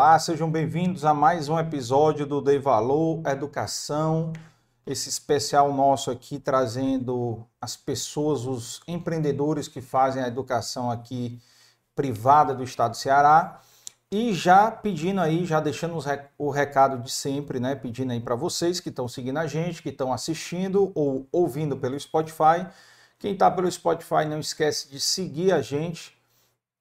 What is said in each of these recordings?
Olá, sejam bem-vindos a mais um episódio do Dei Valor Educação. Esse especial nosso aqui trazendo as pessoas, os empreendedores que fazem a educação aqui privada do estado do Ceará. E já pedindo aí, já deixando o recado de sempre, né? Pedindo aí para vocês que estão seguindo a gente, que estão assistindo ou ouvindo pelo Spotify. Quem está pelo Spotify, não esquece de seguir a gente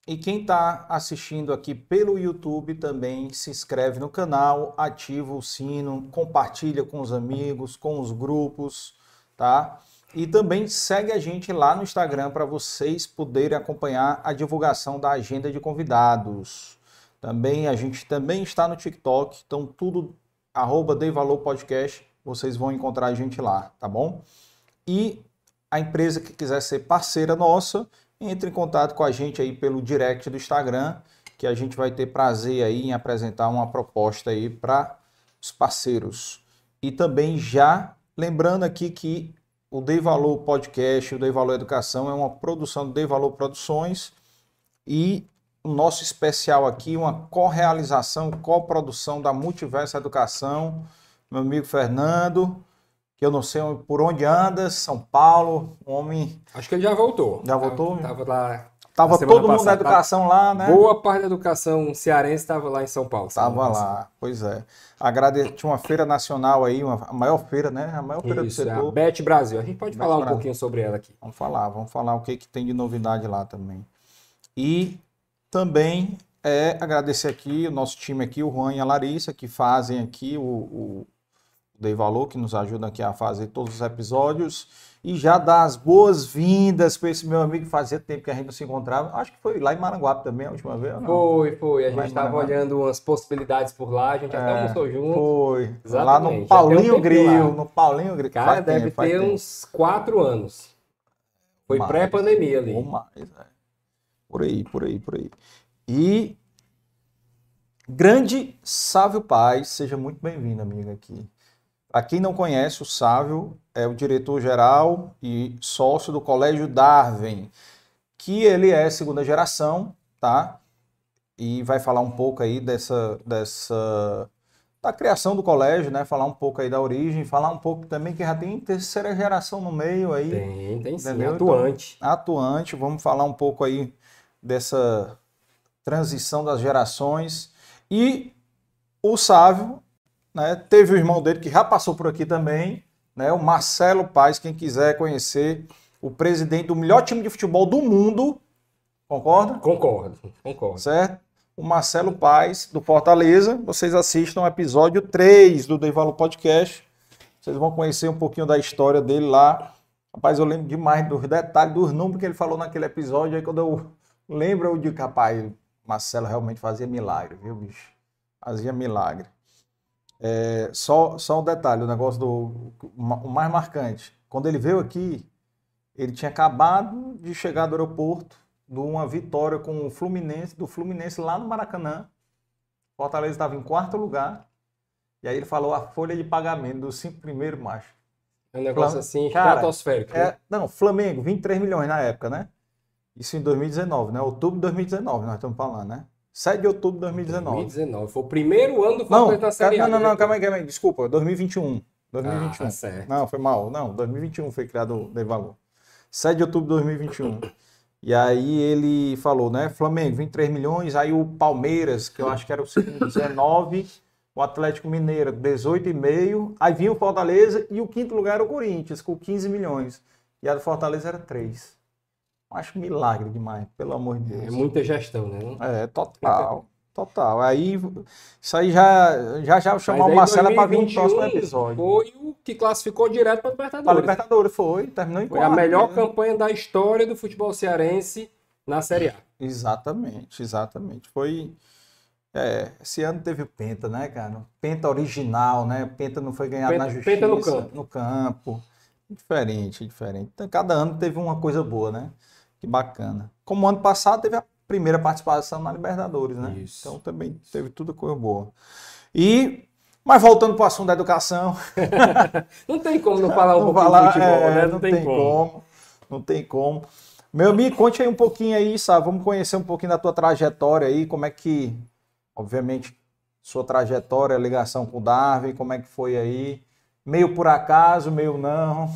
e quem está assistindo aqui pelo YouTube também se inscreve no canal, ativa o sino, compartilha com os amigos, com os grupos, tá? E também segue a gente lá no Instagram para vocês poderem acompanhar a divulgação da agenda de convidados. Também a gente também está no TikTok, então tudo arroba Valor Podcast, vocês vão encontrar a gente lá, tá bom? E a empresa que quiser ser parceira nossa, entre em contato com a gente aí pelo direct do Instagram, que a gente vai ter prazer aí em apresentar uma proposta aí para os parceiros. E também já lembrando aqui que o Dei Valor Podcast, o Dei Valor Educação é uma produção do Dei Valor Produções e o nosso especial aqui, uma co-realização, co-produção da Multiverso Educação, meu amigo Fernando, que eu não sei por onde anda, São Paulo, homem. Acho que ele já voltou. Já voltou? Tava lá. Tava todo mundo da educação lá, né? Boa parte da educação cearense estava lá em São Paulo. Estava lá, pois é. Agrade... Tinha uma feira nacional aí, uma... a maior feira, né? A maior feira Isso, do setor. É a Bet Brasil. A gente pode Bet falar Brasil. um pouquinho sobre ela aqui. Vamos falar, vamos falar o que, que tem de novidade lá também. E também é agradecer aqui o nosso time aqui, o Juan e a Larissa, que fazem aqui o, o Dei Valor, que nos ajuda aqui a fazer todos os episódios. E já dar as boas-vindas para esse meu amigo fazia tempo que a gente não se encontrava. Acho que foi lá em Maranguape também a última vez. Não? Foi, foi. A gente estava olhando umas possibilidades por lá, a gente é, até almoçou junto. Foi. Exatamente. Lá no Paulinho Grill. No Paulinho Grill. Cara, deve tempo, ter uns quatro anos. Foi pré-pandemia ali. Mais, é. Por aí, por aí, por aí. E grande Sávio Paz, seja muito bem-vindo, amiga, aqui. Para quem não conhece, o Sávio é o diretor-geral e sócio do Colégio Darwin, que ele é segunda geração, tá? E vai falar um pouco aí dessa, dessa da criação do colégio, né? Falar um pouco aí da origem, falar um pouco também que já tem terceira geração no meio aí. Tem, tem sim, entendeu? atuante. Então, atuante, vamos falar um pouco aí dessa transição das gerações. E o Sávio né? Teve o irmão dele que já passou por aqui também, né? o Marcelo Paz, quem quiser conhecer, o presidente do melhor time de futebol do mundo. Concorda? Concordo, concordo. Certo? O Marcelo Paz, do Fortaleza. Vocês assistam o episódio 3 do Devalo Podcast. Vocês vão conhecer um pouquinho da história dele lá. Rapaz, eu lembro demais dos detalhes, dos números que ele falou naquele episódio. Aí quando eu lembro, eu digo, rapaz, Marcelo realmente fazia milagre, viu, bicho? Fazia milagre. É, só, só um detalhe, o negócio do o mais marcante. Quando ele veio aqui, ele tinha acabado de chegar do aeroporto de uma vitória com o Fluminense, do Fluminense lá no Maracanã. Fortaleza estava em quarto lugar. E aí ele falou a folha de pagamento dos cinco primeiros machos. É um negócio Flam... assim, Cara, estratosférico. É, né? Não, Flamengo, 23 milhões na época, né? Isso em 2019, né? Outubro de 2019, nós estamos falando, né? 7 de outubro de 2019. 2019. Foi o primeiro ano do Fortaleza na Série A. Não, não, não, calma aí, calma aí. Desculpa, 2021. 2021. Ah, certo. Não, foi mal. Não, 2021 foi criado o Dei Valor. 7 de outubro de 2021. E aí ele falou, né? Flamengo, 23 milhões. Aí o Palmeiras, que eu acho que era o segundo, 19. O Atlético Mineiro, 18,5. Aí vinha o Fortaleza e o quinto lugar era o Corinthians, com 15 milhões. E a do Fortaleza era 3. Acho milagre demais, pelo amor de Deus. É muita gestão, né? É, total. Total. Aí, isso aí já já, já chamar o Marcelo para vir no próximo episódio. Foi o que classificou direto para a Libertadores. Para a Libertadores, foi. Terminou em Foi quarto, a melhor né? campanha da história do futebol cearense na Série A. Exatamente, exatamente. Foi. É, esse ano teve o Penta, né, cara? Penta original, né? Penta não foi ganhado Penta, na justiça. Penta no campo. No campo. Diferente, diferente. Então, cada ano teve uma coisa boa, né? Que bacana. Como ano passado teve a primeira participação na Libertadores, né? Isso. Então também teve tudo coisa boa. E mas voltando para o assunto da educação. não tem como não falar um não pouquinho falar, de futebol, é, né? Não, não tem, tem como. como. Não tem como. Meu amigo, conte aí um pouquinho aí, sabe? Vamos conhecer um pouquinho da tua trajetória aí, como é que, obviamente, sua trajetória, ligação com o Darwin, como é que foi aí? Meio por acaso, meio não?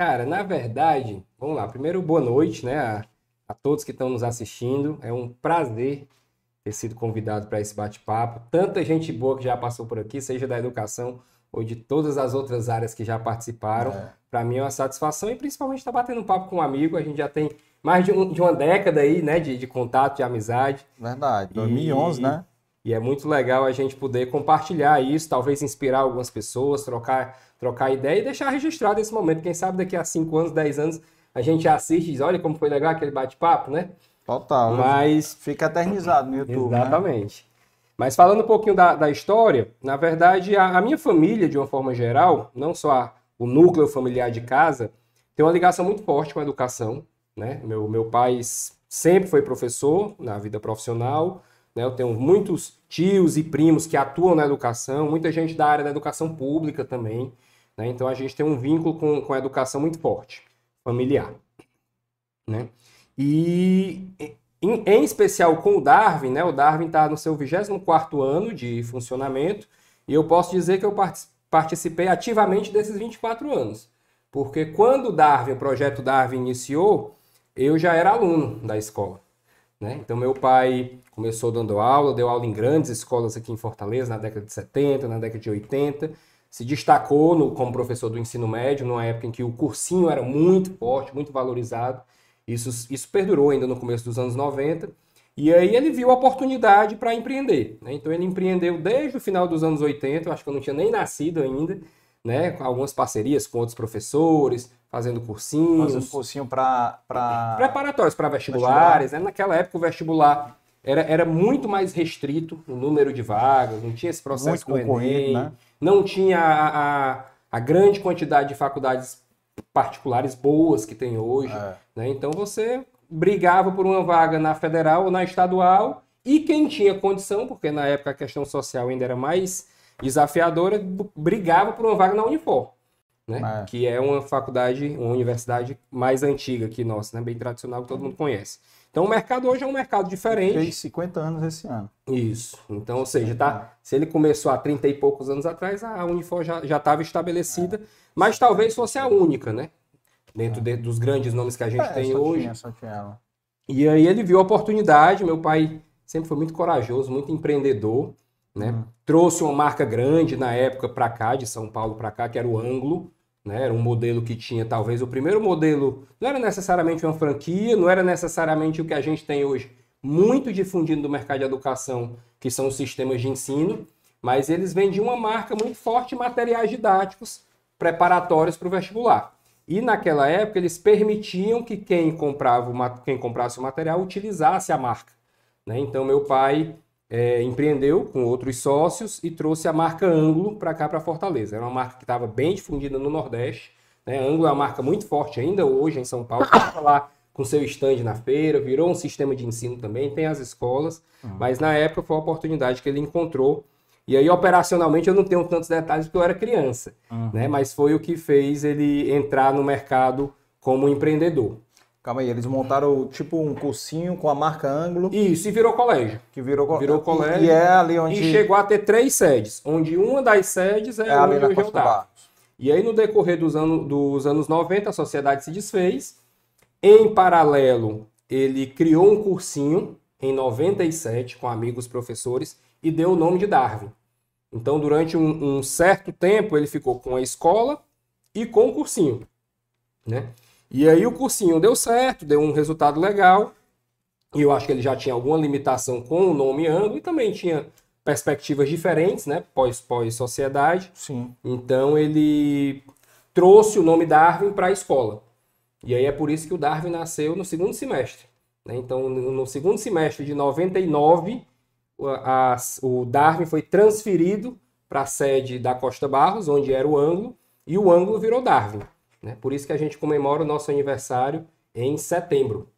Cara, na verdade, vamos lá. Primeiro, boa noite, né, a, a todos que estão nos assistindo. É um prazer ter sido convidado para esse bate-papo. Tanta gente boa que já passou por aqui, seja da educação ou de todas as outras áreas que já participaram. É. Para mim é uma satisfação e principalmente estar tá batendo um papo com um amigo. A gente já tem mais de, um, de uma década aí, né, de, de, contato, de amizade. Verdade, 2011, e, né? E é muito legal a gente poder compartilhar isso, talvez inspirar algumas pessoas, trocar, trocar ideia e deixar registrado esse momento. Quem sabe daqui a 5 anos, 10 anos, a gente assiste e diz, olha como foi legal aquele bate-papo, né? Total. Mas fica eternizado no YouTube. Né? Exatamente. Né? Mas falando um pouquinho da, da história, na verdade, a, a, minha família, de uma forma geral, não só a, o núcleo familiar de casa, tem uma ligação muito forte com a educação. Né? Meu, meu pai sempre foi professor na vida profissional. Né? Eu tenho muitos tios e primos que atuam na educação, muita gente da área da educação pública também. Né? Então a gente tem um vínculo com, com a educação muito forte, familiar. Né? E em, em especial com o Darwin, né? O Darwin está no seu 24 ano de funcionamento e eu posso dizer que eu participei ativamente desses 24 anos. Porque quando o Darwin, o projeto Darwin iniciou, eu já era aluno da escola. Né? Então, meu pai começou dando aula, deu aula em grandes escolas aqui em Fortaleza, na década de 70, na década de 80. Se destacou no, como professor do ensino médio, numa época em que o cursinho era muito forte, muito valorizado. Isso, isso perdurou ainda no começo dos anos 90. E aí ele viu a oportunidade para empreender. Né? Então ele empreendeu desde o final dos anos 80, eu acho que eu não tinha nem nascido ainda, né? com algumas parcerias com outros professores, fazendo cursinhos. Fazendo cursinho para... Pra... Preparatórios para vestibulares. Vestibular. Né? Naquela época o vestibular era, era muito mais restrito o número de vagas, não tinha esse processo muito do Enem, né? não tinha a, a, a grande quantidade de faculdades particulares boas que tem hoje. É. Né? Então você brigava por uma vaga na federal ou na estadual e quem tinha condição, porque na época a questão social ainda era mais desafiadora, brigava por uma vaga na Unifor. Né? É. Que é uma faculdade, uma universidade mais antiga que nossa, né? bem tradicional, que todo mundo conhece. Então o mercado hoje é um mercado diferente. Fez 50 anos esse ano. Isso. Então, ou seja, tá, se ele começou há 30 e poucos anos atrás, a Unifor já estava estabelecida, é. mas talvez fosse a única, né? Dentro de, dos grandes nomes que a gente é, tem hoje. Tinha, só tinha ela. E aí ele viu a oportunidade, meu pai sempre foi muito corajoso, muito empreendedor, né? Uhum. Trouxe uma marca grande na época para cá, de São Paulo para cá, que era o Anglo. Né? Era um modelo que tinha talvez o primeiro modelo, não era necessariamente uma franquia, não era necessariamente o que a gente tem hoje, muito difundido no mercado de educação, que são os sistemas de ensino, mas eles vendiam uma marca muito forte materiais didáticos preparatórios para o vestibular. E naquela época eles permitiam que quem comprava quem comprasse o material utilizasse a marca. Né? Então meu pai é, empreendeu com outros sócios e trouxe a marca Anglo para cá, para Fortaleza. Era uma marca que estava bem difundida no Nordeste. Né? Anglo é uma marca muito forte ainda hoje em São Paulo. Estava lá com seu stand na feira, virou um sistema de ensino também, tem as escolas. Uhum. Mas na época foi a oportunidade que ele encontrou. E aí, operacionalmente, eu não tenho tantos detalhes porque eu era criança. Uhum. Né? Mas foi o que fez ele entrar no mercado como empreendedor. Calma aí, eles montaram tipo um cursinho com a marca Ângulo. Isso, e virou colégio. Que virou, virou colégio. E é ali onde. E chegou a ter três sedes, onde uma das sedes é, é ali na Costa E aí, no decorrer dos, anos dos anos 90, a sociedade se desfez. Em paralelo, ele criou um cursinho em 97 com amigos professores e deu o nome de Darwin. Então, durante um, um certo tempo, ele ficou com a escola e com o cursinho. Né? E aí o cursinho deu certo, deu um resultado legal. E eu acho que ele já tinha alguma limitação com o nome Anglo e também tinha perspectivas diferentes, né? Pós, pós sociedade. Sim. Então ele trouxe o nome Darwin para a escola. E aí é por isso que o Darwin nasceu no segundo semestre. Né? Então, no segundo semestre de 99, a, a, o Darwin foi transferido para a sede da Costa Barros, onde era o ângulo, e o ângulo virou Darwin. Né? Por isso que a gente comemora o nosso aniversário em setembro.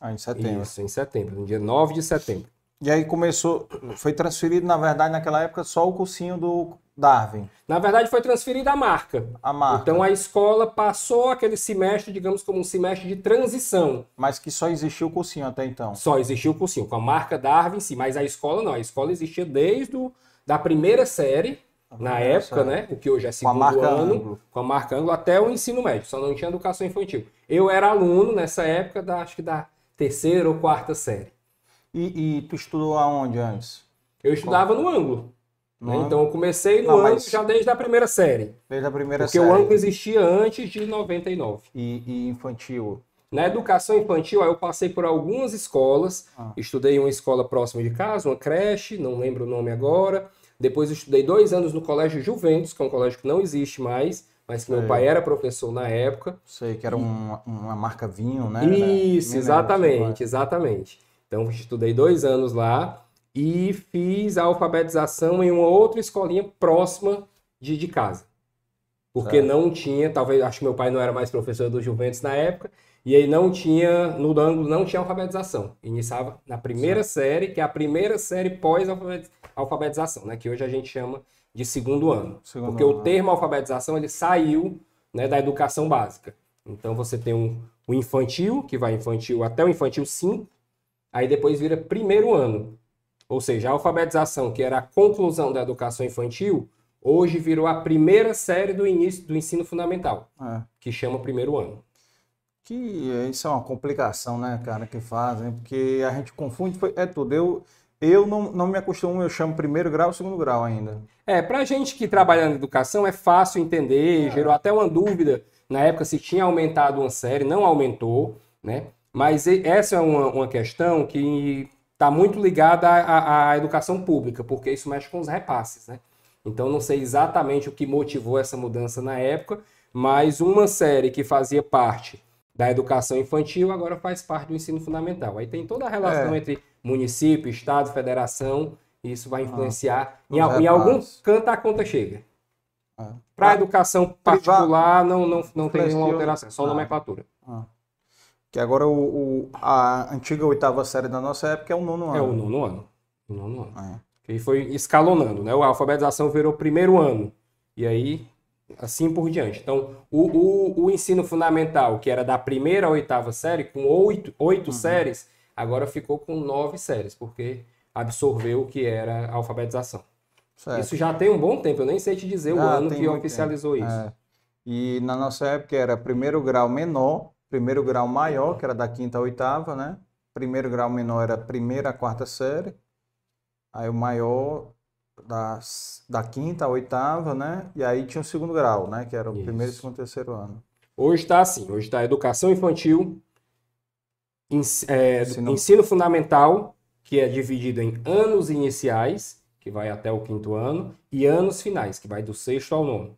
Ah, em setembro. Isso, em setembro, no dia 9 de setembro. E aí começou, foi transferido, na verdade, naquela época, só o cursinho do Darwin. Na verdade, foi transferida a marca. A marca. Então a escola passou aquele semestre, digamos, como um semestre de transição. Mas que só existiu o cursinho até então. Só existiu o cursinho, com a marca Darwin sim, mas a escola não. A escola existia desde o da primeira série, na época, né? O que hoje é segundo com ano, ângulo. com a marca ângulo, até o ensino médio, só não tinha educação infantil. Eu era aluno nessa época, da, acho que da terceira ou quarta série. E, e tu estudou aonde antes? Eu estudava no ângulo. Né? Então eu comecei no não, ângulo já desde a primeira série. Desde a primeira porque série. Porque o ângulo existia antes de 99. E, e infantil? Na educação infantil, eu passei por algumas escolas. Ah. Estudei em uma escola próxima de casa, uma creche, não lembro o nome agora. Depois estudei dois anos no Colégio Juventus, que é um colégio que não existe mais, mas que meu pai era professor na época. Sei, que era uma, uma marca vinho, né? Isso, exatamente, exatamente. Então, estudei dois anos lá e fiz a alfabetização em uma outra escolinha próxima de, de casa. Porque não tinha, talvez, acho que meu pai não era mais professor do Juventus na época, e aí não tinha, no ângulo, não tinha alfabetização. Iniciava na primeira série, que é a primeira série pós-alfabetização, né? Que hoje a gente chama de segundo ano. Segundo porque ano. o termo alfabetização, ele saiu né, da educação básica. Então você tem um, o infantil, que vai infantil até o infantil 5, aí depois vira primeiro ano. Ou seja, a alfabetização, que era a conclusão da educação infantil, hoje virou a primeira série do início do ensino fundamental, é. que chama primeiro ano. Que isso é uma complicação, né, cara, que fazem, porque a gente confunde, é tudo. Eu, eu não, não me acostumo, eu chamo primeiro grau segundo grau ainda. É, pra gente que trabalha na educação é fácil entender, é. gerou até uma dúvida na época se tinha aumentado uma série, não aumentou, né? Mas essa é uma, uma questão que está muito ligada à, à, educação pública, porque isso mexe com os repasses, né? Então não sei exatamente o que motivou essa mudança na época, mas uma série que fazia parte da educação infantil, agora faz parte do ensino fundamental. Aí tem toda a relação é. entre município, estado, federação, e isso vai ah, influenciar. Ah, em, em algum canto a conta chega. Ah. Para a educação particular, não, não, não tem nenhuma alteração, só ah. nomenclatura. Ah. Que agora o, o, a antiga oitava série da nossa época é o nono ano. É o nono ano. O nono ano. É. Que foi escalonando, né? A alfabetização virou primeiro ano. E aí assim por diante. Então, o, o, o, ensino fundamental, que era da primeira à oitava série, com oito, oito uhum. séries, agora ficou com nove séries, porque absorveu o que era a alfabetização. Certo. Isso já tem um bom tempo, eu nem sei te dizer o ano que oficializou tempo. isso. É. E na nossa época era primeiro grau menor, primeiro grau maior, que era da quinta à oitava, né? Primeiro grau menor era primeira a quarta série. Aí o maior das, da quinta à oitava, né? E aí tinha o segundo grau, né? Que era o Isso. primeiro, segundo e terceiro ano. Hoje está assim, hoje está educação infantil, é, ensino... ensino fundamental, que é dividido em anos iniciais, que vai até o quinto ano, e anos finais, que vai do sexto ao nono.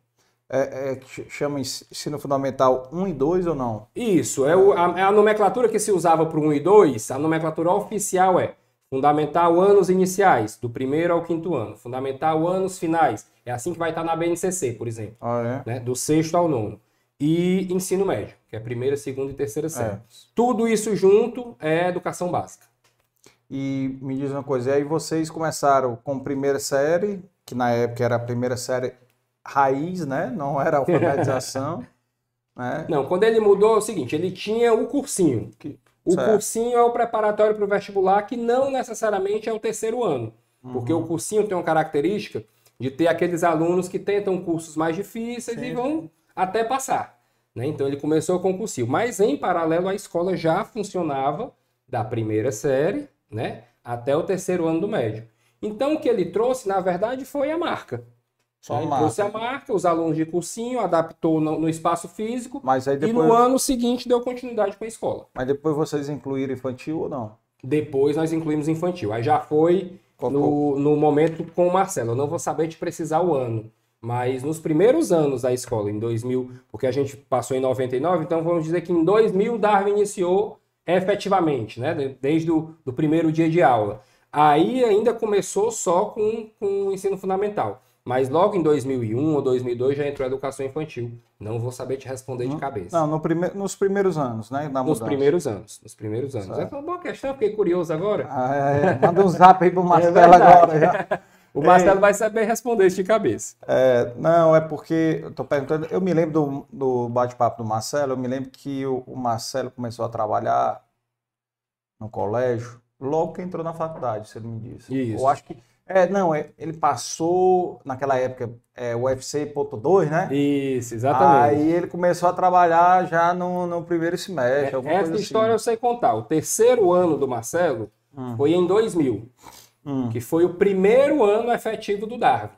É, é, chama ensino fundamental 1 e 2 ou não? Isso, é, o, a, é a nomenclatura que se usava para o 1 e 2, a nomenclatura oficial é Fundamental anos iniciais, do primeiro ao quinto ano. Fundamental anos finais. É assim que vai estar na BNCC, por exemplo. Ah, é? né? Do sexto ao nono. E ensino médio, que é primeira, segunda e terceira série. É. Tudo isso junto é educação básica. E me diz uma coisa, aí vocês começaram com primeira série, que na época era a primeira série raiz, né? Não era alfabetização. né? Não, quando ele mudou é o seguinte, ele tinha o cursinho. Que o certo. cursinho é o preparatório para o vestibular, que não necessariamente é o terceiro ano. Uhum. Porque o cursinho tem uma característica de ter aqueles alunos que tentam cursos mais difíceis Sim. e vão até passar. Né? Então ele começou com o cursinho. Mas em paralelo a escola já funcionava da primeira série né, até o terceiro ano do médio. Então o que ele trouxe, na verdade, foi a marca. Só ele trouxe a marca, os alunos de cursinho, adaptou no, no espaço físico Mas aí depois... e no ano seguinte deu continuidade com a escola. Mas depois vocês incluíram infantil ou não? Depois nós incluímos infantil. Aí já foi no, no momento com o Marcelo. Eu não vou saber te precisar o ano. Mas nos primeiros anos da escola, em 2000, porque a gente passou em 99, então vamos dizer que em 2000 Darwin iniciou efetivamente, né? Desde o do primeiro dia de aula. Aí ainda começou só com, com o ensino fundamental. Mas logo em 2001 ou 2002 já entrou a educação infantil. Não vou saber te responder de cabeça. Não, no prime... nos primeiros anos, né? nos primeiros anos. Nos primeiros anos. Certo. É uma boa questão, fiquei curioso agora. Ah, é, é. Manda um zap aí pro é Marcelo é agora. Já. O Marcelo vai saber responder de cabeça. É, não, é porque eu tô perguntando. Eu me lembro do, do bate-papo do Marcelo, eu me lembro que o, o Marcelo começou a trabalhar no colégio logo que entrou na faculdade, se ele me disse. Isso. Eu acho que É, não, é, ele passou naquela época é, o UFC ponto 2, né? Isso, exatamente. Aí ele começou a trabalhar já no, no primeiro semestre. É, essa história assim. eu sei contar. O terceiro ano do Marcelo hum. foi em 2000, hum. que foi o primeiro ano efetivo do Darwin.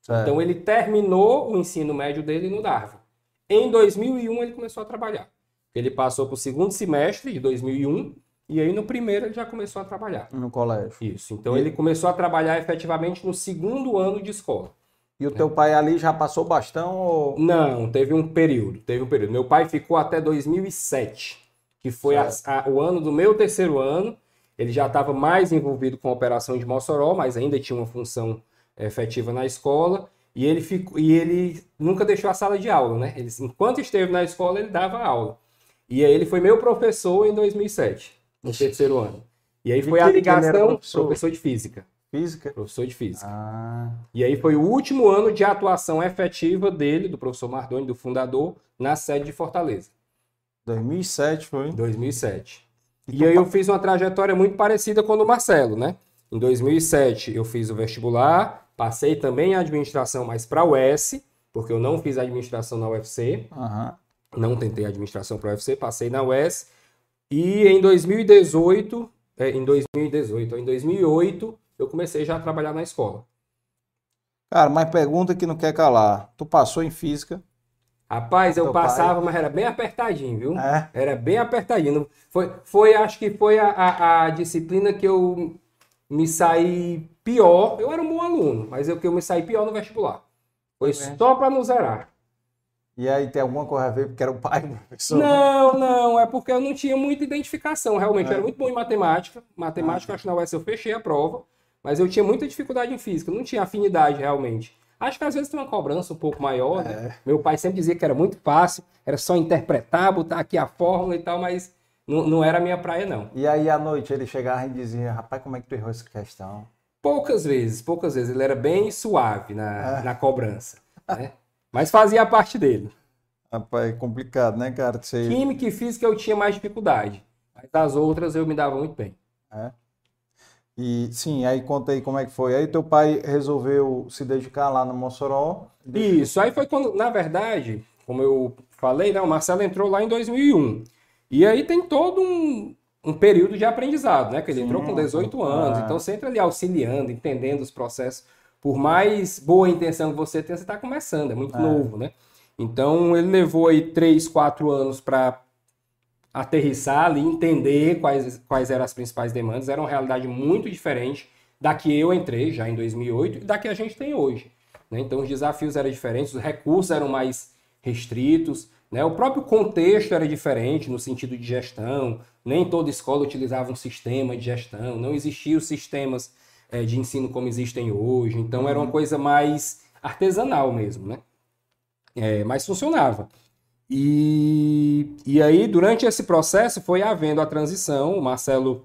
Certo. Então ele terminou o ensino médio dele no Darwin. Em 2001 ele começou a trabalhar. Ele passou para o segundo semestre de 2001 e aí no primeiro ele já começou a trabalhar. No colégio. Isso. Então e... ele começou a trabalhar efetivamente no segundo ano de escola. E o teu pai ali já passou bastão? Ou... Não, teve um período. Teve um período. Meu pai ficou até 2007, que foi a, a, o ano do meu terceiro ano. Ele já estava mais envolvido com a operação de Mossoró, mas ainda tinha uma função eh, efetiva na escola. E ele, ficou, e ele nunca deixou a sala de aula, né? Ele, enquanto esteve na escola, ele dava aula. E aí ele foi meu professor em 2007, no terceiro ano. E aí foi a ligação, professor? professor de física. Física? Professor de física. Ah. E aí foi o último ano de atuação efetiva dele, do professor Mardoni, do fundador, na sede de Fortaleza. 2007 foi? 2007. E, e aí eu fiz uma trajetória muito parecida com a do Marcelo, né? Em 2007 eu fiz o vestibular, passei também a administração, mas para o US, porque eu não fiz administração na UFC. Uhum. Não tentei administração para o UFC, passei na US. E em 2018, é, em 2018, em 2008, eu comecei já a trabalhar na escola. Cara, mas pergunta que não quer calar. Tu passou em física? Rapaz, eu passava, pai? mas era bem apertadinho, viu? É? Era bem apertadinho. Foi, foi acho que foi a, a, a, disciplina que eu me saí pior. Eu era um bom aluno, mas eu que eu me saí pior no vestibular. Foi é. só para não zerar. E aí tem alguma coisa a ver porque era o pai do professor? Não, não, é porque eu não tinha muita identificação. Realmente, é. eu era muito bom em matemática. Matemática, ah. acho que na UES eu fechei a prova. Mas eu tinha muita dificuldade em física, não tinha afinidade realmente. Acho que às vezes tem uma cobrança um pouco maior. Né? É. Meu pai sempre dizia que era muito fácil, era só interpretar, botar aqui a fórmula e tal, mas não, não era a minha praia, não. E aí à noite ele chegava e dizia, rapaz, como é que tu errou essa questão? Poucas vezes, poucas vezes. Ele era bem suave na, é. na cobrança. Né? mas fazia a parte dele. Rapaz, é complicado, né, cara? Você... Química e física eu tinha mais dificuldade. Mas as outras eu me dava muito bem. É. E sim, aí conta aí como é que foi. Aí teu pai resolveu se dedicar lá no Mossoró. Isso, aí foi quando, na verdade, como eu falei, né, o Marcelo entrou lá em 2001. E aí tem todo um, um período de aprendizado, né? Que ele sim, entrou com 18 anos, é. então sempre ali auxiliando, entendendo os processos. Por mais boa intenção que você tenha, você está começando, é muito é. novo, né? Então ele levou aí 3, 4 anos para aterrissar ali, entender quais, quais eram as principais demandas. Era uma realidade muito diferente da que eu entrei já em 2008 e da que a gente tem hoje. Né? Então os desafios eram diferentes, os recursos eram mais restritos, né? o próprio contexto era diferente no sentido de gestão, nem toda escola utilizava um sistema de gestão, não existiam sistemas é, de ensino como existem hoje, então era uma uhum. coisa mais artesanal mesmo, né? É, mas funcionava. E, e aí, durante esse processo, foi havendo a transição. O Marcelo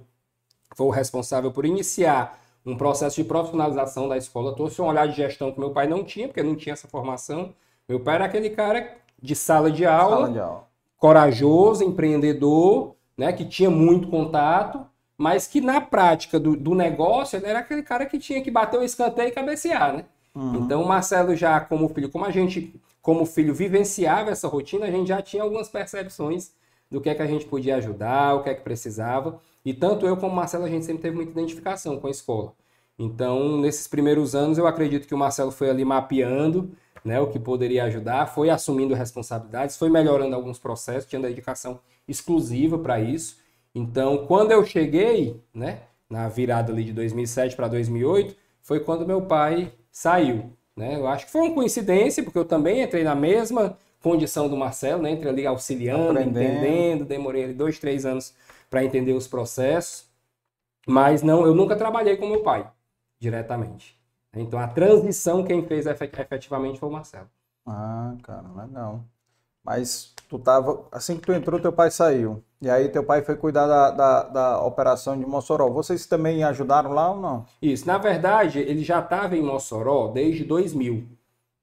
foi o responsável por iniciar um processo de profissionalização da escola. Trouxe um olhar de gestão que meu pai não tinha, porque não tinha essa formação. Meu pai era aquele cara de sala de aula, sala de aula. corajoso, empreendedor, né, que tinha muito contato, mas que na prática do, do negócio ele era aquele cara que tinha que bater o escanteio e cabecear, né? Uhum. Então o Marcelo já como filho, como a gente como filho vivenciava essa rotina, a gente já tinha algumas percepções do que é que a gente podia ajudar, o que é que precisava. E tanto eu como o Marcelo, a gente sempre teve muita identificação com a escola. Então, nesses primeiros anos, eu acredito que o Marcelo foi ali mapeando né, o que poderia ajudar, foi assumindo responsabilidades, foi melhorando alguns processos, tinha dedicação exclusiva para isso. Então, quando eu cheguei, né, na virada ali de 2007 para 2008, foi quando meu pai saiu. Né? Eu acho que foi uma coincidência, porque eu também entrei na mesma condição do Marcelo, né? entrei ali auxiliando, entendendo, demorei ali dois, três anos para entender os processos, mas não, eu nunca trabalhei com meu pai diretamente. Então a transição quem fez efetivamente foi o Marcelo. Ah, cara, legal. Mas tu tava. Assim que tu entrou, teu pai saiu. E aí teu pai foi cuidar da, da, da operação de Mossoró. Vocês também ajudaram lá ou não? Isso. Na verdade, ele já estava em Mossoró desde 2000.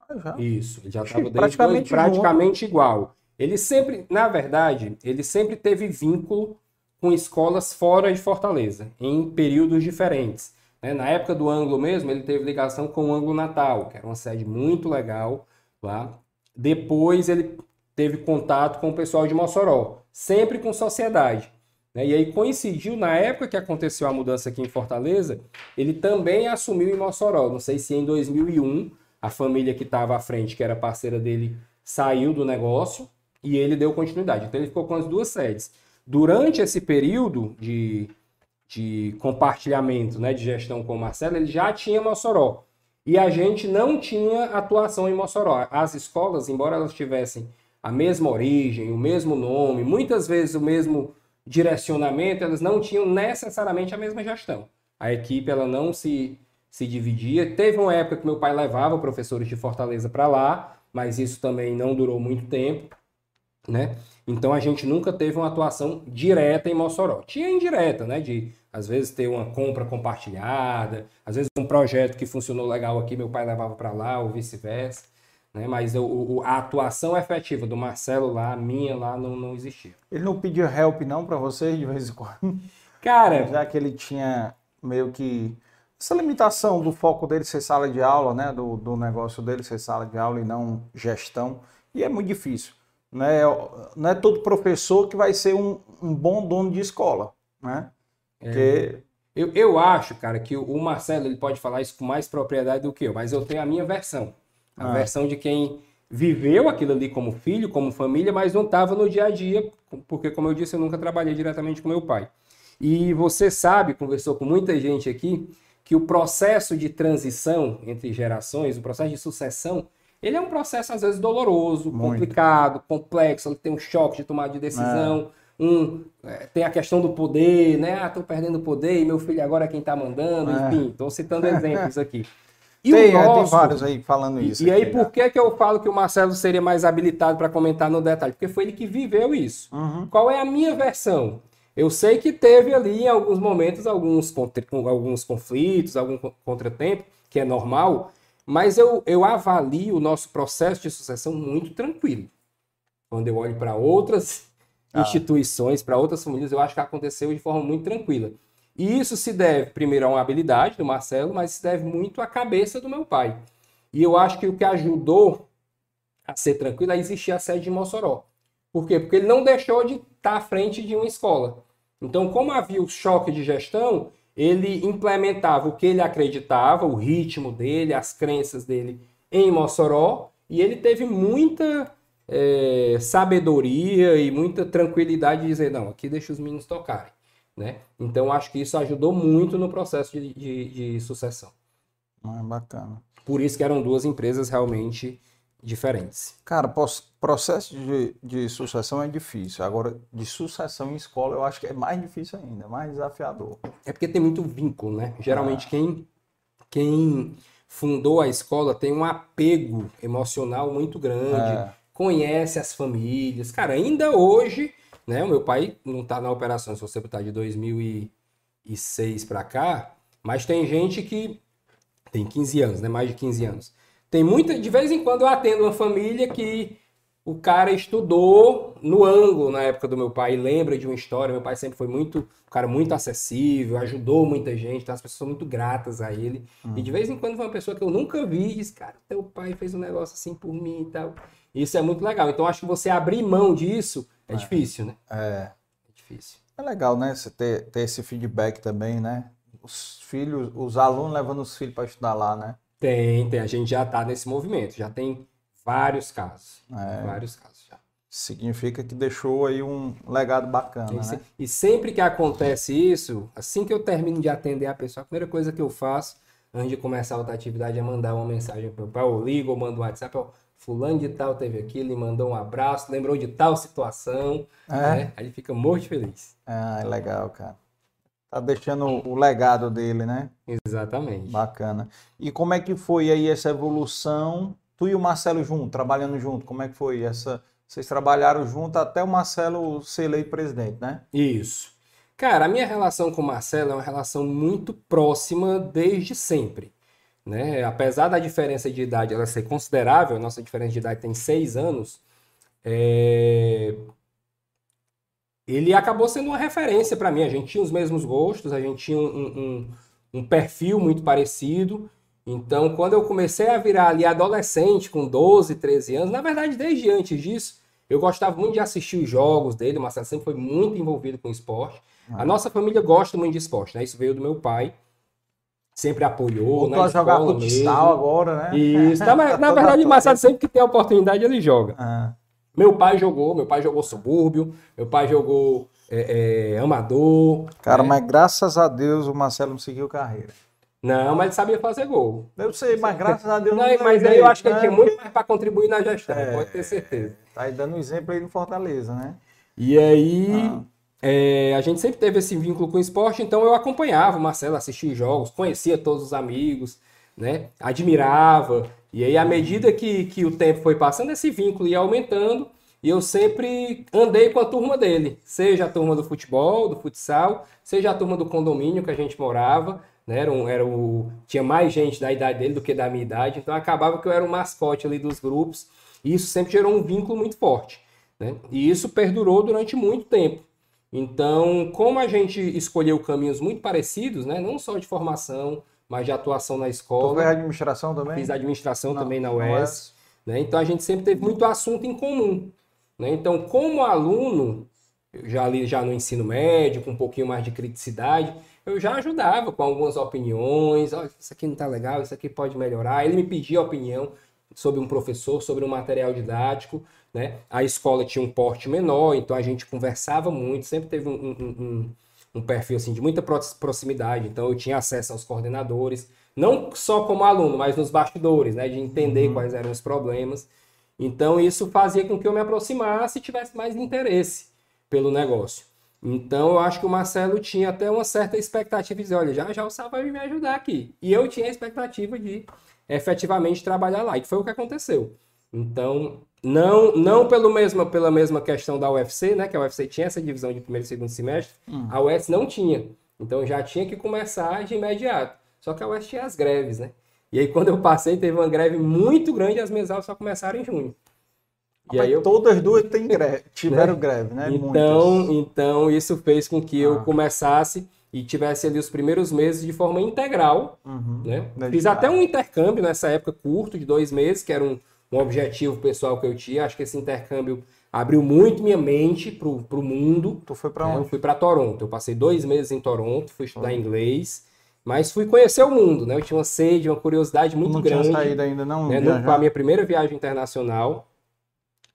Ah, já? Isso. Ele já estava desde praticamente, dois, praticamente igual. Ele sempre, na verdade, ele sempre teve vínculo com escolas fora de Fortaleza, em períodos diferentes. Né? Na época do Anglo mesmo, ele teve ligação com o Anglo Natal, que era uma sede muito legal lá. Depois ele teve contato com o pessoal de Mossoró, sempre com sociedade. Né? E aí coincidiu, na época que aconteceu a mudança aqui em Fortaleza, ele também assumiu em Mossoró. Não sei se em 2001, a família que estava à frente, que era parceira dele, saiu do negócio e ele deu continuidade. Então ele ficou com as duas sedes. Durante esse período de, de compartilhamento né, de gestão com o Marcelo, ele já tinha Mossoró. E a gente não tinha atuação em Mossoró. As escolas, embora elas tivessem a mesma origem, o mesmo nome, muitas vezes o mesmo direcionamento, elas não tinham necessariamente a mesma gestão. A equipe ela não se, se dividia. Teve uma época que meu pai levava professores de Fortaleza para lá, mas isso também não durou muito tempo, né? Então a gente nunca teve uma atuação direta em Mossoró. Tinha indireta, né? De às vezes ter uma compra compartilhada, às vezes um projeto que funcionou legal aqui, meu pai levava para lá, ou vice-versa. Né? Mas o, a atuação efetiva do Marcelo lá, a minha lá, não, não existia. Ele não pedia help não para vocês de vez em quando? Cara... Já que ele tinha meio que essa limitação do foco dele ser sala de aula, né? Do, do negócio dele ser sala de aula e não gestão. E é muito difícil. Né? Não é todo professor que vai ser um, um bom dono de escola, né? É. Porque... É. Eu, eu acho, cara, que o Marcelo ele pode falar isso com mais propriedade do que eu, mas eu tenho a minha versão. A ah. versão de quem viveu aquilo ali como filho, como família, mas não estava no dia a dia, porque, como eu disse, eu nunca trabalhei diretamente com meu pai. E você sabe, conversou com muita gente aqui, que o processo de transição entre gerações, o processo de sucessão, ele é um processo às vezes doloroso, Muito. complicado, complexo, ele tem um choque de tomada de decisão, é. um, é, tem a questão do poder, né? Ah, tô perdendo o poder e meu filho agora é quem tá mandando, é. enfim, estou citando exemplos aqui. E tem, nosso... tem vários aí falando isso. E, aí, por que, que eu falo que o Marcelo seria mais habilitado para comentar no detalhe? Porque foi ele que viveu isso. Uhum. Qual é a minha versão? Eu sei que teve ali, em alguns momentos, alguns, alguns conflitos, algum contratempo, que é normal, mas eu, eu avalio o nosso processo de sucessão muito tranquilo. Quando eu olho para outras ah. instituições, para outras famílias, eu acho que aconteceu de forma muito tranquila. E isso se deve, primeiro, a uma habilidade do Marcelo, mas se deve muito à cabeça do meu pai. E eu acho que o que ajudou a ser tranquilo é existir a sede de Mossoró. Por quê? Porque ele não deixou de estar à frente de uma escola. Então, como havia o choque de gestão, ele implementava o que ele acreditava, o ritmo dele, as crenças dele em Mossoró, e ele teve muita é, sabedoria e muita tranquilidade de dizer: não, aqui deixa os meninos tocarem. Né? Então, acho que isso ajudou muito no processo de, de, de sucessão. Ah, bacana. Por isso que eram duas empresas realmente diferentes. Cara, processo de, de sucessão é difícil. Agora, de sucessão em escola, eu acho que é mais difícil ainda, mais desafiador. É porque tem muito vínculo, né? Geralmente, ah. quem, quem fundou a escola tem um apego emocional muito grande, é. conhece as famílias. Cara, ainda hoje né? O meu pai não está na operação, se você botar de 2006 para cá, mas tem gente que tem 15 anos, né? Mais de 15 anos. Tem muita, de vez em quando eu atendo uma família que o cara estudou no ângulo na época do meu pai, lembra de uma história. Meu pai sempre foi muito, um cara muito acessível, ajudou muita gente, então as pessoas são muito gratas a ele. Hum. E de vez em quando foi uma pessoa que eu nunca vi e diz, cara, teu pai fez um negócio assim por mim e tal. Isso é muito legal. Então acho que você abrir mão disso é, é difícil, né? É. É difícil. É legal, né? Você ter, ter esse feedback também, né? Os filhos, os alunos levando os filhos para estudar lá, né? Tem, tem. A gente já está nesse movimento. Já tem vários casos. É. Vários casos já. Significa que deixou aí um legado bacana, né? E sempre que acontece isso, assim que eu termino de atender a pessoa, a primeira coisa que eu faço antes de começar outra atividade é mandar uma mensagem para o ligo, ou mando um WhatsApp, ou fulano de tal teve aquilo, lhe mandou um abraço, lembrou de tal situação, é. né? Aí fica muito feliz. Ah, é legal, cara. Tá deixando o legado dele, né? Exatamente. Bacana. E como é que foi aí essa evolução? Tu e o Marcelo junto, trabalhando junto, como é que foi essa? Vocês trabalharam junto até o Marcelo ser eleito presidente, né? Isso. Cara, a minha relação com o Marcelo é uma relação muito próxima desde sempre. Né? Apesar da diferença de idade ela ser considerável, nossa diferença de idade tem seis anos, é... ele acabou sendo uma referência para mim. A gente tinha os mesmos gostos, a gente tinha um, um, um perfil muito parecido. Então, quando eu comecei a virar ali adolescente, com 12, 13 anos, na verdade, desde antes disso, eu gostava muito de assistir os jogos dele. O Marcelo sempre foi muito envolvido com esporte. Ah. A nossa família gosta muito de esporte, né? Isso veio do meu pai. Sempre apoiou. Voltou a jogar futsal agora, né? Isso. Na, na verdade, o Marcelo sempre que tem a oportunidade, ele joga. Ah. Meu pai jogou, meu pai jogou subúrbio, meu pai jogou é, é, amador. Cara, né? mas graças a Deus o Marcelo não seguiu carreira. Não, mas ele sabia fazer gol. Eu sei, mas graças a Deus não. não mas aí eu acho que ele tinha né? muito mais para contribuir na gestão, é, pode ter certeza. Tá aí dando um exemplo aí no Fortaleza, né? E aí, ah. É, a gente sempre teve esse vínculo com o esporte, então eu acompanhava o Marcelo, assistia jogos, conhecia todos os amigos, né? Admirava. E aí, à medida que, que o tempo foi passando, esse vínculo ia aumentando. E eu sempre andei com a turma dele, seja a turma do futebol, do futsal, seja a turma do condomínio que a gente morava né? Era, um, era o, tinha mais gente da idade dele do que da minha idade, então acabava que eu era o mascote ali dos grupos, e isso sempre gerou um vínculo muito forte. Né? E isso perdurou durante muito tempo. Então, como a gente escolheu caminhos muito parecidos, né? não só de formação, mas de atuação na escola. Tu fez administração também? Fiz administração não, também na UES. Né? Então, a gente sempre teve muito assunto em comum. Né? Então, como aluno, já ali já no ensino médio, com um pouquinho mais de criticidade, eu já ajudava com algumas opiniões. Isso aqui não está legal, isso aqui pode melhorar. Ele me pedia opinião sobre um professor, sobre um material didático. Né? A escola tinha um porte menor, então a gente conversava muito, sempre teve um, um, um, um perfil assim, de muita proximidade. Então eu tinha acesso aos coordenadores, não só como aluno, mas nos bastidores, né? de entender uhum. quais eram os problemas. Então isso fazia com que eu me aproximasse e tivesse mais interesse pelo negócio. Então eu acho que o Marcelo tinha até uma certa expectativa de dizer, olha, já já o Sá vai me ajudar aqui. E eu tinha a expectativa de efetivamente trabalhar lá, e foi o que aconteceu. Então, não não pelo mesma, pela mesma questão da UFC, né, que a UFC tinha essa divisão de primeiro e segundo semestre, hum. a UES não tinha. Então já tinha que começar de imediato. Só que a UES tinha as greves, né? E aí quando eu passei, teve uma greve muito grande as minhas aulas só começaram em junho. E aí eu... Todas duas greve, tiveram né? greve, né? Então, então, isso fez com que ah. eu começasse e tivesse ali os primeiros meses de forma integral. Uhum. Né? Fiz até um intercâmbio nessa época curto, de dois meses, que era um, um objetivo pessoal que eu tinha. Acho que esse intercâmbio abriu muito minha mente para o mundo. Tu foi para onde? Eu fui para Toronto. Eu passei dois meses em Toronto, fui estudar uhum. inglês. Mas fui conhecer o mundo, né? Eu tinha uma sede, uma curiosidade muito não grande. Não tinha saído ainda não? Né? Com a minha primeira viagem internacional.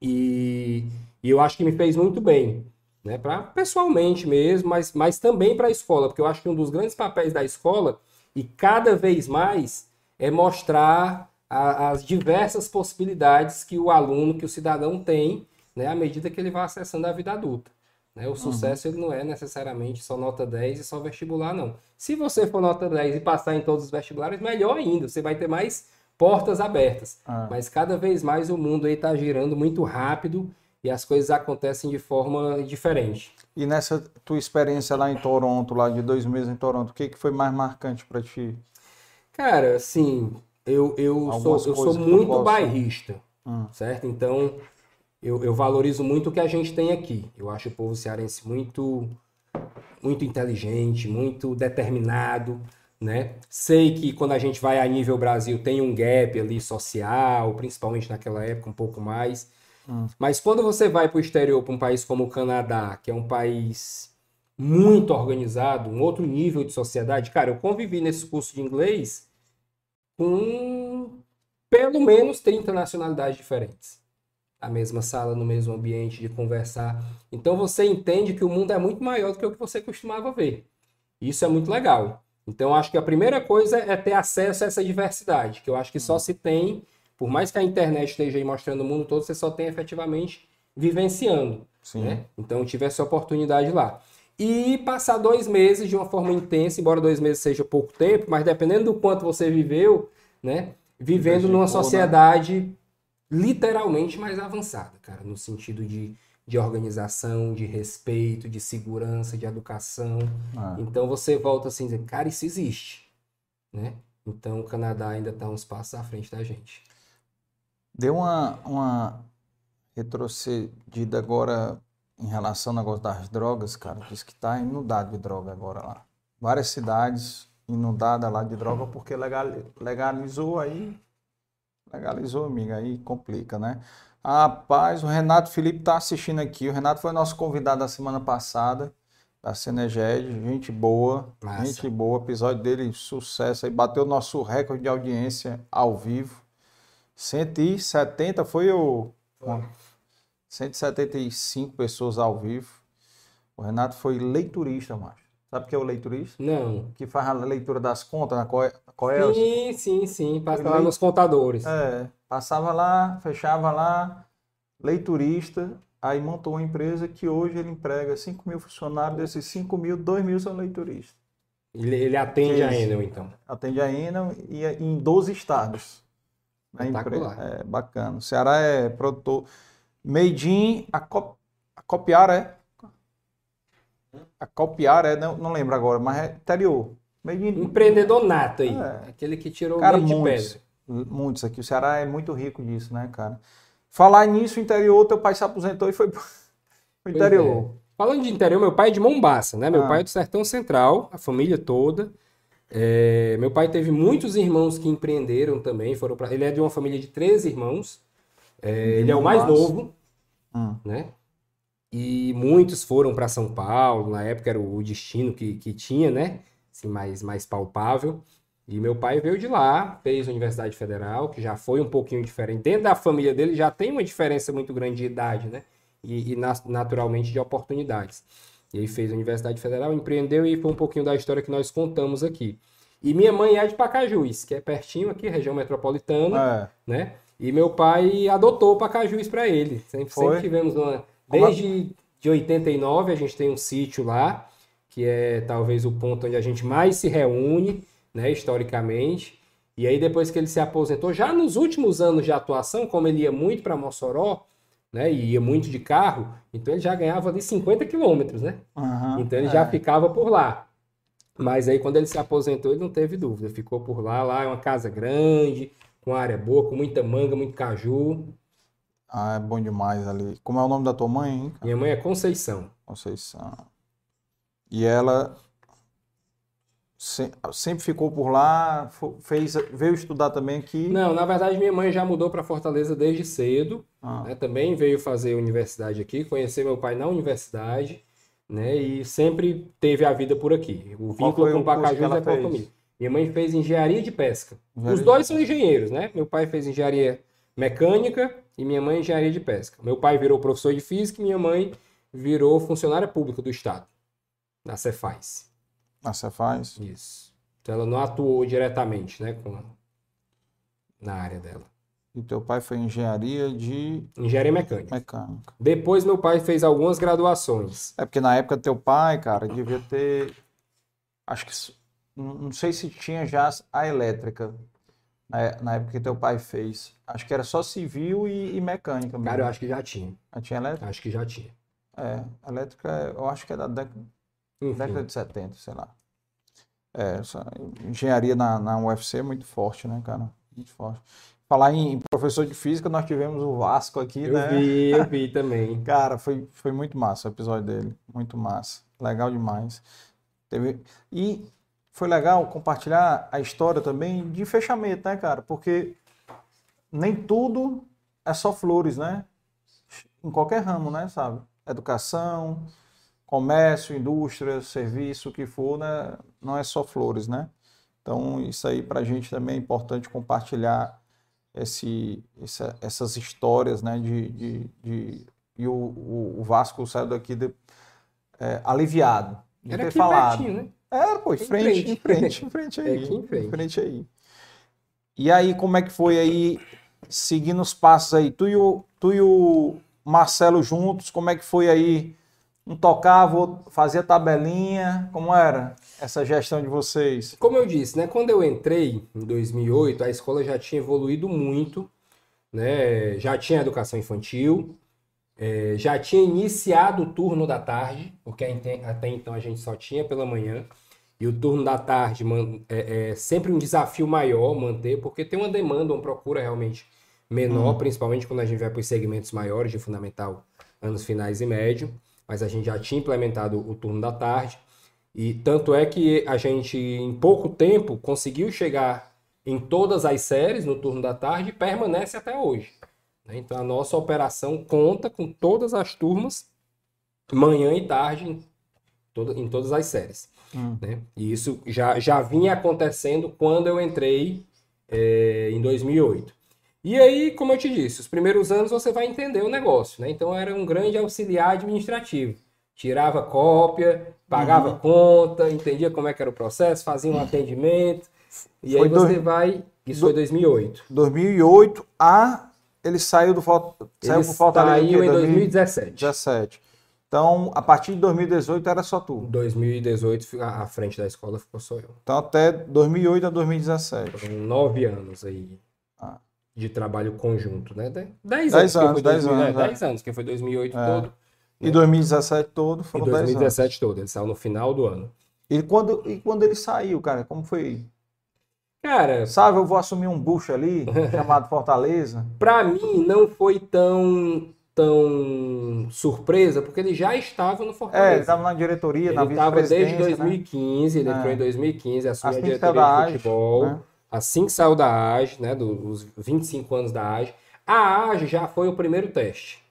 E, e eu acho que me fez muito bem, né? Para pessoalmente mesmo, mas, mas também para a escola, porque eu acho que um dos grandes papéis da escola e cada vez mais é mostrar a, as diversas possibilidades que o aluno, que o cidadão tem, né? À medida que ele vai acessando a vida adulta. Né? O sucesso uhum. ele não é necessariamente só nota 10 e só vestibular, não. Se você for nota 10 e passar em todos os vestibulares, melhor ainda. Você vai ter mais portas abertas. Ah. Mas cada vez mais o mundo aí está girando muito rápido e as coisas acontecem de forma diferente. E nessa tua experiência lá em Toronto, lá de dois meses em Toronto, o que, que foi mais marcante para ti? Cara, assim, eu, eu sou, eu sou muito bairrista, hum. certo? Então, eu, eu valorizo muito o que a gente tem aqui. Eu acho o povo cearense muito, muito inteligente, muito determinado né? Sei que quando a gente vai a nível Brasil tem um gap ali social, principalmente naquela época um pouco mais. Hum. Mas quando você vai para o exterior, para um país como o Canadá, que é um país muito organizado, um outro nível de sociedade, cara, eu convivi nesse curso de inglês com pelo menos 30 nacionalidades diferentes. A mesma sala, no mesmo ambiente de conversar. Então você entende que o mundo é muito maior do que o que você costumava ver. Isso é muito legal. Então, acho que a primeira coisa é ter acesso a essa diversidade, que eu acho que só se tem, por mais que a internet esteja aí mostrando o mundo todo, você só tem efetivamente vivenciando. Né? Então, tive essa oportunidade lá. E passar dois meses de uma forma intensa, embora dois meses seja pouco tempo, mas dependendo do quanto você viveu, né? Vivendo numa sociedade literalmente mais avançada, cara, no sentido de de organização, de respeito, de segurança, de educação. Ah. Então você volta assim, dizer, cara, isso existe, né? Então o Canadá ainda está uns passos à frente da gente. Deu uma, uma retrocedida agora em relação ao negócio das drogas, cara. Diz que está inundado de droga agora lá. Várias cidades, inundada lá de droga porque legalizou aí. Legalizou, amiga, aí complica, né? Rapaz, o Renato Felipe tá assistindo aqui. O Renato foi nosso convidado da semana passada, da Ceneged. Gente boa, Massa. gente boa. Episódio dele, sucesso aí. Bateu nosso recorde de audiência ao vivo. 170 foi o. Foi. 175 pessoas ao vivo. O Renato foi leiturista, macho. Sabe o que é o leiturista? Não. Que faz a leitura das contas na Coel. Sim, sim, sim. Passa lá nos contadores. É. Passava lá, fechava lá, leiturista. Aí montou uma empresa que hoje ele emprega 5 mil funcionários. Desses 5 mil, 2 mil são leituristas. Ele, ele atende a Enel, então? Atende a Enel e em 12 estados. Espetacular. É bacana. O Ceará é produtor. Made in a, cop... a copiar, é? A copiar, é? Não, não lembro agora, mas é interior. Made in... Empreendedor nato aí. É. Aquele que tirou cara, muitos, de pedra. Muitos aqui. O Ceará é muito rico disso, né, cara? Falar nisso, interior, teu pai se aposentou e foi pro interior. É. Falando de interior, meu pai é de Mombaça, né? Meu ah. pai é do Sertão Central, a família toda. É, meu pai teve muitos irmãos que empreenderam também. Foram pra, ele é de uma família de três irmãos. É, ele é o mais novo, hum. né? E muitos foram para São Paulo. Na época era o destino que, que tinha, né? Assim, mais, mais palpável. E meu pai veio de lá, fez a Universidade Federal, que já foi um pouquinho diferente. Dentro da família dele já tem uma diferença muito grande de idade, né? E, e naturalmente de oportunidades. E aí fez a Universidade Federal, empreendeu e foi um pouquinho da história que nós contamos aqui. E minha mãe é de Pacajus, que é pertinho aqui, região metropolitana, é. né? E meu pai adotou Pacajus para ele. Sempre, sempre, tivemos uma. Desde de 89 a gente tem um sítio lá, que é talvez o ponto onde a gente mais se reúne, né, historicamente. E aí depois que ele se aposentou, já nos últimos anos de atuação, como ele ia muito para Mossoró, né, e ia muito de carro, então ele já ganhava ali 50 quilômetros, né? Uhum, então ele é. já ficava por lá. Mas aí quando ele se aposentou, ele não teve dúvida, ficou por lá, lá é uma casa grande, com área boa, com muita manga, muito caju. Ah, é bom demais ali. Como é o nome da tua mãe, hein? Minha mãe é Conceição. Conceição. E ela sempre ficou por lá, fez, veio estudar também aqui? Não, na verdade minha mãe já mudou para Fortaleza desde cedo. Ah. Né? Também veio fazer universidade aqui, conhecer meu pai na universidade, né? E sempre teve a vida por aqui. O vínculo com o Pacajus é por comigo. Minha mãe fez engenharia de pesca. Engenharia Os dois são engenheiros, né? Meu pai fez engenharia mecânica e minha mãe engenharia de pesca. Meu pai virou professor de física e minha mãe virou funcionária pública do Estado, na Cefaz. Na Cefaz? Isso. Então ela não atuou diretamente, né, com, na área dela. E teu pai foi engenharia de. Engenharia mecânica. Mecânica. Depois meu pai fez algumas graduações. É porque na época teu pai, cara, devia ter. Acho que não sei se tinha já a elétrica na, na época que teu pai fez. Acho que era só civil e, e mecânica mesmo. Cara, eu acho que já tinha. Já tinha elétrica? Acho que já tinha. É, elétrica eu acho que é da década, década de 70, sei lá. É, essa engenharia na, na UFC é muito forte, né, cara? Muito forte. Falar em professor de física, nós tivemos o Vasco aqui, eu né? Eu vi, eu vi também. cara, foi, foi muito massa o episódio dele. Muito massa. Legal demais. Teve... E foi legal compartilhar a história também de fechamento, né, cara? Porque nem tudo é só flores, né? Em qualquer ramo, né, sabe? Educação, comércio, indústria, serviço, o que for, né? Não é só flores, né? Então, isso aí para a gente também é importante compartilhar esse, essa, essas histórias, né? De, de, de e o, o, Vasco saiu daqui de, é, aliviado de Era ter falado. Pertinho, né? É, pô, em frente, em frente, em frente aí. É aqui em frente. Em frente aí. E aí, como é que foi aí, seguindo os passos aí? Tu e o, tu e o Marcelo juntos, como é que foi aí? Um tocava, fazia tabelinha, como era essa gestão de vocês? Como eu disse, né? Quando eu entrei em 2008, a escola já tinha evoluído muito, né? Já tinha educação infantil, é, já tinha iniciado o turno da tarde, porque até então a gente só tinha pela manhã. E o turno da tarde é, é sempre um desafio maior manter, porque tem uma demanda, uma procura realmente menor, hum. principalmente quando a gente vai para os segmentos maiores de fundamental, anos finais e médio. Mas a gente já tinha implementado o turno da tarde. E tanto é que a gente, em pouco tempo, conseguiu chegar em todas as séries no turno da tarde e permanece até hoje. Né? Então a nossa operação conta com todas as turmas, manhã e tarde, em, toda, em todas as séries. Hum. Né? E isso já, já vinha acontecendo quando eu entrei é, em 2008. E aí, como eu te disse, os primeiros anos você vai entender o negócio. Né? Então era um grande auxiliar administrativo tirava cópia, pagava uhum. conta, entendia como é que era o processo, fazia um atendimento. E foi aí você dois, vai. Isso do, foi 2008. 2008 a. Ele saiu do saiu ele Fortaleza. Saiu em 2017. 2017. Então, a partir de 2018 era só tu. 2018, a frente da escola ficou só eu. Então, até 2008 a 2017. Foram nove anos aí. De trabalho conjunto, né? Dez, dez anos. Dez anos, né? dez anos, que foi 2008 é. todo. E 2017 todo foram e 2017 todo, ele saiu no final do ano. E quando, e quando ele saiu, cara, como foi? Cara, sabe, eu vou assumir um bucho ali, chamado Fortaleza. Pra mim não foi tão tão surpresa, porque ele já estava no Fortaleza. É, ele estava na diretoria, ele na estava desde 2015, né? ele entrou é. em 2015, assumiu a diretoria de futebol. Né? Assim que saiu da AGE, né, dos 25 anos da AGE. A AGE já foi o primeiro teste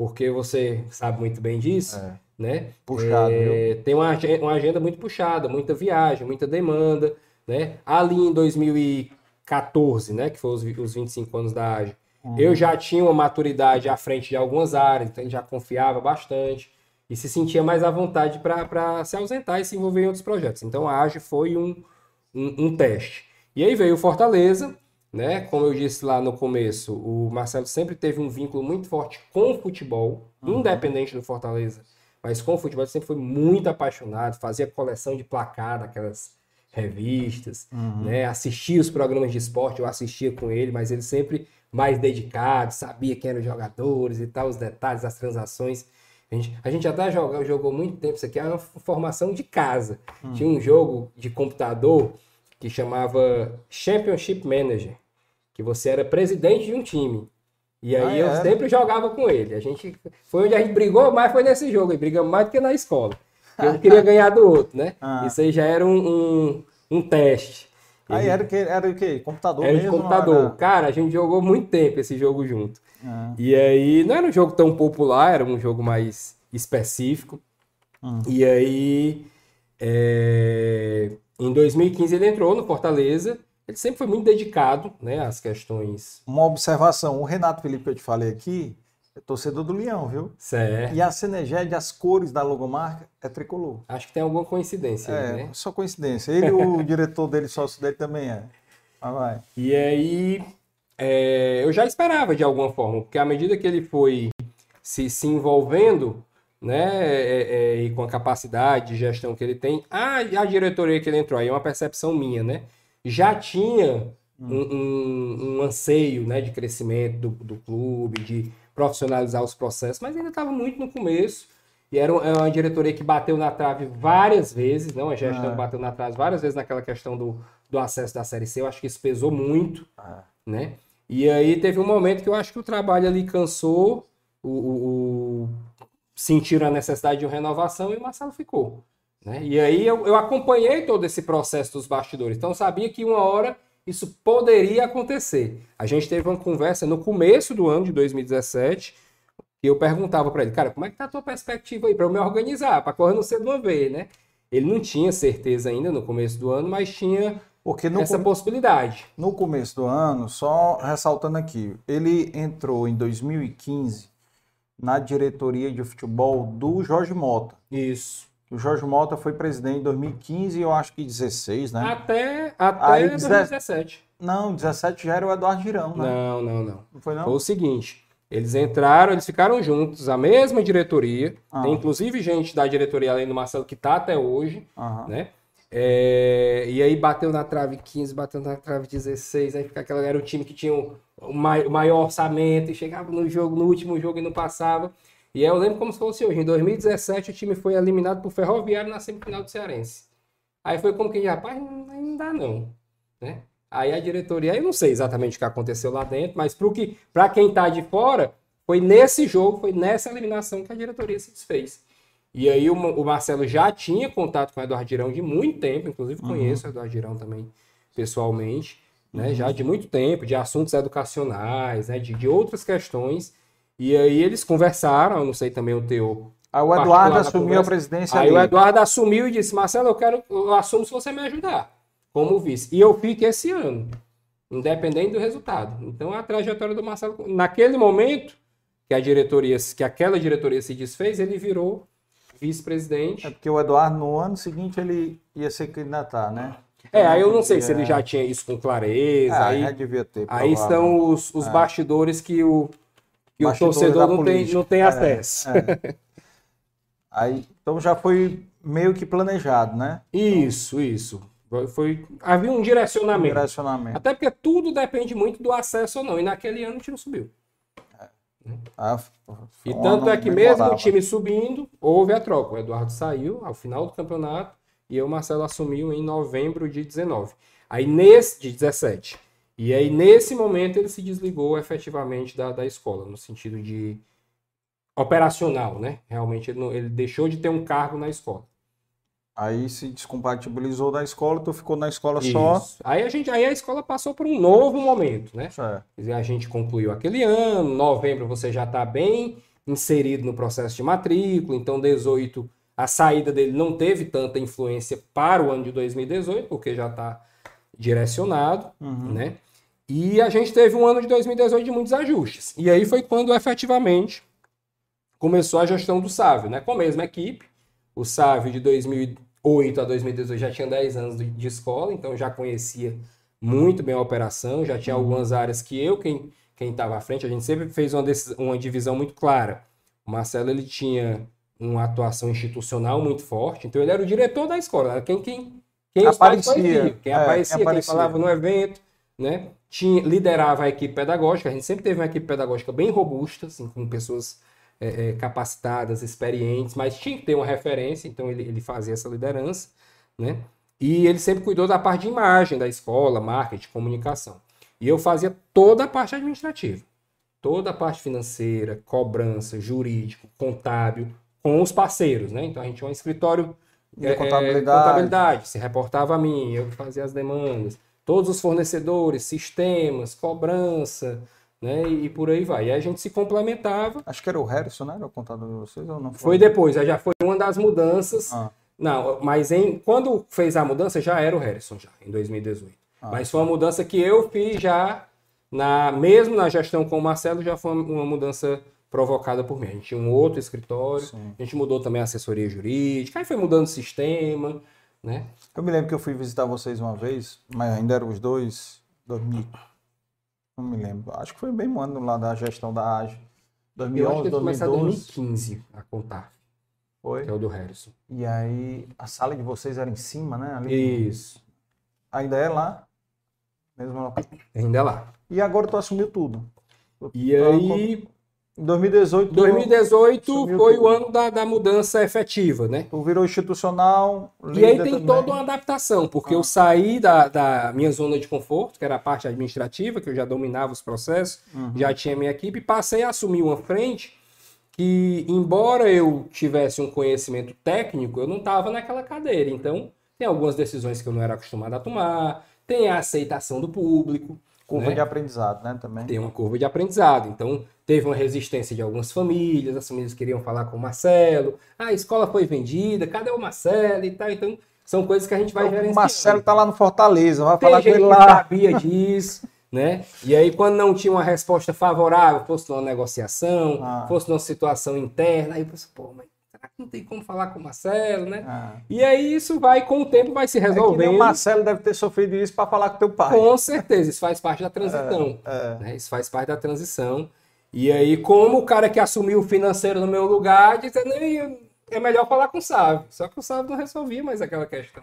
porque você sabe muito bem disso, é. né? Puxado, é, Tem uma, uma agenda muito puxada, muita viagem, muita demanda, né? Ali em 2014, né, que foi os, os 25 anos da AGE, uhum. eu já tinha uma maturidade à frente de algumas áreas, então já confiava bastante e se sentia mais à vontade para se ausentar e se envolver em outros projetos. Então a AGE foi um, um, um teste. E aí veio o Fortaleza, né? Como eu disse lá no começo, o Marcelo sempre teve um vínculo muito forte com o futebol, uhum. independente do Fortaleza, mas com o futebol ele sempre foi muito apaixonado, fazia coleção de placar daquelas revistas, uhum. né? Assistia os programas de esporte, eu assistia com ele, mas ele sempre mais dedicado, sabia quem eram os jogadores e tal, os detalhes, as transações. A gente, a gente até jogou, jogou muito tempo, isso aqui é uma formação de casa. Uhum. Tinha um jogo de computador que chamava Championship Manager, que você era presidente de um time. E aí ah, eu é? sempre jogava com ele. A gente foi onde a gente brigou mais foi nesse jogo, e brigamos mais do que na escola. Eu queria ganhar do outro, né? Ah. Isso aí já era um, um, um teste. Aí era, que, era o quê? Computador era mesmo? De computador. Era... Cara, a gente jogou muito tempo esse jogo junto. Ah. E aí não era um jogo tão popular, era um jogo mais específico. Hum. E aí é... Em 2015 ele entrou no Fortaleza. Ele sempre foi muito dedicado né, às questões. Uma observação: o Renato Felipe que eu te falei aqui é torcedor do Leão, viu? Certo. E a Ceneged, as cores da logomarca, é tricolor. Acho que tem alguma coincidência. É, né? só coincidência. Ele o diretor dele, sócio dele também é. Mas vai. E aí, é, eu já esperava de alguma forma, porque à medida que ele foi se, se envolvendo né, é, é, e com a capacidade de gestão que ele tem, a, a diretoria que ele entrou aí é uma percepção minha, né? Já tinha um, um, um anseio né, de crescimento do, do clube, de profissionalizar os processos, mas ainda estava muito no começo. E era uma, uma, diretoria que bateu na trave várias vezes, não? A gestão ah. bateu na trave várias vezes naquela questão do, do acesso da Série C. Eu acho que isso pesou muito, ah. né? E aí teve um momento que eu acho que o trabalho ali cansou, o, o, sentiram a necessidade de uma renovação e o Marcelo ficou. Né? E aí eu, eu acompanhei todo esse processo dos bastidores, então sabia que uma hora isso poderia acontecer. A gente teve uma conversa no começo do ano de 2017 e eu perguntava para ele, cara, como é que tá a tua perspectiva aí para eu me organizar, para correr não ser de uma vez, né? Ele não tinha certeza ainda no começo do ano, mas tinha essa com... possibilidade. No começo do ano, só ressaltando aqui, ele entrou em 2015 na diretoria de futebol do Jorge Mota. Isso. O Jorge Mota foi presidente em 2015 eu acho que 16, né? Até, até Aí, 2017. Não, 17 já era o Eduardo Girão, né? Não, não, não. Não foi não? Foi o seguinte, eles entraram, eles ficaram juntos, a mesma diretoria, ah. tem inclusive gente da diretoria além do Marcelo que tá até hoje, ah. né? É, e aí bateu na trave 15, bateu na trave 16, aí fica aquela, era o time que tinha o, maior orçamento e chegava no jogo, no último jogo e não passava. E eu lembro como se fosse hoje. Em 2017 o time foi eliminado por Ferroviário na semifinal do Cearense. Aí foi como que, rapaz, não dá não, né? Aí a diretoria, eu não sei exatamente o que aconteceu lá dentro, mas para que, quem está de fora, foi nesse jogo, foi nessa eliminação que a diretoria se desfez. E aí o, o, Marcelo já tinha contato com o Eduardo Girão de muito tempo, inclusive conheço uhum. o Eduardo Girão também pessoalmente, né? Uhum. Já de muito tempo, de assuntos educacionais, né? De, de outras questões. E aí eles conversaram, eu não sei também o teu. Aí o Eduardo assumiu a presidência. Aí ali. o Eduardo assumiu e disse: Marcelo, eu quero, eu assumo se você me ajudar como vice. E eu fico esse ano, independente do resultado. Então a trajetória do Marcelo, naquele momento que a diretoria, que aquela diretoria se desfez, ele virou vice-presidente. É porque o Eduardo no ano seguinte ele ia se candidatar, né? É, aí eu não sei se ele já tinha isso com clareza. Ah, aí, já devia ter. Aí estão os, os é. bastidores que o, que o torcedor não tem, não tem é, acesso. É. Aí, então já foi meio que planejado, né? Isso, isso. Foi, havia um direcionamento. Um direcionamento. Até porque tudo depende muito do acesso ou não. E naquele ano a gente não subiu. Ah, e tanto é que mesmo o time subindo, houve a troca. O Eduardo saiu ao final do campeonato e o Marcelo assumiu em novembro de 19. Aí nesse de 17. E aí nesse momento ele se desligou efetivamente da, da escola, no sentido de operacional, né? Realmente ele, não, ele deixou de ter um cargo na escola. Aí se descompatibilizou da escola, tu ficou na escola Isso. só. Aí a gente, aí a escola passou por um novo momento, né? É. Quer dizer, a gente concluiu aquele ano, novembro você já está bem inserido no processo de matrícula, então 18 a saída dele não teve tanta influência para o ano de 2018, porque já está direcionado, uhum. né? E a gente teve um ano de 2018 de muitos ajustes. E aí foi quando efetivamente começou a gestão do Sávio, né? Com a mesma equipe, o Sávio de 2018 2008 a 2018 já tinha 10 anos de escola, então já conhecia muito bem a operação, já tinha algumas áreas que eu, quem quem estava à frente, a gente sempre fez uma, uma divisão muito clara. O Marcelo ele tinha uma atuação institucional muito forte, então ele era o diretor da escola, era quem quem quem aparecia, quem, é, aparecia, quem, aparecia. quem falava no evento, né? Tinha, liderava a equipe pedagógica, a gente sempre teve uma equipe pedagógica bem robusta, assim, com pessoas é, é, capacitadas, experientes, mas tinha que ter uma referência, então ele, ele fazia essa liderança, né? E ele sempre cuidou da parte de imagem da escola, marketing, comunicação. E eu fazia toda a parte administrativa, toda a parte financeira, cobrança, jurídico, contábil, com os parceiros, né? Então a gente tinha um escritório de é, contabilidade. contabilidade, se reportava a mim, eu fazia as demandas, todos os fornecedores, sistemas, cobrança, né? E, e, por aí vai. E aí a gente se complementava. Acho que era o Harrison, né? Era o contador de vocês ou não foi? Foi depois, já foi uma das mudanças. Ah. Não, mas em, quando fez a mudança já era o Harrison, já, em 2018. Ah, mas foi uma mudança que eu fiz já, na, mesmo na gestão com o Marcelo, já foi uma mudança provocada por mim. A gente tinha um outro escritório, Sim. a gente mudou também a assessoria jurídica, aí foi mudando o sistema, né? Eu me lembro que eu fui visitar vocês uma vez, mas ainda eram os dois, 2000, não me lembro. Acho que foi bem um ano lá da gestão da AGE. 2011, Eu acho que 2015 a contar. Foi? Que é o do Harrison. E aí, a sala de vocês era em cima, né? Ali Isso. Ainda é lá? Mesmo Ainda é lá. E agora tu assumiu tudo. E aí, 2018. 2018 foi tudo. o ano da, da mudança efetiva, né? Tu virou institucional. E aí tem também. toda uma adaptação, porque ah. eu saí da, da minha zona de conforto, que era a parte administrativa, que eu já dominava os processos, uhum. já tinha minha equipe, e passei a assumir uma frente que, embora eu tivesse um conhecimento técnico, eu não estava naquela cadeira. Então, tem algumas decisões que eu não era acostumado a tomar, tem a aceitação do público. Curva né? de aprendizado, né? Também. Tem uma curva de aprendizado. Então, teve uma resistência de algumas famílias, as famílias queriam falar com o Marcelo. Ah, a escola foi vendida, cadê o Marcelo e tal? Então, são coisas que a gente vai então, gerenciando. O Marcelo tá lá no Fortaleza, vai Tem falar com ele lá. sabia disso, né? E aí, quando não tinha uma resposta favorável, fosse numa negociação, ah. fosse numa situação interna, aí eu pensei, pô, mas não tem como falar com o Marcelo, né? Ah. E aí isso vai, com o tempo, vai se resolvendo. É o Marcelo deve ter sofrido isso para falar com teu pai. Com certeza, isso faz parte da transição. É, é. Né? Isso faz parte da transição. E aí, como o cara que assumiu o financeiro no meu lugar, dizendo, é melhor falar com o Sávio. Só que o Sávio não resolvia mais aquela questão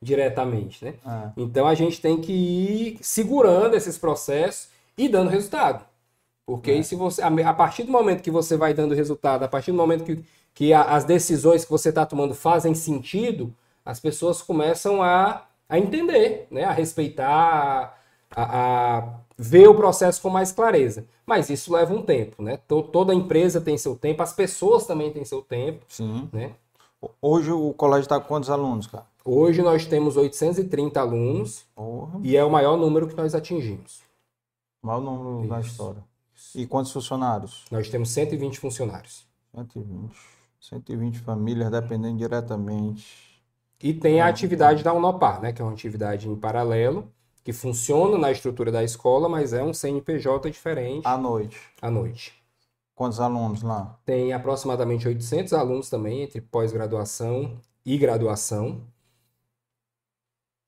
diretamente, né? Ah. Então a gente tem que ir segurando esses processos e dando resultado. Porque é. se você, a partir do momento que você vai dando resultado, a partir do momento que que a, as decisões que você está tomando fazem sentido, as pessoas começam a, a entender, né? a respeitar, a, a ver o processo com mais clareza. Mas isso leva um tempo, né? toda empresa tem seu tempo, as pessoas também têm seu tempo. Sim. Né? Hoje o colégio está com quantos alunos, cara? Hoje nós temos 830 alunos Porra. e é o maior número que nós atingimos. O maior número Isso. da história. E quantos funcionários? Nós temos 120 funcionários. 120. 120 famílias dependendo diretamente. E tem a atividade da Unopar, né, que é uma atividade em paralelo, que funciona na estrutura da escola, mas é um CNPJ diferente. À noite. À noite. Quantos alunos lá? Tem aproximadamente 800 alunos também, entre pós-graduação e graduação.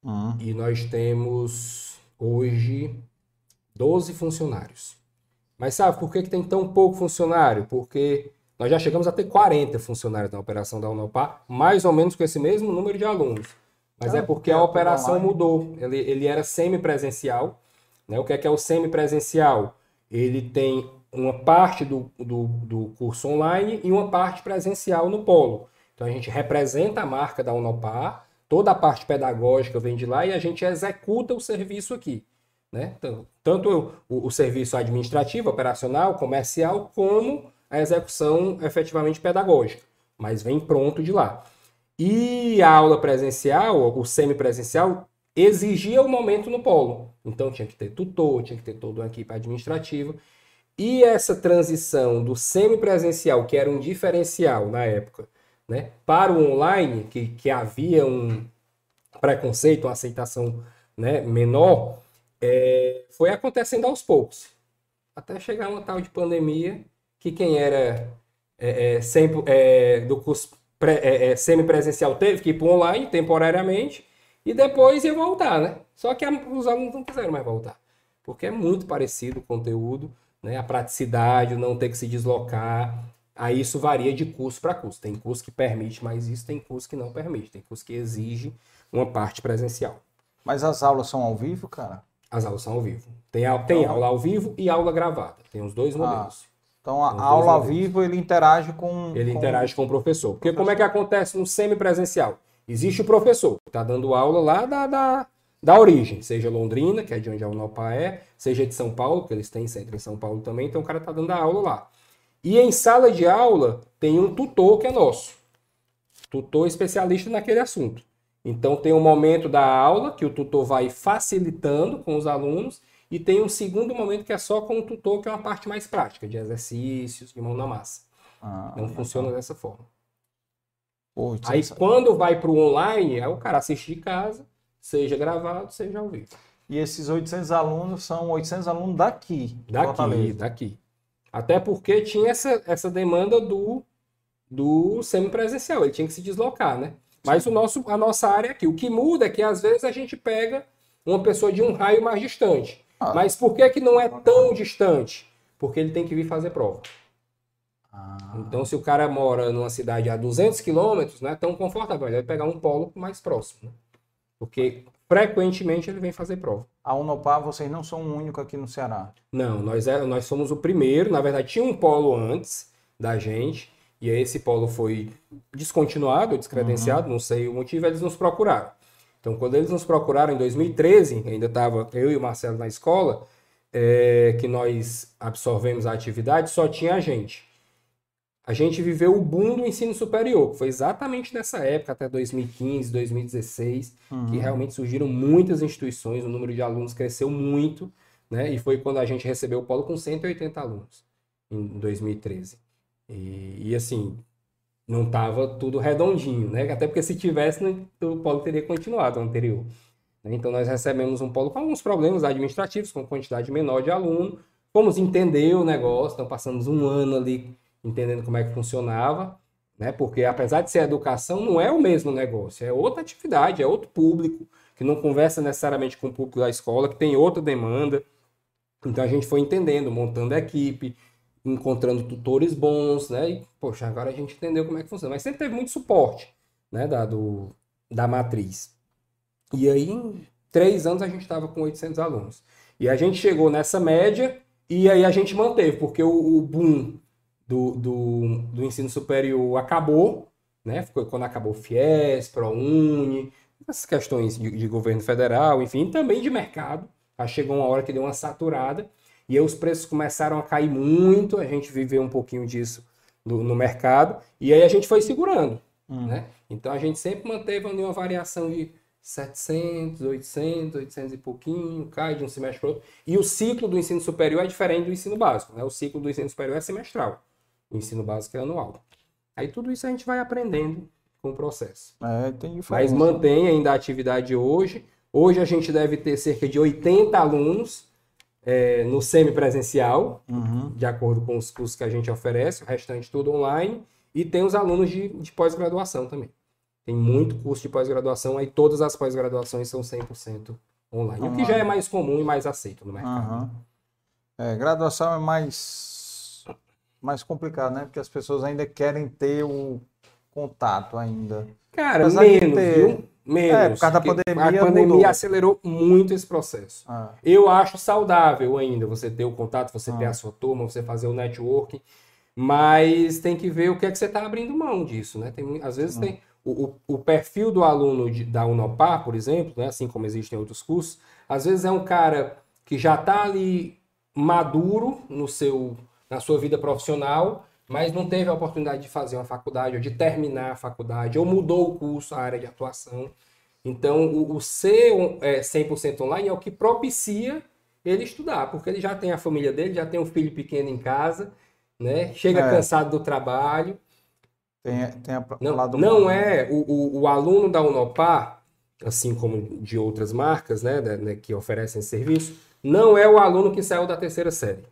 Hum. E nós temos hoje 12 funcionários. Mas sabe por que, que tem tão pouco funcionário? Porque nós já chegamos a ter 40 funcionários na operação da Unopar, mais ou menos com esse mesmo número de alunos. Mas ah, é porque a é operação mudou. Ele, ele era semipresencial. Né? O que é, que é o semipresencial? Ele tem uma parte do, do, do curso online e uma parte presencial no polo. Então a gente representa a marca da Unopar, toda a parte pedagógica vem de lá e a gente executa o serviço aqui. Né? Então, tanto o, o serviço administrativo, operacional, comercial, como a execução efetivamente pedagógica, mas vem pronto de lá. E a aula presencial, o semipresencial, exigia o momento no polo. Então tinha que ter tutor, tinha que ter toda uma equipe administrativa. E essa transição do semipresencial, que era um diferencial na época, né, para o online, que, que havia um preconceito, uma aceitação né, menor, é, foi acontecendo aos poucos. Até chegar uma tal de pandemia que quem era é, é, sempre, é, do curso é, é, semipresencial teve que ir para o online temporariamente e depois ia voltar, né? Só que os alunos não quiseram mais voltar, porque é muito parecido o conteúdo, né? a praticidade, o não ter que se deslocar. Aí isso varia de curso para curso. Tem curso que permite mais isso, tem curso que não permite, tem curso que exige uma parte presencial. Mas as aulas são ao vivo, cara? As aulas são ao vivo. Tem, tem então... aula ao vivo e aula gravada. Tem os dois ah, Então a aula ao vivo ele interage com. Ele com... interage com o professor. Porque professor. como é que acontece no semipresencial? Existe o professor que está dando aula lá da, da, da origem, seja Londrina, que é de onde a Unopá é, seja de São Paulo, que eles têm centro em São Paulo também, então o cara está dando a aula lá. E em sala de aula tem um tutor que é nosso. Tutor especialista naquele assunto. Então tem um momento da aula que o tutor vai facilitando com os alunos e tem um segundo momento que é só com o tutor, que é uma parte mais prática, de exercícios, de mão na massa. Ah, então funciona dessa forma. Pô, aí quando vai para o online, aí o cara assiste de casa, seja gravado, seja ao vivo. E esses 800 alunos são 800 alunos daqui. Daqui, daqui. Até porque tinha essa, essa demanda do, do semipresencial, ele tinha que se deslocar, né? Mas o nosso, a nossa área aqui, o que muda é que às vezes a gente pega uma pessoa de um raio mais distante. Ah. Mas por que, que não é tão distante? Porque ele tem que vir fazer prova. Ah. Então, se o cara mora numa cidade a 200 quilômetros, não é tão confortável. Ele vai pegar um polo mais próximo. Né? Porque frequentemente ele vem fazer prova. A Unopar, vocês não são o único aqui no Ceará? Não, nós, é, nós somos o primeiro. Na verdade, tinha um polo antes da gente. E aí esse polo foi descontinuado, descredenciado, uhum. não sei o motivo, eles nos procuraram. Então, quando eles nos procuraram em 2013, ainda estava eu e o Marcelo na escola, é, que nós absorvemos a atividade, só tinha a gente. A gente viveu o boom do ensino superior, que foi exatamente nessa época, até 2015, 2016, uhum. que realmente surgiram muitas instituições, o número de alunos cresceu muito, né? E foi quando a gente recebeu o polo com 180 alunos, em 2013. E, e assim, não estava tudo redondinho, né? Até porque se tivesse, o polo teria continuado o anterior. Né? Então nós recebemos um polo com alguns problemas administrativos, com quantidade menor de aluno. Fomos entender o negócio, então passamos um ano ali entendendo como é que funcionava, né? Porque apesar de ser educação, não é o mesmo negócio, é outra atividade, é outro público que não conversa necessariamente com o público da escola, que tem outra demanda. Então a gente foi entendendo, montando a equipe, encontrando tutores bons, né? E, poxa, agora a gente entendeu como é que funciona. Mas sempre teve muito suporte, né? Da, do, da matriz. E aí, em três anos, a gente estava com 800 alunos. E a gente chegou nessa média e aí a gente manteve, porque o, o boom do, do, do, ensino superior acabou, né? Foi quando acabou o FIES, ProUni, essas questões de, de governo federal, enfim, também de mercado. Aí chegou uma hora que deu uma saturada. E aí os preços começaram a cair muito, a gente viveu um pouquinho disso no, no mercado, e aí a gente foi segurando. Hum. Né? Então a gente sempre manteve uma variação de 700, 800, 800 e pouquinho, cai de um semestre para outro. E o ciclo do ensino superior é diferente do ensino básico. Né? O ciclo do ensino superior é semestral, o ensino básico é anual. Aí tudo isso a gente vai aprendendo com o processo. É, Mas mantém ainda a atividade hoje. Hoje a gente deve ter cerca de 80 alunos é, no semipresencial, uhum. de acordo com os cursos que a gente oferece, o restante tudo online. E tem os alunos de, de pós-graduação também. Tem muito curso de pós-graduação, aí todas as pós-graduações são 100% online. O que já é mais comum e mais aceito no mercado. Uhum. É, graduação é mais, mais complicado, né? Porque as pessoas ainda querem ter o contato ainda. Cara, Apesar menos, ter... viu? Menos. É, por causa da pandemia. A pandemia mudou. acelerou muito esse processo. Ah. Eu acho saudável ainda você ter o contato, você ah. ter a sua turma, você fazer o networking, mas tem que ver o que é que você está abrindo mão disso, né? Tem, às vezes ah. tem o, o, o, perfil do aluno de, da Unopar, por exemplo, né, assim como existem outros cursos, às vezes é um cara que já está ali maduro no seu, na sua vida profissional, mas não teve a oportunidade de fazer uma faculdade, ou de terminar a faculdade, ou mudou o curso, a área de atuação. Então, o, o ser é, 100% online é o que propicia ele estudar, porque ele já tem a família dele, já tem um filho pequeno em casa, né? chega é. cansado do trabalho. Tem, tem a, não, não é o, o, o, aluno da Unopar, assim como de outras marcas né, né, que oferecem serviço, não é o aluno que saiu da terceira série.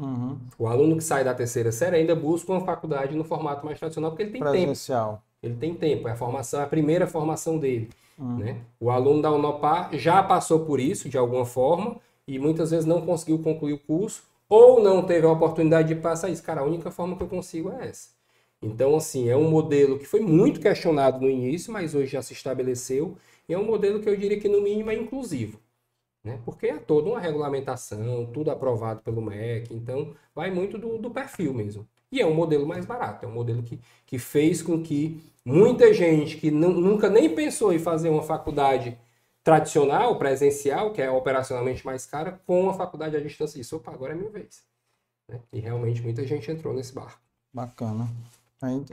Uhum. O aluno que sai da terceira série ainda busca uma faculdade no formato mais tradicional porque ele tem Presencial. tempo. Ele tem tempo, é a formação, é a primeira formação dele. Uhum. Né? O aluno da Unopar já passou por isso de alguma forma e muitas vezes não conseguiu concluir o curso ou não teve a oportunidade de passar isso. Cara, a única forma que eu consigo é essa. Então, assim, é um modelo que foi muito questionado no início, mas hoje já se estabeleceu. E é um modelo que eu diria que, no mínimo, é inclusivo né? Porque é toda uma regulamentação, tudo aprovado pelo MEC, então vai muito do, do perfil mesmo. E é um modelo mais barato, é um modelo que, que fez com que muita gente que nunca nem pensou em fazer uma faculdade tradicional, presencial, que é operacionalmente mais cara, com uma faculdade à distância, disse, opa, agora é minha vez. Né? E realmente muita gente entrou nesse barco. Bacana. Aí,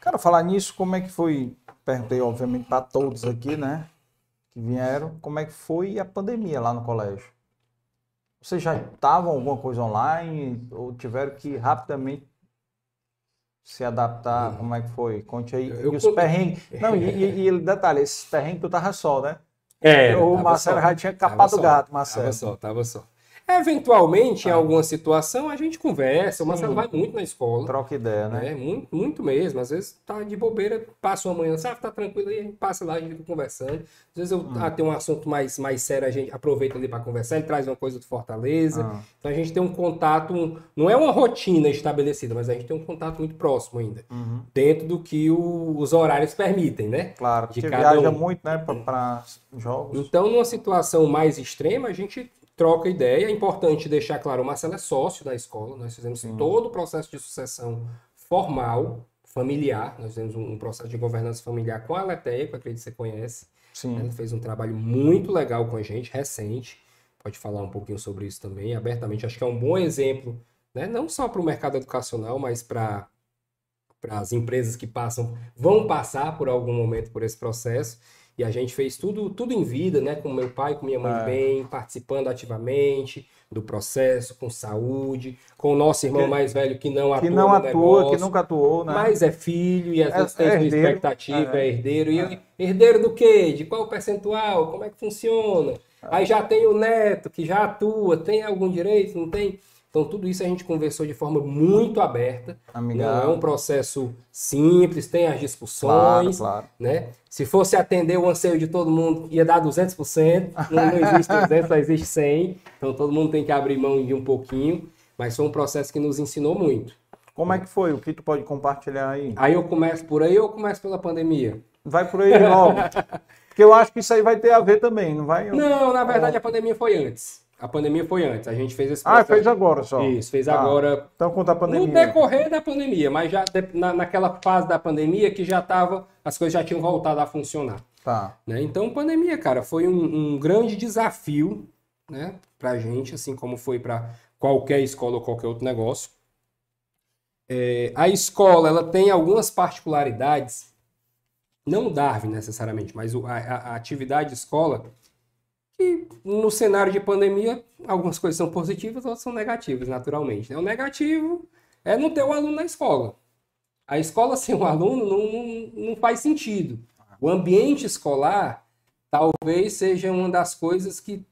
cara, falar nisso, como é que foi? Perguntei, obviamente, para todos aqui, né? Que vieram, como é que foi a pandemia lá no colégio? Vocês já estavam alguma coisa online ou tiveram que rapidamente se adaptar? Como é que foi? Conte aí. Eu, e os perrengues. Não, e, e, e detalhe, esses perrengues tu tava só, né? É. O Marcelo já tinha capado o gato, Marcelo. Tava só, tava só. Eventualmente, ah. em alguma situação, a gente conversa. O Marcelo vai muito na escola. Troca ideia, né? É, muito, muito mesmo. Às vezes tá de bobeira, passa uma manhã, sabe, tá tranquilo, aí a gente passa lá, a gente fica conversando. Às vezes eu hum. ah, tem um assunto mais, mais sério, a gente aproveita ali para conversar, ele traz uma coisa do Fortaleza. Ah. Então a gente tem um contato, um, não é uma rotina estabelecida, mas a gente tem um contato muito próximo ainda. Uhum. Dentro do que o, os horários permitem, né? Claro, de porque viaja um. muito, né, para jogos. Então, numa situação mais extrema, a gente troca ideia. É importante deixar claro, o Marcelo é sócio da escola, nós fizemos Sim. todo o processo de sucessão formal, familiar, nós fizemos um, processo de governança familiar com a Leteia, que eu acredito que você conhece. Sim. Ele fez um trabalho muito legal com a gente, recente, pode falar um pouquinho sobre isso também, abertamente, acho que é um bom exemplo, né? não só para o mercado educacional, mas para para as empresas que passam, vão passar por algum momento por esse processo. E a gente fez tudo, tudo em vida, né? Com meu pai, com minha mãe é. bem, participando ativamente do processo, com saúde, com o nosso irmão que, mais velho que não atua. Que não atua, negócio, que nunca atuou, né? Mas é filho e às é, vezes tem é uma expectativa, é, é herdeiro. E é. herdeiro do quê? De qual percentual? Como é que funciona? É. Aí já tem o neto que já atua, tem algum direito? Não tem? Então, tudo isso a gente conversou de forma muito aberta. Amigável. Não é um processo simples, tem as discussões. Claro, claro. Né? Se fosse atender o anseio de todo mundo, ia dar 200%. Não, não existe 200, só existe 100. Então, todo mundo tem que abrir mão de um pouquinho. Mas foi um processo que nos ensinou muito. Como é que foi? O que tu pode compartilhar aí? Aí eu começo por aí ou eu começo pela pandemia? Vai por aí logo. Porque eu acho que isso aí vai ter a ver também, não vai? Não, na verdade a pandemia foi antes. A pandemia foi antes. A gente fez esse processo. Ah, fez agora só. Isso, fez ah, agora. Então conta a pandemia. No decorrer da pandemia, mas já na, naquela fase da pandemia que já estava, as coisas já tinham voltado a funcionar. Tá. Né? Então, pandemia, cara, foi um, um grande desafio, né, pra gente, assim como foi para qualquer escola ou qualquer outro negócio. É, a escola, ela tem algumas particularidades não Darwin necessariamente, mas a, a, atividade de escola, que no cenário de pandemia, algumas coisas são positivas, outras são negativas, naturalmente. Né? O negativo é não ter o aluno na escola. A escola sem o aluno não, não, não faz sentido. O ambiente escolar talvez seja uma das coisas que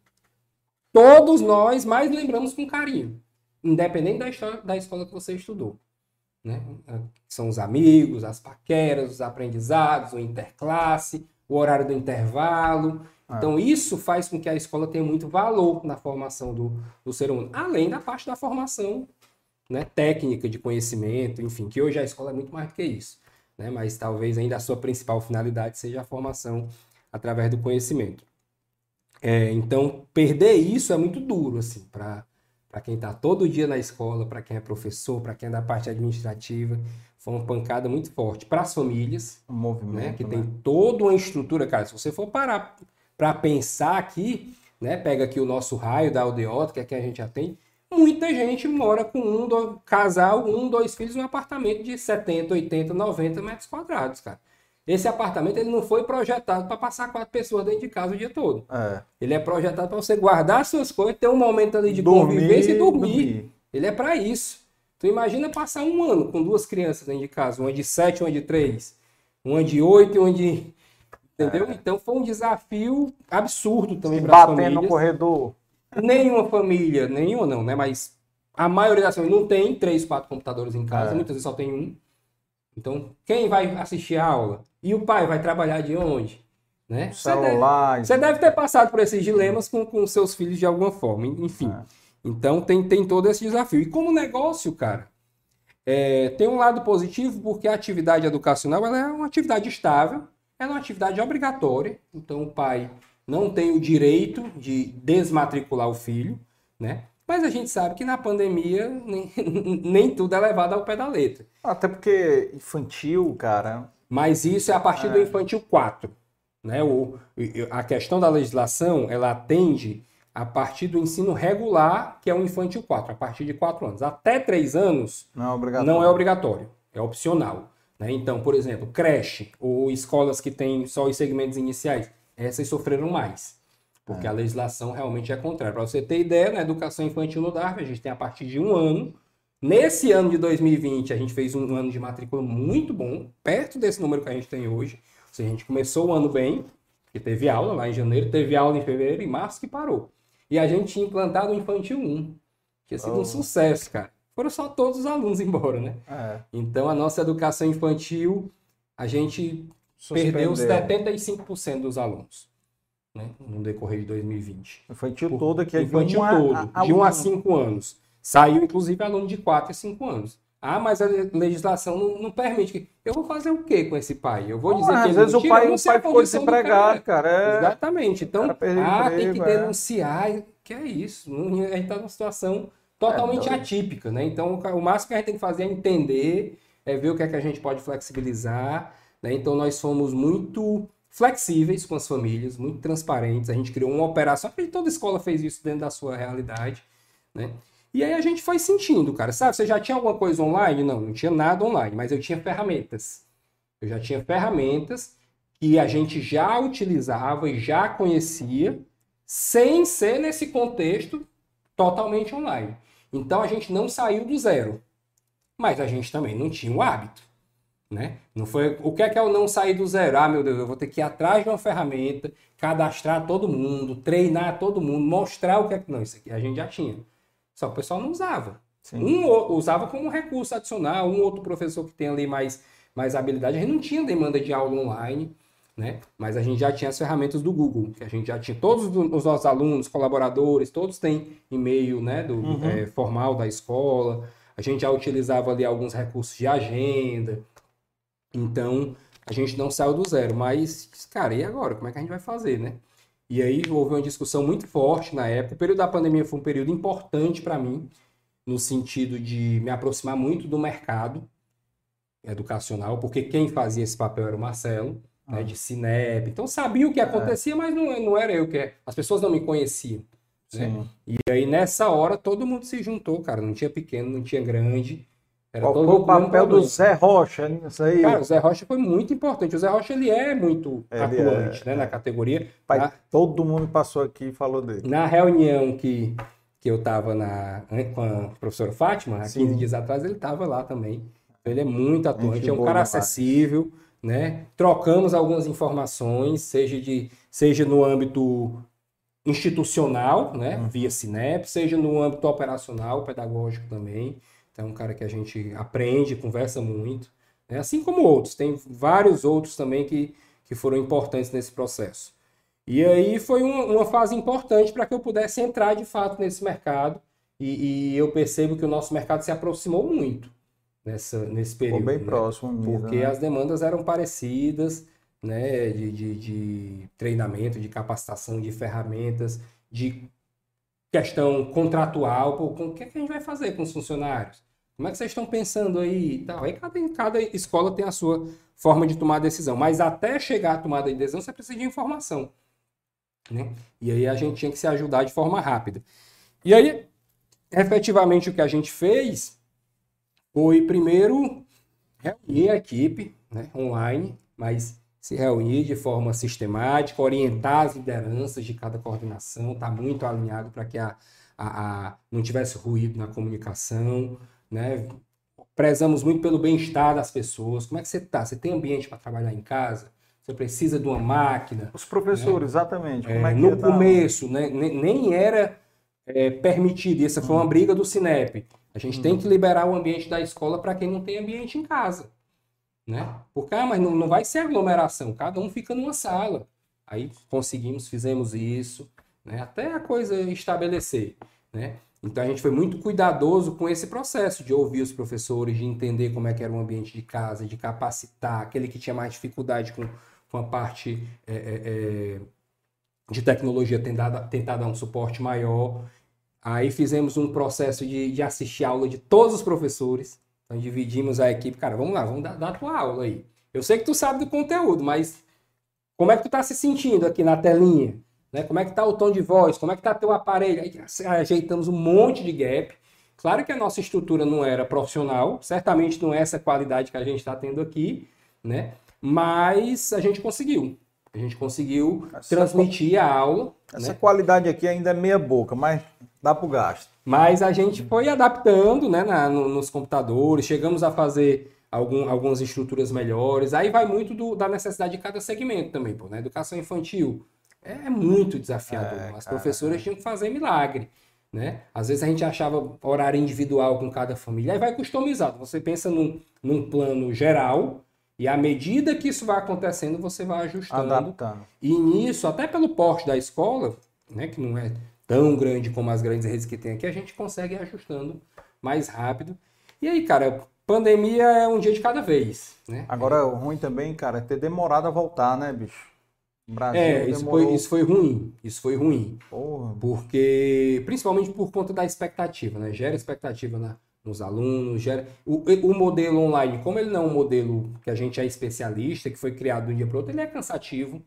todos nós mais lembramos com carinho, independente da, história, da escola que você estudou. Né? São os amigos, as paqueras, os aprendizados, o interclasse, o horário do intervalo. Ah. Então, isso faz com que a escola tenha muito valor na formação do, do ser humano, além da parte da formação né, técnica, de conhecimento, enfim, que hoje a escola é muito mais do que isso. Né? Mas talvez ainda a sua principal finalidade seja a formação através do conhecimento. É, então, perder isso é muito duro, assim, para quem está todo dia na escola, para quem é professor, para quem é da parte administrativa. Foi uma pancada muito forte para as famílias, um movimento, né, que né? tem toda uma estrutura. Cara, se você for parar para pensar aqui, né, pega aqui o nosso raio da aldeota, que é que a gente já tem, muita gente mora com um do, casal, um, dois filhos, um apartamento de 70, 80, 90 metros quadrados, cara. Esse apartamento ele não foi projetado para passar quatro pessoas dentro de casa o dia todo. É. Ele é projetado para você guardar suas coisas, ter um momento ali de dormir, convivência e dormir. dormir. Ele é para isso. Tu imagina passar um ano com duas crianças dentro de casa, uma de sete, uma de três, uma de oito e uma de. Entendeu? É. Então foi um desafio absurdo também para as famílias. no corredor. Nenhuma família, nenhuma não, né? Mas a maioria das famílias não tem três, quatro computadores em casa, é. muitas vezes só tem um. Então, quem vai assistir a aula? E o pai vai trabalhar de onde? Né? Celular. Você deve, deve, ter passado por esses dilemas com, com seus filhos de alguma forma, enfim. É. Então tem, tem todo esse desafio. E como negócio, cara, é, tem um lado positivo porque a atividade educacional ela é uma atividade estável, ela é uma atividade obrigatória. Então o pai não tem o direito de desmatricular o filho, né? Mas a gente sabe que na pandemia nem, nem tudo é levado ao pé da letra. Até porque infantil, cara. Mas isso é a partir é. do infantil 4. Né? O, a questão da legislação, ela atende a partir do ensino regular, que é o infantil 4, a partir de 4 anos. Até 3 anos não é obrigatório, não é, obrigatório, é opcional. Né? Então, por exemplo, creche ou escolas que têm só os segmentos iniciais, essas sofreram mais. Porque é. a legislação realmente é contrária. Para você ter ideia, na educação infantil no DARF, a gente tem a partir de um ano. Nesse ano de 2020, a gente fez um ano de matrícula muito bom, perto desse número que a gente tem hoje. Ou seja, a gente começou o ano bem, que teve aula lá em janeiro, teve aula em fevereiro e março que parou. E a gente tinha implantado o Infantil 1, que tinha sido oh. um sucesso, cara. Foram só todos os alunos embora, né? É. Então, a nossa educação infantil, a gente Suspendeu. perdeu 75% dos alunos né, no decorrer de 2020. Infantil Por, todo aqui é infantil de todo, a, a, de 1 a 5 anos. Saiu, inclusive, aluno de 4 a 5 anos. Ah, mas a legislação não, não, permite. Eu vou fazer o que com esse pai? Eu vou dizer ah, que às vezes o pai, o pai ficou desempregado, cara. É... Exatamente. Então, ah, emprego, tem que é. denunciar. Que é isso? A gente está numa situação totalmente é, atípica, né? Então, o máximo que a gente tem que fazer é entender, é ver o que é que a gente pode flexibilizar. Né? Então, nós fomos muito flexíveis com as famílias, muito transparentes. A gente criou uma operação, que toda escola fez isso dentro da sua realidade, né? E aí a gente foi sentindo, cara, sabe? Você já tinha alguma coisa online? Não, não tinha nada online, mas eu tinha ferramentas. Eu já tinha ferramentas que a gente já utilizava e já conhecia, sem ser nesse contexto totalmente online. Então a gente não saiu do zero, mas a gente também não tinha o hábito. Né? Não foi o que é que eu não sair do zero? Ah, meu Deus, eu vou ter que ir atrás de uma ferramenta, cadastrar todo mundo, treinar todo mundo, mostrar o que é que não, isso aqui a gente já tinha. Só que o pessoal não usava. Sim. Um usava como recurso adicional, um outro professor que tem ali mais mais habilidade, a gente não tinha demanda de aula online, né? Mas a gente já tinha as ferramentas do Google, que a gente já tinha todos os nossos alunos, colaboradores, todos têm e-mail, né, do uhum. é, formal da escola. A gente já utilizava ali alguns recursos de agenda, então, a gente não saiu do zero, mas, cara, e agora? Como é que a gente vai fazer, né? E aí houve uma discussão muito forte na época. O período da pandemia foi um período importante para mim, no sentido de me aproximar muito do mercado educacional, porque quem fazia esse papel era o Marcelo. Né, de Cinep. Então sabia o que é. acontecia, é. mas não, não era eu que. As pessoas não me conheciam. Né? E aí nessa hora todo mundo se juntou, cara. Não tinha pequeno, não tinha grande Era Qual todo foi o papel do Zé Rocha nisso aí? Cara, o Zé Rocha foi muito importante. O Zé Rocha ele é muito ele atuante é, né, na categoria. Pai, na... Todo mundo passou aqui e falou dele. Na reunião que, que eu estava com a professora Fátima, há 15 dias atrás, ele estava lá também. Ele é muito atuante, é um cara acessível, né? Trocamos algumas informações, seja, de, seja no âmbito institucional, né, uhum. via Sinep, seja no âmbito operacional, pedagógico também. Então, é um cara que a gente aprende, conversa muito, né? assim como outros. Tem vários outros também que, que foram importantes nesse processo. E aí foi uma, uma fase importante para que eu pudesse entrar de fato nesse mercado. E, e, eu percebo que o nosso mercado se aproximou muito nessa, nesse período. Ficou bem né? próximo, mesmo, Porque né? as demandas eram parecidas né, de, de, de treinamento, de capacitação, de ferramentas, de questão contratual, pô, com o que, é que a gente vai fazer com os funcionários? Como é que vocês estão pensando aí e tal? Aí cada, cada escola tem a sua forma de tomar decisão, mas até chegar à tomada de decisão você precisa de informação. Né? E aí a gente tinha que se ajudar de forma rápida. E aí, efetivamente, o que a gente fez foi, primeiro, reunir a equipe né, online, mas se reunir de forma sistemática, orientar as lideranças de cada coordenação, está muito alinhado para que a, a, a, não tivesse ruído na comunicação, né? Prezamos muito pelo bem-estar das pessoas. Como é que você está? Você tem ambiente para trabalhar em casa? Você precisa de uma máquina? Os professores, né? exatamente. É, é no começo, né? nem era é, permitido. Essa foi uma hum. briga do Cinep. A gente hum. tem que liberar o ambiente da escola para quem não tem ambiente em casa né? Porque, ah, mas não, não vai ser aglomeração, cada um fica numa sala. Aí conseguimos, fizemos isso, né? Até a coisa estabelecer, né? Então a gente foi muito cuidadoso com esse processo de ouvir os professores, de entender como é que era o ambiente de casa, de capacitar aquele que tinha mais dificuldade com, com a parte é, é de tecnologia, tentar, tentar dar um suporte maior. Aí fizemos um processo de, de assistir aula de todos os professores, então dividimos a equipe, cara, vamos lá, vamos dar, dar a tua aula aí. Eu sei que tu sabe do conteúdo, mas como é que tu tá se sentindo aqui na telinha? Né? Como é que tá o tom de voz? Como é que tá teu aparelho? Aí ajeitamos um monte de gap. Claro que a nossa estrutura não era profissional, certamente não é essa qualidade que a gente está tendo aqui, né? Mas a gente conseguiu. A gente conseguiu essa transmitir a aula. Essa né? qualidade aqui ainda é meia boca, mas dá para o gasto. Mas a gente foi adaptando né, na, no, nos computadores, chegamos a fazer algum, algumas estruturas melhores. Aí vai muito do, da necessidade de cada segmento também. Pô, né? Educação infantil é muito desafiador. É, As cara, professoras é. tinham que fazer milagre. Né? Às vezes a gente achava horário individual com cada família, aí vai customizado. Você pensa num, num plano geral, e à medida que isso vai acontecendo, você vai ajustando. Adaptando. E nisso, até pelo porte da escola, né, que não é tão grande como as grandes redes que tem aqui, a gente consegue ir ajustando mais rápido. E aí, cara, pandemia é um dia de cada vez, né? Agora, o ruim também, cara, é ter demorado a voltar, né, bicho? Brasil é, isso foi, isso foi ruim. Isso foi ruim. Porra. Porque, principalmente por conta da expectativa, né? Gera expectativa na, nos alunos, gera. O, o modelo online, como ele não é um modelo que a gente é especialista, que foi criado de um dia para outro, ele é cansativo,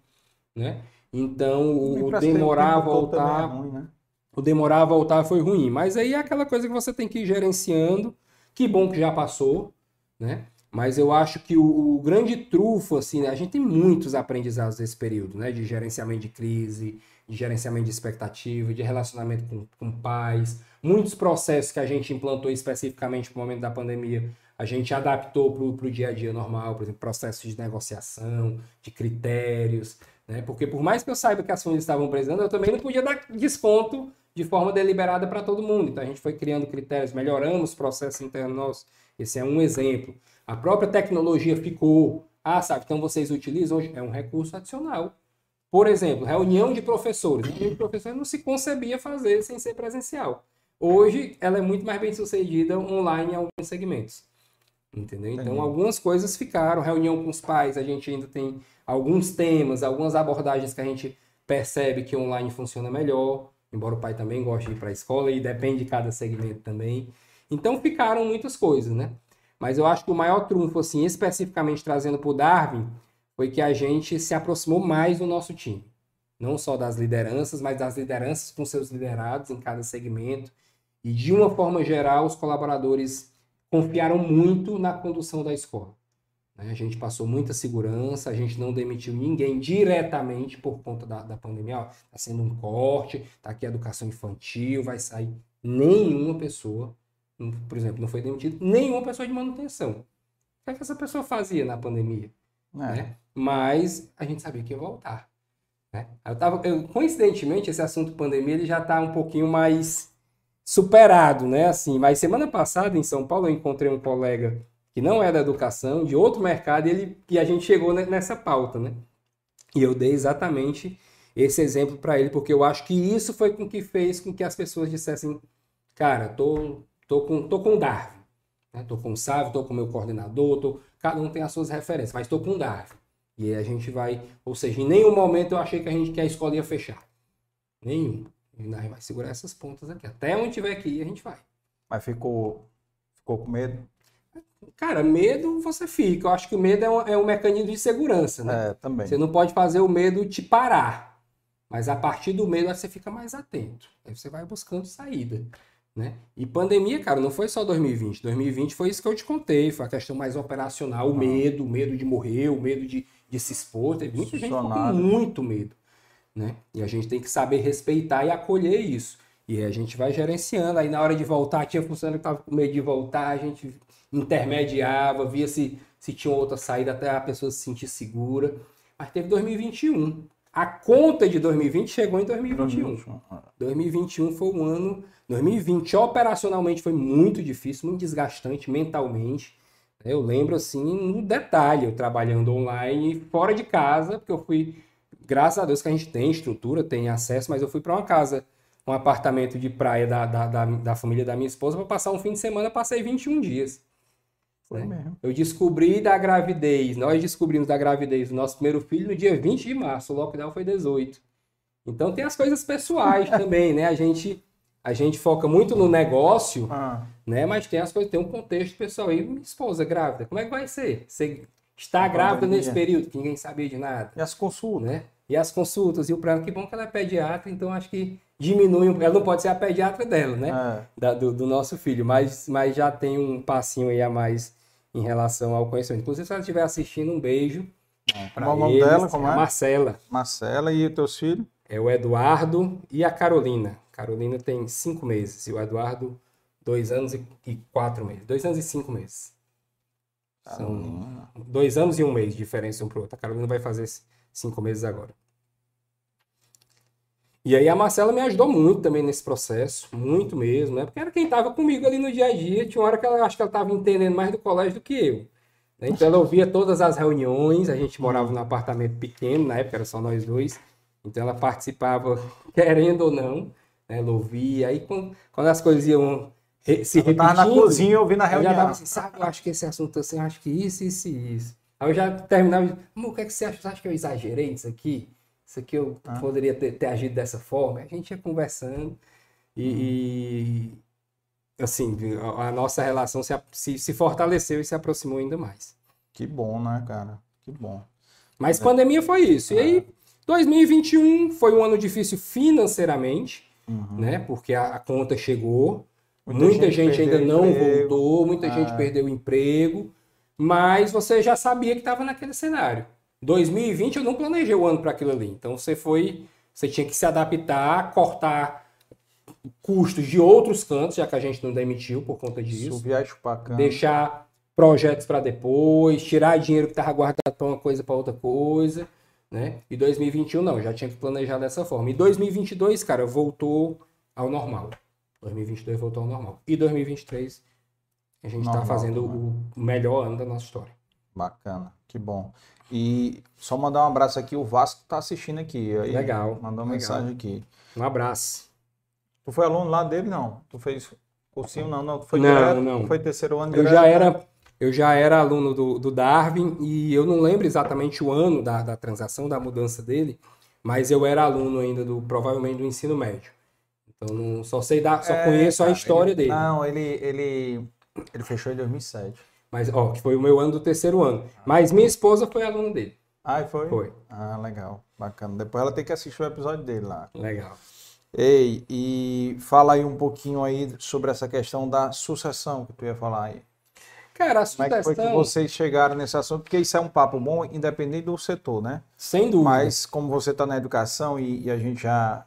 né? Então, o demorar a voltar. É ruim, né? O demorar a voltar foi ruim. Mas aí é aquela coisa que você tem que ir gerenciando. Que bom que já passou, né? Mas eu acho que o, o grande trufo, assim, né? a gente tem muitos aprendizados nesse período, né? De gerenciamento de crise, de gerenciamento de expectativa, de relacionamento com, com pais. Muitos processos que a gente implantou especificamente no momento da pandemia, a gente adaptou para o dia a dia normal, por exemplo, processos de negociação, de critérios. Né? Porque por mais que eu saiba que as famílias estavam precisando, eu também não podia dar desconto de forma deliberada para todo mundo. Então a gente foi criando critérios, melhoramos o processo interno. Esse é um exemplo. A própria tecnologia ficou. Ah, sabe, então vocês utilizam hoje? É um recurso adicional. Por exemplo, reunião de professores. Reunião de professores não se concebia fazer sem ser presencial. Hoje, ela é muito mais bem sucedida online em alguns segmentos. Entendeu? Então, algumas coisas ficaram. Reunião com os pais, a gente ainda tem alguns temas, algumas abordagens que a gente percebe que online funciona melhor, embora o pai também goste de ir para a escola e depende de cada segmento também. Então ficaram muitas coisas, né? Mas eu acho que o maior trunfo, assim, especificamente trazendo para o Darwin, foi que a gente se aproximou mais do nosso time. Não só das lideranças, mas das lideranças com seus liderados em cada segmento. E de uma forma geral, os colaboradores confiaram muito na condução da escola. Né? A gente passou muita segurança, a gente não demitiu ninguém diretamente por conta da, da pandemia. Está sendo um corte, está aqui a educação infantil, vai sair nenhuma pessoa, por exemplo, não foi demitido nenhuma pessoa de manutenção. O que, é que essa pessoa fazia na pandemia? É. Né? Mas a gente sabia que ia voltar. Né? Eu tava, eu, coincidentemente, esse assunto pandemia ele já está um pouquinho mais superado, né? Assim, mas semana passada em São Paulo eu encontrei um colega que não é da educação, de outro mercado, e, ele, e a gente chegou nessa pauta, né? E eu dei exatamente esse exemplo para ele, porque eu acho que isso foi com que fez com que as pessoas dissessem, cara, tô, tô com, tô com Darwin, né? tô com o Sávio, tô com o meu coordenador, tô, cada um tem as suas referências, mas tô com Darwin. E aí a gente vai, ou seja, em nenhum momento eu achei que a gente que a escola ia fechar. Nenhum. E nós vai segurar essas pontas aqui. Até onde tiver que ir, a gente vai. Mas ficou, ficou com medo? Cara, medo você fica. Eu acho que o medo é um, é um mecanismo de segurança, né? É, também. Você não pode fazer o medo te parar. Mas a partir do medo você fica mais atento. Aí você vai buscando saída. Né? E pandemia, cara, não foi só 2020. 2020 foi isso que eu te contei. Foi a questão mais operacional, o medo, o medo de morrer, o medo de, de se expor. Teve muita gente com muito medo né? E a gente tem que saber respeitar e acolher isso. E a gente vai gerenciando. Aí na hora de voltar, tinha funcionário que estava com medo de voltar, a gente intermediava, via se, se tinha outra saída até a pessoa se sentir segura. Mas teve 2021. A conta de 2020 chegou em 2021. 2021 foi um ano. 2020 operacionalmente foi muito difícil, muito desgastante mentalmente. Eu lembro assim no detalhe, eu trabalhando online fora de casa, porque eu fui graças a Deus que a gente tem estrutura, tem acesso, mas eu fui para uma casa, um apartamento de praia da, da, da, da família da minha esposa para passar um fim de semana, passei 21 dias. Foi né? mesmo. Eu descobri da gravidez, nós descobrimos da gravidez do nosso primeiro filho no dia 20 de março, o lockdown foi 18. Então tem as coisas pessoais também, né? A gente a gente foca muito no negócio, ah. Né? Mas tem as coisas, tem um contexto pessoal. E minha esposa grávida, como é que vai ser? Você está grávida nesse período, que ninguém sabia de nada. E as consultas, né? e as consultas e o plano. Que bom que ela é pediatra, então acho que diminui. Ela não pode ser a pediatra dela, né? É. Da, do, do, nosso filho, mas, mas já tem um passinho aí a mais em relação ao conhecimento. Inclusive, se ela estiver assistindo, um beijo. É. Qual é o nome dela? Como é? Marcela. Marcela e os teus filhos? É o Eduardo e a Carolina. Carolina tem cinco meses e o Eduardo dois anos e, quatro meses. Dois anos e cinco meses. São dois anos e um mês de diferença um para o outro. A Carolina vai fazer cinco meses agora. E aí a Marcela me ajudou muito também nesse processo, muito mesmo, né? Porque era quem estava comigo ali no dia a dia. Tinha uma hora que ela acho que ela estava entendendo mais do colégio do que eu. Né? Então ela ouvia todas as reuniões, a gente morava num apartamento pequeno, na época era só nós dois. Então ela participava, querendo ou não, né? ela ouvia. Aí quando, quando as coisas iam se. Tava na cozinha ouvindo a reunião. Eu já tava assim, sabe, eu acho que esse assunto assim, eu acho que isso, isso e isso. Aí eu já terminava, o que, é que você acha? Você acha que eu exagerei isso aqui? Isso aqui eu ah. poderia ter, ter, agido dessa forma? A gente ia conversando e, e assim, a, nossa relação se, se, se, fortaleceu e se aproximou ainda mais. Que bom, né, cara? Que bom. Mas é. pandemia foi isso. Ah. E aí, 2021 foi um ano difícil financeiramente, uhum. né? Porque a, a conta chegou, muita, muita gente, gente ainda não emprego. voltou, muita ah. gente perdeu o emprego mas você já sabia que estava naquele cenário. 2020 eu não planejei o ano para aquilo ali. Então você foi, você tinha que se adaptar, cortar custos de outros cantos, já que a gente não demitiu por conta disso. Subir a chupacana. Deixar projetos para depois, tirar dinheiro que estava guardado para uma coisa para outra coisa, né? E 2021 não, já tinha que planejar dessa forma. E 2022, cara, voltou ao normal. 2022 voltou ao normal. E 2023 a gente está fazendo o melhor ano da nossa história. Bacana, que bom. E só mandar um abraço aqui, o Vasco está assistindo aqui. Aí legal. Mandou uma mensagem aqui. Um abraço. Tu foi aluno lá dele, não? Tu fez cursinho, não? Não, tu foi não, direto, não. foi terceiro ano eu Já era, eu já era aluno do, do, Darwin e eu não lembro exatamente o ano da, da transação, da mudança dele, mas eu era aluno ainda do, provavelmente do ensino médio. Então não, só sei dar, só é, conheço a história ele, dele. Não, ele, ele ele fechou em 2007. Mas, ó, que foi o meu ano do terceiro ano. Mas minha esposa foi aluna dele. Ah, foi? Foi. Ah, legal. Bacana. Depois ela tem que assistir o episódio dele lá. Legal. Ei, e fala aí um pouquinho aí sobre essa questão da sucessão que tu ia falar aí. Cara, a sucessão... Como é que foi que vocês chegaram nesse assunto? Porque isso é um papo bom, independente do setor, né? Sem dúvida. Mas como você está na educação e, e, a gente já,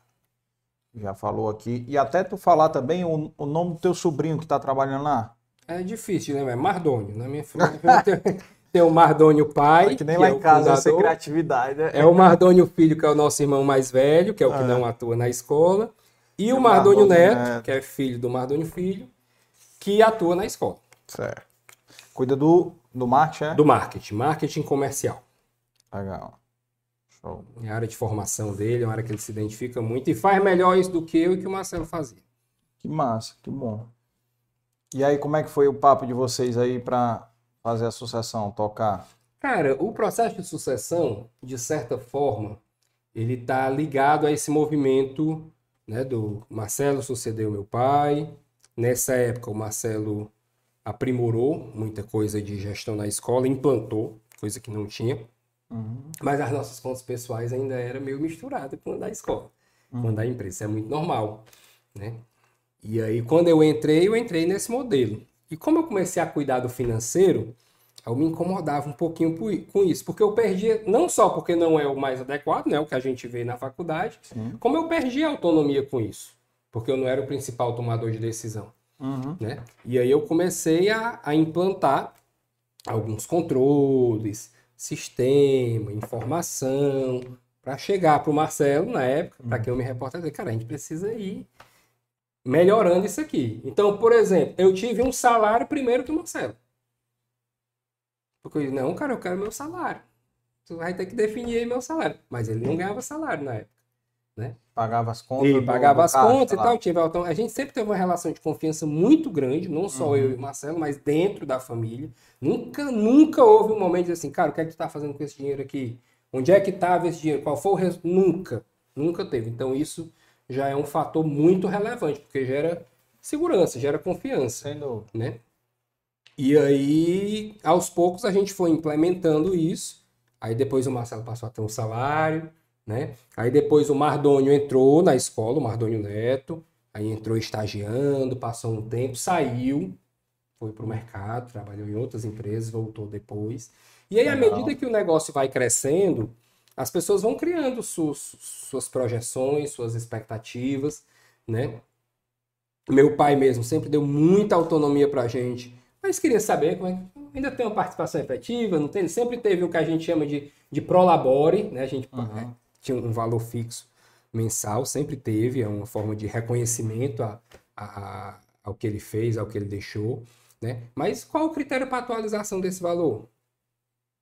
já falou aqui, e até tu falar também o, o nome do teu sobrinho que está trabalhando lá. É difícil, né? É Mardônio. Na minha família tem o Mardônio pai. É que nem lá é em casa essa criatividade, né? É o Mardônio filho, que é o nosso irmão mais velho, que é o que é. não atua na escola. E, e o Mardônio, Mardônio Neto, Neto, que é filho do Mardônio Filho, que atua na escola. Certo. Cuida do, do marketing, é? Do marketing, marketing comercial. Legal. Show. É a área de formação dele, é uma área que ele se identifica muito e faz melhor isso do que eu e que o Marcelo fazia. Que massa, que bom. E aí, como é que foi o papo de vocês aí para fazer a sucessão, tocar? Cara, o processo de sucessão, de certa forma, ele está ligado a esse movimento né, do Marcelo sucedeu meu pai. Nessa época, o Marcelo aprimorou muita coisa de gestão na escola, implantou, coisa que não tinha. Uhum. Mas as nossas contas pessoais ainda era meio misturada com a da escola, uhum. com a da empresa. Isso é muito normal, né? E aí, quando eu entrei, eu entrei nesse modelo. E como eu comecei a cuidar do financeiro, eu me incomodava um pouquinho com isso, porque eu perdia, não só porque não é o mais adequado, né, o que a gente vê na faculdade, Sim. como eu perdi a autonomia com isso, porque eu não era o principal tomador de decisão. Uhum. Né? E aí eu comecei a, a implantar alguns controles, sistema, informação, para chegar para o Marcelo, na época, para uhum. quem eu me reportei, dizer, cara, a gente precisa ir melhorando isso aqui. Então, por exemplo, eu tive um salário primeiro que o Marcelo. Porque eu disse, não, cara, eu quero meu salário. Tu vai ter que definir aí meu salário. Mas ele não ganhava salário na época. Né? Pagava as contas. E pagava as contas e tal. Tive, então, a gente sempre teve uma relação de confiança muito grande, não só uhum. eu e o Marcelo, mas dentro da família. Nunca, nunca houve um momento de assim, cara, o que é que tu tá fazendo com esse dinheiro aqui? Onde é que estava esse dinheiro? Qual foi o resultado? Nunca. Nunca teve. Então isso já é um fator muito relevante, porque gera segurança, gera confiança. Sem dúvida. Né? E aí, aos poucos, a gente foi implementando isso. Aí depois o Marcelo passou a ter um salário, né? Aí depois o Mardônio entrou na escola, o Mardônio Neto, aí entrou estagiando, passou um tempo, saiu, foi para o mercado, trabalhou em outras empresas, voltou depois. E aí, à medida que o negócio vai crescendo, as pessoas vão criando suas, suas projeções, suas expectativas, né? Meu pai mesmo sempre deu muita autonomia para a gente, mas queria saber como é que ainda tem uma participação efetiva, não tem? Sempre teve o que a gente chama de, de prolabore, né? A gente uhum tinha um valor fixo mensal, sempre teve, é uma forma de reconhecimento a, a, ao que ele fez, ao que ele deixou, né? Mas qual o critério para atualização desse valor?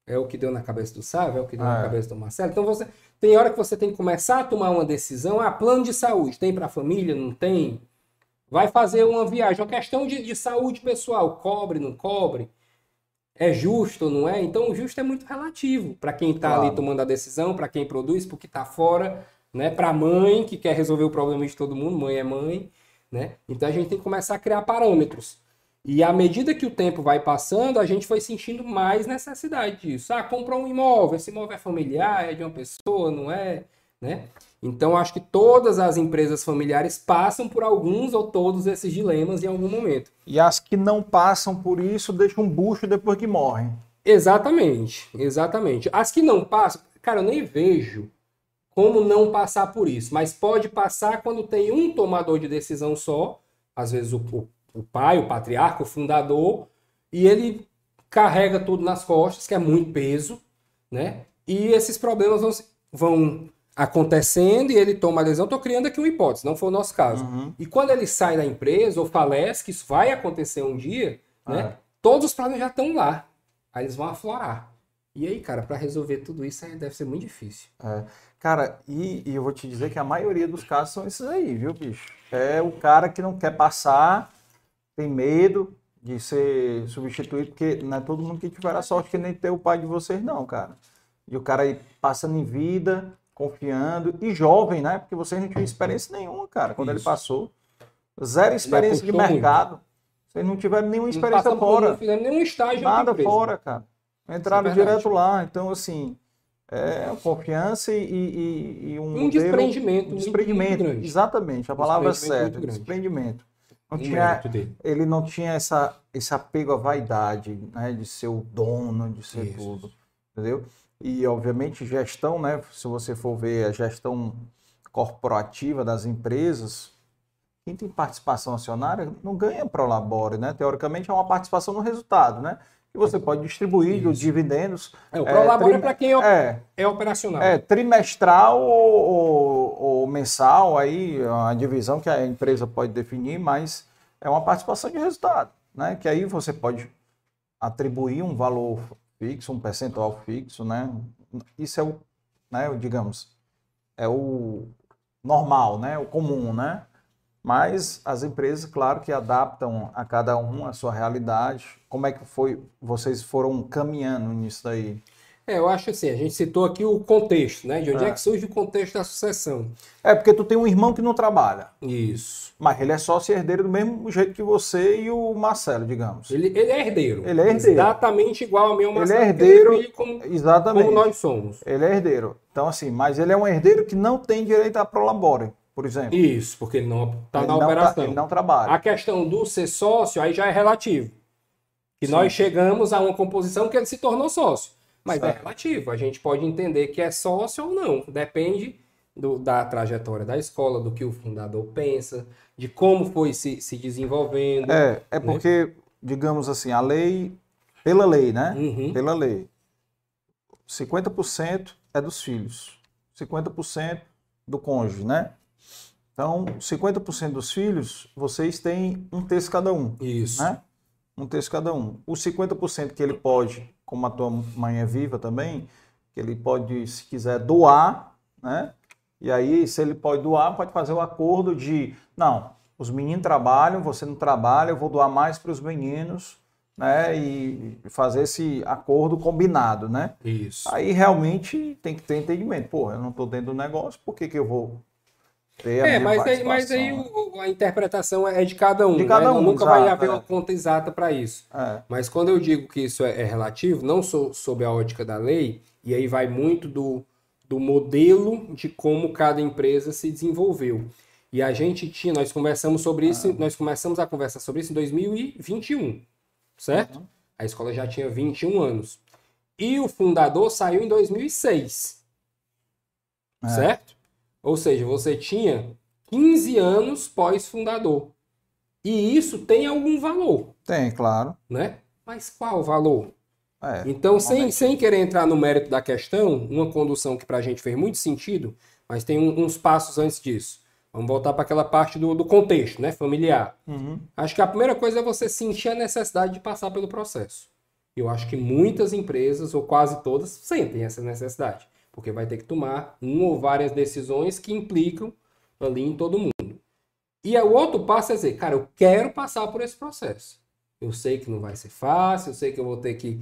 É o que deu na cabeça do Sávio, é o que deu ah, na é. cabeça do Marcelo. Então você tem hora que você tem que começar a tomar uma decisão. Ah, plano de saúde tem para a família? Não tem? Vai fazer uma viagem, uma questão de, de saúde pessoal, cobre, não cobre? É justo ou não é? Então, o justo é muito relativo para quem está claro. ali tomando a decisão, para quem produz, porque está fora, né? Para a mãe que quer resolver o problema de todo mundo, mãe é mãe, né? Então a gente tem que começar a criar parâmetros. E à medida que o tempo vai passando, a gente foi sentindo mais necessidade disso. Ah, comprou um imóvel, esse imóvel é familiar, é de uma pessoa, não é, né? Então, acho que todas as empresas familiares passam por alguns ou todos esses dilemas em algum momento. E as que não passam por isso deixam um bucho depois que morrem. Exatamente, exatamente. As que não passam, cara, eu nem vejo como não passar por isso, mas pode passar quando tem um tomador de decisão só, às vezes o, o, pai, o patriarca, o fundador, e ele carrega tudo nas costas, que é muito peso, né? E esses problemas vão, vão acontecendo e ele toma a lesão. Estou criando aqui uma hipótese, não foi o nosso caso. Uhum. E quando ele sai da empresa ou falece, que isso vai acontecer um dia, né? ah. né? Todos os problemas já estão lá. Aí eles vão aflorar. E aí, cara, para resolver tudo isso aí deve ser muito difícil. É. Cara, e, e, eu vou te dizer que a maioria dos casos são esses aí, viu, bicho? É o cara que não quer passar, tem medo de ser substituído, porque não é todo mundo que tiver a sorte que nem ter o pai de vocês, não, cara. E o cara aí passando em vida, confiando, e jovem, né? Porque você não tinha experiência nenhuma, cara, quando Isso. ele passou. Zero experiência de mercado. Muito. Vocês não tiveram nenhuma experiência fora. Não fizeram nenhum estágio. Nada fora, cara. Entraram é direto lá. Então, assim, é confiança e, e, e um, um desprendimento. Um desprendimento. Exatamente, a palavra certa. Desprendimento. não tinha, ele não tinha essa, esse apego à vaidade, né, de ser o dono, de ser Isso. tudo, entendeu? E, obviamente, gestão, né, se você for ver a gestão corporativa das empresas, quem tem participação acionária não ganha para o Labore, né? Teoricamente é uma participação no resultado, né? que você pode distribuir os dividendos. É, o Prolabore é, é para quem é, é, operacional. É, trimestral ou, ou, ou, mensal, aí a divisão que a empresa pode definir, mas é uma participação de resultado, né? Que aí você pode atribuir um valor fixo, um percentual fixo, né? Isso é o, né, digamos, é o normal, né? O comum, né? Mas as empresas, claro, que adaptam a cada um a sua realidade. Como é que foi? Vocês foram caminhando nisso daí? É, eu acho assim, a gente citou aqui o contexto, né? De onde é, é que surge o contexto da sucessão. É, porque tu tem um irmão que não trabalha. Isso. Mas ele é sócio herdeiro do mesmo jeito que você e o Marcelo, digamos. Ele, ele é herdeiro. Ele é herdeiro. Exatamente igual ao meu Marcelo. Ele é herdeiro. Ele é como, exatamente. Como nós somos. Ele é herdeiro. Então, assim, mas ele é um herdeiro que não tem direito a prolabore por exemplo. Isso, porque ele não está na não operação. Tá, ele não trabalha. A questão do ser sócio aí já é relativo. Que nós chegamos a uma composição que ele se tornou sócio. Mas é certo. é relativo. A gente pode entender que é sócio ou não. Depende do, da trajetória da escola, do que o fundador pensa, de como foi se, se desenvolvendo. É, é né? porque, digamos assim, a lei, pela lei, né? Uhum. Pela lei, 50% é dos filhos, 50% do cônjuge, né? Então, 50% dos filhos, vocês têm um terço cada um. Isso. Né? Um terço cada um. Os 50% que ele pode, como a tua mãe é viva também, que ele pode, se quiser, doar, né? E aí, se ele pode doar, pode fazer o acordo de, não, os meninos trabalham, você não trabalha, eu vou doar mais para os meninos, né? E fazer esse acordo combinado, né? Isso. Aí realmente tem que ter entendimento. Pô, eu não estou dentro do negócio, por que, que eu vou é, mas aí, mas aí o, a interpretação é de cada um. De cada né? um. Nunca exato, vai haver é. uma conta exata para isso. É. Mas quando eu digo que isso é, é relativo, não sou sob a ótica da lei, e aí vai muito do, do modelo de como cada empresa se desenvolveu. E a gente tinha, nós conversamos sobre isso, ah. nós começamos a conversar sobre isso em 2021, certo? Uhum. A escola já tinha 21 anos. E o fundador saiu em 2006. É. Certo? Ou seja, você tinha 15 anos pós-fundador. E isso tem algum valor. Tem, claro. Né? Mas qual o valor? É, então, sem, sem querer entrar no mérito da questão, uma condução que para a gente fez muito sentido, mas tem um, uns passos antes disso. Vamos voltar para aquela parte do, do contexto, né? Familiar. Uhum. Acho que a primeira coisa é você sentir a necessidade de passar pelo processo. Eu acho que muitas empresas, ou quase todas, sentem essa necessidade porque vai ter que tomar uma ou várias decisões que implicam ali em todo mundo. E o outro passo é dizer, cara, eu quero passar por esse processo. Eu sei que não vai ser fácil, eu sei que eu vou ter que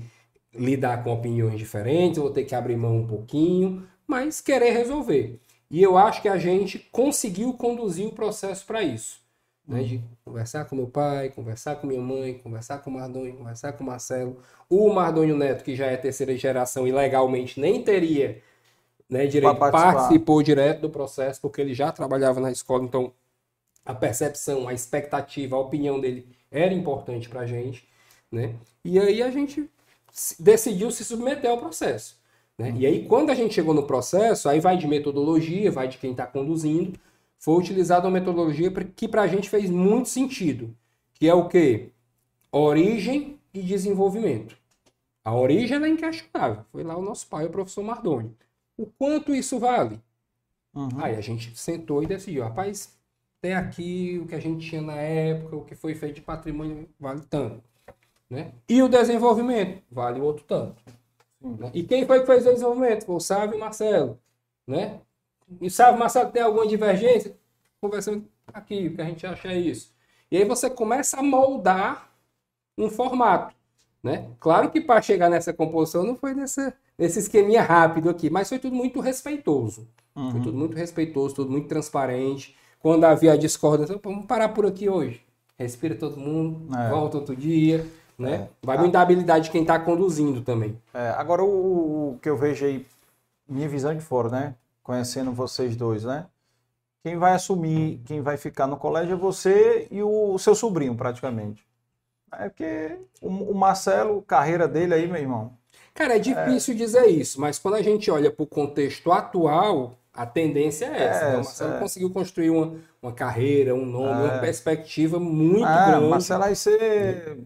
lidar com opiniões diferentes, eu vou ter que abrir mão um pouquinho, mas querer resolver. E eu acho que a gente conseguiu conduzir o processo para isso. Né, de conversar com meu pai, conversar com minha mãe, conversar com o Mardonho, conversar com o Marcelo. O Mardonho Neto, que já é terceira geração e legalmente nem teria né, direito participou direto do processo, porque ele já trabalhava na escola, então a percepção, a expectativa, a opinião dele era importante para a gente, né? E aí a gente decidiu se submeter ao processo. Né? E aí, quando a gente chegou no processo, aí vai de metodologia, vai de quem está conduzindo, foi utilizada uma metodologia que para a gente fez muito sentido, que é o quê? Origem e desenvolvimento. A origem é inquestionável. Foi lá o nosso pai, o professor Mardoni o quanto isso vale. Uhum. Aí a gente sentou e decidiu, rapaz, até aqui o que a gente tinha na época, o que foi feito de patrimônio vale tanto. Né? E o desenvolvimento vale outro tanto. Né? E quem foi que fez o desenvolvimento? Foi o Sávio e o Marcelo. Né? E o Sávio Marcelo tem alguma divergência? Conversando aqui, o que a gente acha é isso. E aí você começa a moldar um formato. Né? Claro que para chegar nessa composição não foi nessa, nesse esqueminha rápido aqui, mas foi tudo muito respeitoso. Uhum. Foi tudo muito respeitoso, tudo muito transparente. Quando havia a discordância, vamos parar por aqui hoje. Respira todo mundo, é. volta outro dia. Né? É. Vai ah. muito da habilidade de quem está conduzindo também. É, agora, o, o, que eu vejo aí, minha visão de fora, né? Conhecendo vocês dois, né? quem vai assumir, quem vai ficar no colégio é você e o, o seu sobrinho, praticamente. É porque o, o, Marcelo, carreira dele aí, meu irmão. Cara, é difícil é... dizer isso, mas quando a gente olha para o contexto atual, a tendência é essa. É, né? O Marcelo é. conseguiu construir uma, uma carreira, um nome, uma é. perspectiva muito é, grande. Marcelo vai ser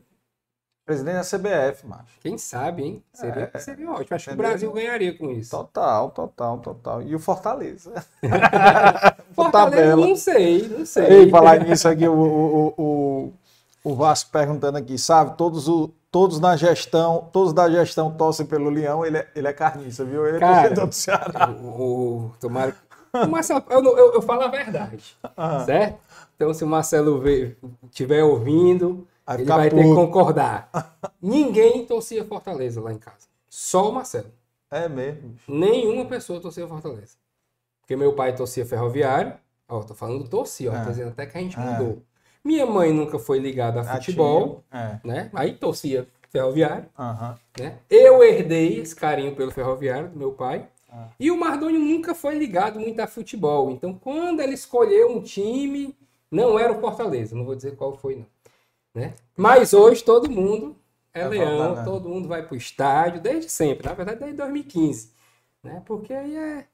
presidente da CBF, macho. Quem sabe, hein? Seria, é, seria ótimo. Acho que o Brasil ganharia com isso. Total, total, total. E o Fortaleza? Fortaleza, não sei, não sei. Ei, falar nisso aqui, o, o, o, o Vasco perguntando aqui, sabe? Todos, o, todos na gestão, todos da gestão torcem pelo Leão, ele é, ele é carniça, viu? Ele é torcedor do Ceará. O, o, tomara... o Marcelo, eu, eu, eu, falo a verdade, ah. certo? Então, se o Marcelo estiver ouvindo, vai ele vai ter que concordar. Ninguém torcia Fortaleza lá em casa. Só o Marcelo. É mesmo. Nenhuma pessoa torcia Fortaleza. Porque meu pai torcia Ferroviário. Ó, tô falando torcia, ó, é. tô dizendo até que a gente é. Minha mãe nunca foi ligada a futebol, é. né? Aí torcia Ferroviário, uhum. né? Eu herdei esse carinho pelo Ferroviário do meu pai. Ah. E o Mardônio nunca foi ligado muito a futebol. Então, quando ele escolheu um time, não era o Fortaleza. Não vou dizer qual foi, não. Né? Mas hoje todo mundo é, é leão, né? todo mundo vai para o estádio, desde sempre. Na verdade, desde 2015. Né? Porque aí é,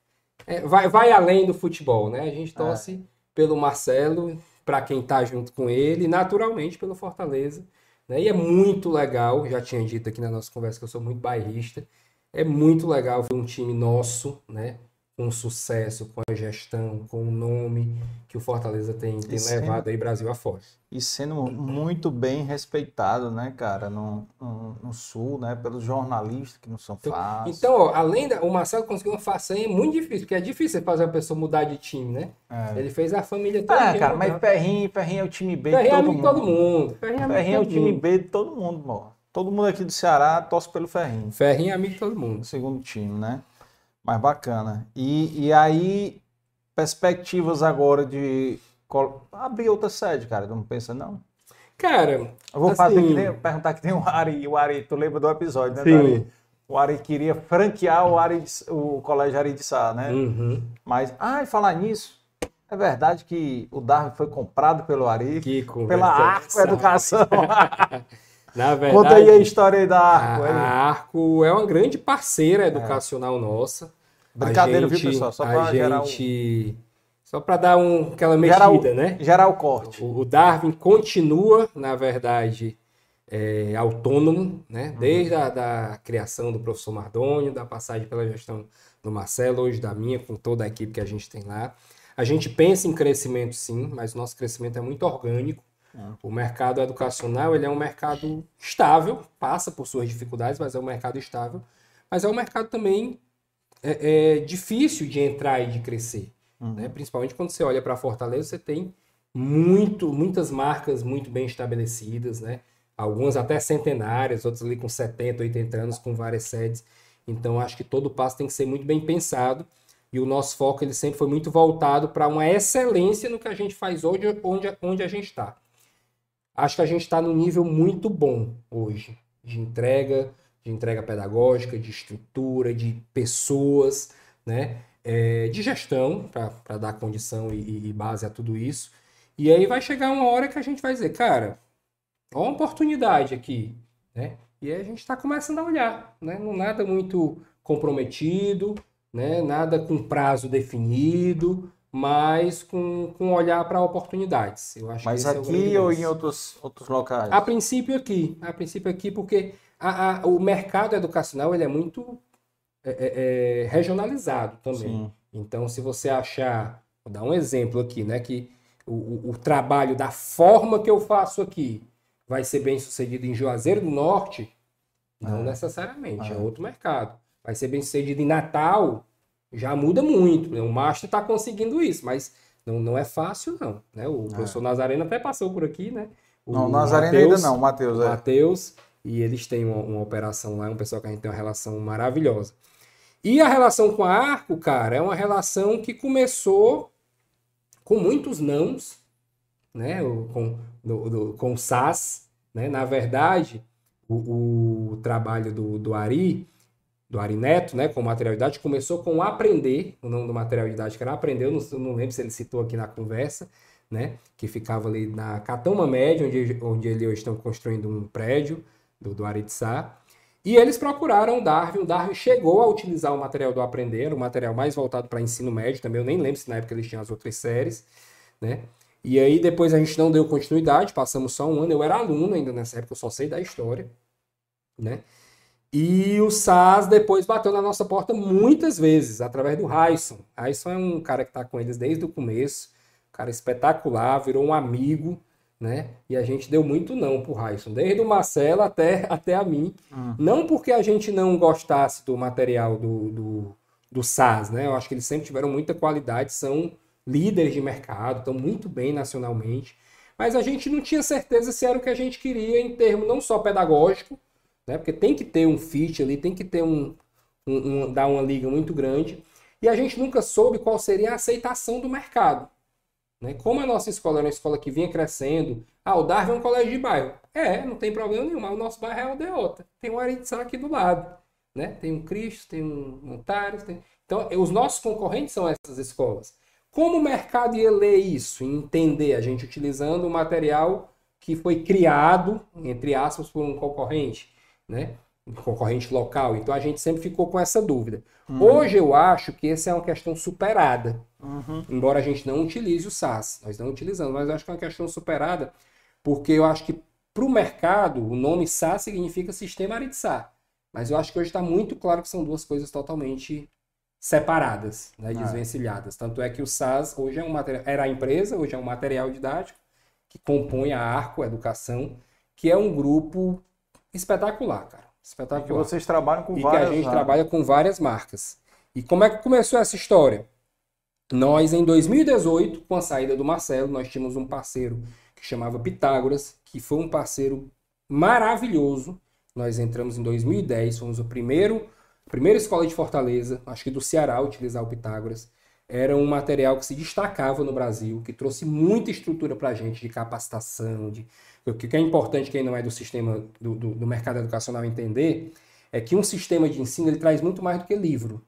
é, vai, vai além do futebol. Né? A gente é. torce pelo Marcelo para quem está junto com ele, naturalmente pelo Fortaleza. Né? E é muito legal, já tinha dito aqui na nossa conversa que eu sou muito bairrista, é muito legal ver um time nosso, né? Com sucesso, com a gestão, com o nome que o Fortaleza tem, tem sendo, levado aí Brasil afora. E sendo muito bem respeitado, né, cara, no, no, no, Sul, né, pelos jornalistas que não são então, fáceis. Então, ó, além da, o Marcelo conseguiu uma façanha muito difícil, porque é difícil fazer a pessoa mudar de time, né? É. Ele fez a família toda. É, cara, mas Ferrinho, Ferrinho é o time B Ferrinho de todo, é mundo. todo mundo. Ferrinho é, Ferrinho é o time mundo. B de todo mundo, mano. Todo mundo aqui do Ceará torce pelo Ferrinho. Ferrinho é amigo de todo mundo. Segundo time, né? Mas bacana. E, e aí, perspectivas agora de abrir outra sede, cara? Não pensa, não? Cara, eu vou assim... fazer que nem, perguntar que tem o Ari, o Ari, tu lembra do episódio, né? Sim. O Ari queria franquear o, Ari, o Colégio Ari de Sá, né? Uhum. Mas, ah, e falar nisso, é verdade que o Darwin foi comprado pelo Ari, que pela Arco Educação. Na verdade, Conta aí a história aí da Arco. A, a Arco é uma grande parceira educacional é. nossa. Brincadeira, gente, viu, pessoal? Só para gerar gente... um... Só para dar um, aquela mexida, né? Gerar o corte. O, o Darwin continua, na verdade, é, autônomo, né? Uhum. Desde a da criação do professor Mardônio, da passagem pela gestão do Marcelo, hoje da minha, com toda a equipe que a gente tem lá. A gente pensa em crescimento sim, mas o nosso crescimento é muito orgânico. Uhum. O mercado educacional ele é um mercado estável, passa por suas dificuldades, mas é um mercado estável. Mas é um mercado também é, é difícil de entrar e de crescer. Uhum. Né? Principalmente quando você olha para Fortaleza, você tem muito, muitas marcas muito bem estabelecidas, né? algumas até centenárias, outras ali com 70, 80 anos, com várias sedes. Então, acho que todo passo tem que ser muito bem pensado. E o nosso foco ele sempre foi muito voltado para uma excelência no que a gente faz hoje, onde, onde a gente está. Acho que a gente está num nível muito bom hoje de entrega, de entrega pedagógica, de estrutura, de pessoas, né? É, de gestão, para dar condição e, e, base a tudo isso. E aí vai chegar uma hora que a gente vai dizer, cara, ó uma oportunidade aqui, né? E aí a gente está começando a olhar, né? Não nada muito comprometido, né? Nada com prazo definido, mas com, com olhar para oportunidades. Eu acho mas aqui é ou em outros, outros locais? A princípio aqui, a princípio aqui, porque a, a, o mercado educacional ele é muito é, é, é, regionalizado também. Sim. Então, se você achar, vou dar um exemplo aqui, né, que o, o, trabalho da forma que eu faço aqui vai ser bem sucedido em Juazeiro do Norte, não é. necessariamente, é. é outro mercado. Vai ser bem sucedido em Natal, já muda muito. Né? O Master está conseguindo isso, mas não, não é fácil, não. Né? O professor Nazareno até passou por aqui, né? O não, Nazareno Mateus, ainda não, Matheus. É. Matheus e eles têm uma, uma, operação lá, um pessoal que a gente tem uma relação maravilhosa. E a relação com a Arco, cara, é uma relação que começou com muitos nãos, né? Com, do, do, com o SAS, né? Na verdade, o, o trabalho do, do Ari do Arineto, né, com material começou com Aprender, o nome do material didático era Aprender, eu não, não lembro se ele citou aqui na conversa, né, que ficava ali na Catama Média, onde, onde eles hoje estão construindo um prédio do, do Aritsá, e eles procuraram o Darwin, o Darwin chegou a utilizar o material do Aprender, o material mais voltado para ensino médio também, eu nem lembro se na época eles tinham as outras séries, né, e aí depois a gente não deu continuidade, passamos só um ano, eu era aluno ainda nessa época, eu só sei da história, né, e o SAS depois bateu na nossa porta muitas vezes, através do Raison. Raison é um cara que está com eles desde o começo, um cara espetacular, virou um amigo, né? E a gente deu muito não pro Raison, desde o Marcelo até, até a mim. Hum. Não porque a gente não gostasse do material do, do, do SAS, né? Eu acho que eles sempre tiveram muita qualidade, são líderes de mercado, estão muito bem nacionalmente. Mas a gente não tinha certeza se era o que a gente queria em termo não só pedagógico, né? Porque tem que ter um fit ali, tem que ter um, um, um, dar uma liga muito grande. E a gente nunca soube qual seria a aceitação do mercado. Né? Como a nossa escola era uma escola que vinha crescendo, ah, o Darwin é um colégio de bairro. É, não tem problema nenhum, mas o nosso bairro é o Deota. Tem um Aritsá aqui do lado. Né? Tem um Cristo, tem um Montares. Tem... Então, os nossos concorrentes são essas escolas. Como o mercado ia ler isso e entender a gente utilizando o material que foi criado, entre aspas, por um concorrente? né? concorrente local. Então a gente sempre ficou com essa dúvida. Uhum. Hoje eu acho que essa é uma questão superada. Uhum. Embora a gente não utilize o SAS, nós não utilizamos, mas eu acho que é uma questão superada, porque eu acho que para o mercado o nome SAS significa sistema Aritsá. Mas eu acho que hoje está muito claro que são duas coisas totalmente separadas, né, ah. desvencilhadas. Ah. Tanto é que o SAS hoje é um material, era a empresa, hoje é um material didático que compõe a Arco Educação, que é um grupo espetacular, cara. Espetacular. E que vocês trabalham com e várias. E que a gente trabalha com várias marcas. E como é que começou essa história? Nós, em 2018, com a saída do Marcelo, nós tínhamos um parceiro que chamava Pitágoras, que foi um parceiro maravilhoso. Nós entramos em 2010, fomos o primeiro, a primeira escola de Fortaleza, acho que do Ceará, a utilizar o Pitágoras. Era um material que se destacava no Brasil, que trouxe muita estrutura para a gente de capacitação, de o que é importante quem não é do sistema do, do, do, mercado educacional entender é que um sistema de ensino ele traz muito mais do que livro.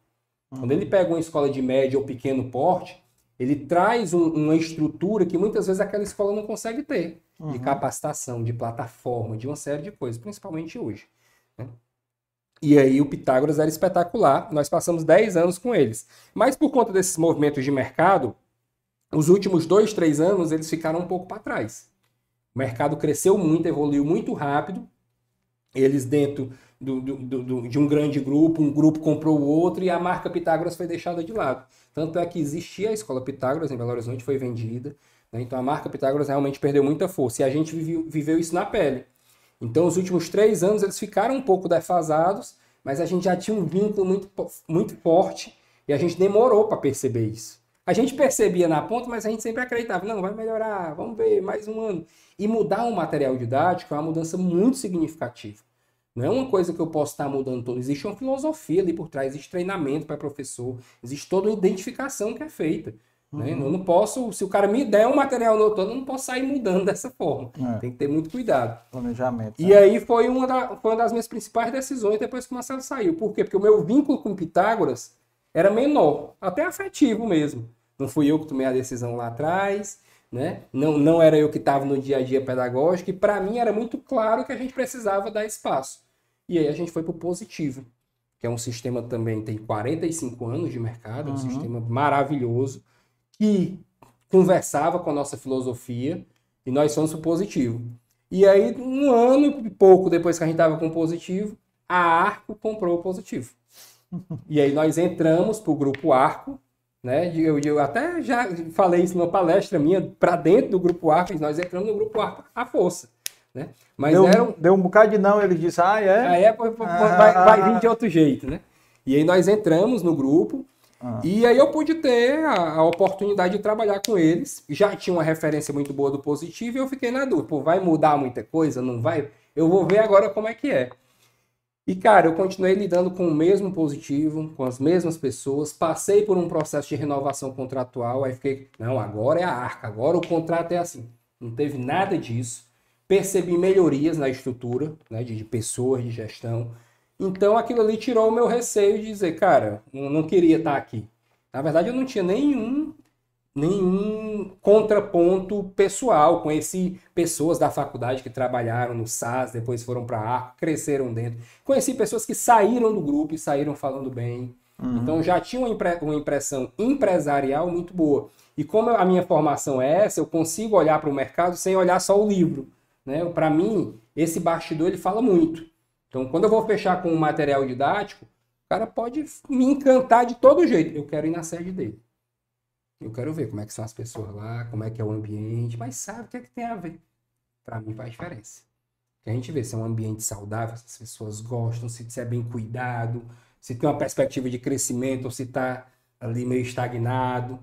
Quando ele pega uma escola de médio ou pequeno porte, ele traz um, uma estrutura que muitas vezes aquela escola não consegue ter, uhum. de capacitação, de plataforma, de uma série de coisas, principalmente hoje. Né? E aí o Pitágoras era espetacular, nós passamos 10 anos com eles. Mas por conta desses movimentos de mercado, os últimos dois, três anos eles ficaram um pouco para trás. O mercado cresceu muito, evoluiu muito rápido. Eles dentro do, do, do, de um grande grupo, um grupo comprou o outro e a marca Pitágoras foi deixada de lado. Tanto é que existia a escola Pitágoras em Belo Horizonte, foi vendida. Né? Então a marca Pitágoras realmente perdeu muita força. E a gente viveu, viveu isso na pele. Então os últimos três anos eles ficaram um pouco defasados, mas a gente já tinha um vínculo muito, muito forte e a gente demorou para perceber isso. A gente percebia na ponta, mas a gente sempre acreditava, não, vai melhorar, vamos ver, mais um ano. E mudar um material didático é uma mudança muito significativa. Não é uma coisa que eu posso estar mudando todo. Existe uma filosofia ali por trás, existe treinamento para professor, existe toda uma identificação que é feita. Né? Uhum. Eu não posso, se o cara me der um material no outono, eu não posso sair mudando dessa forma. É. Tem que ter muito cuidado. Planejamento. E né? aí foi uma, da, foi uma das minhas principais decisões depois que o Marcelo saiu. Por quê? Porque o meu vínculo com Pitágoras era menor, até afetivo mesmo. Não fui eu que tomei a decisão lá atrás né? Não, não era eu que estava no dia a dia pedagógico, e para mim era muito claro que a gente precisava dar espaço. E aí a gente foi para o positivo, que é um sistema também tem 45 anos de mercado, uhum. um sistema maravilhoso, que conversava com a nossa filosofia, e nós fomos para o positivo. E aí, um ano e pouco depois que a gente estava com o positivo, a Arco comprou o positivo. E aí nós entramos para o grupo Arco, né? Eu, eu até já falei isso numa palestra minha para dentro do grupo Arco, nós entramos no grupo Arco à força. Né? Mas deu, um... deu um bocado de não, ele disse, ah, é? Aí é, vai, vai vir de outro jeito, né? E aí nós entramos no grupo, ah. E aí eu pude ter a, a, oportunidade de trabalhar com eles. Já tinha uma referência muito boa do positivo e eu fiquei na dúvida. Pô, vai mudar muita coisa? Não vai? Eu vou ver agora como é que é. E, cara, eu continuei lidando com o mesmo positivo, com as mesmas pessoas, passei por um processo de renovação contratual, aí fiquei, não, agora é a arca, agora o contrato é assim. Não teve nada disso. Percebi melhorias na estrutura, né, de, de pessoas, de gestão. Então aquilo ali tirou o meu receio de dizer, cara, não queria estar aqui. Na verdade, eu não tinha nenhum nenhum contraponto pessoal. Conheci pessoas da faculdade que trabalharam no SAS, depois foram para a Arco, cresceram dentro. Conheci pessoas que saíram do grupo e saíram falando bem. Uhum. Então já tinha uma impressão empresarial muito boa. E como a minha formação é essa, eu consigo olhar para o mercado sem olhar só o livro. Né? Para mim, esse bastidor ele fala muito. Então, quando eu vou fechar com um material didático, o cara pode me encantar de todo jeito. Eu quero ir na sede dele. Eu quero ver como é que são as pessoas lá, como é que é o ambiente, mas sabe o que é que tem a ver? Para mim faz diferença. Que a gente vê se é um ambiente saudável, se as pessoas gostam, se é bem cuidado, se tem uma perspectiva de crescimento ou se está ali meio estagnado.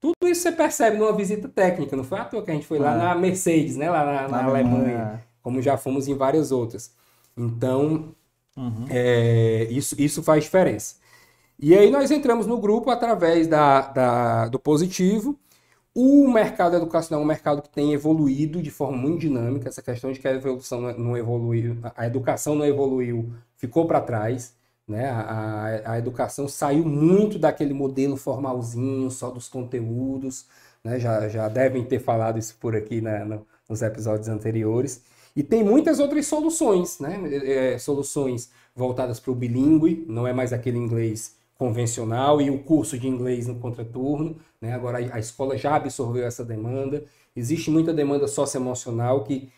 Tudo isso você percebe numa visita técnica, não foi à toa que a gente foi lá é. na Mercedes, né? lá na, na, Alemanha, como já fomos em várias outras. Então, uhum. é, isso, isso faz diferença. E aí nós entramos no grupo através da, da, do positivo. O mercado educacional é um mercado que tem evoluído de forma muito dinâmica. Essa questão de que a evolução não evoluiu, a educação não evoluiu, ficou para trás. Né? A, a, educação saiu muito daquele modelo formalzinho, só dos conteúdos. Né? Já, já devem ter falado isso por aqui né, no, nos episódios anteriores. E tem muitas outras soluções, né? É, soluções voltadas para o bilíngue, não é mais aquele inglês convencional e o curso de inglês no contraturno. Né? Agora a escola já absorveu essa demanda. Existe muita demanda socioemocional que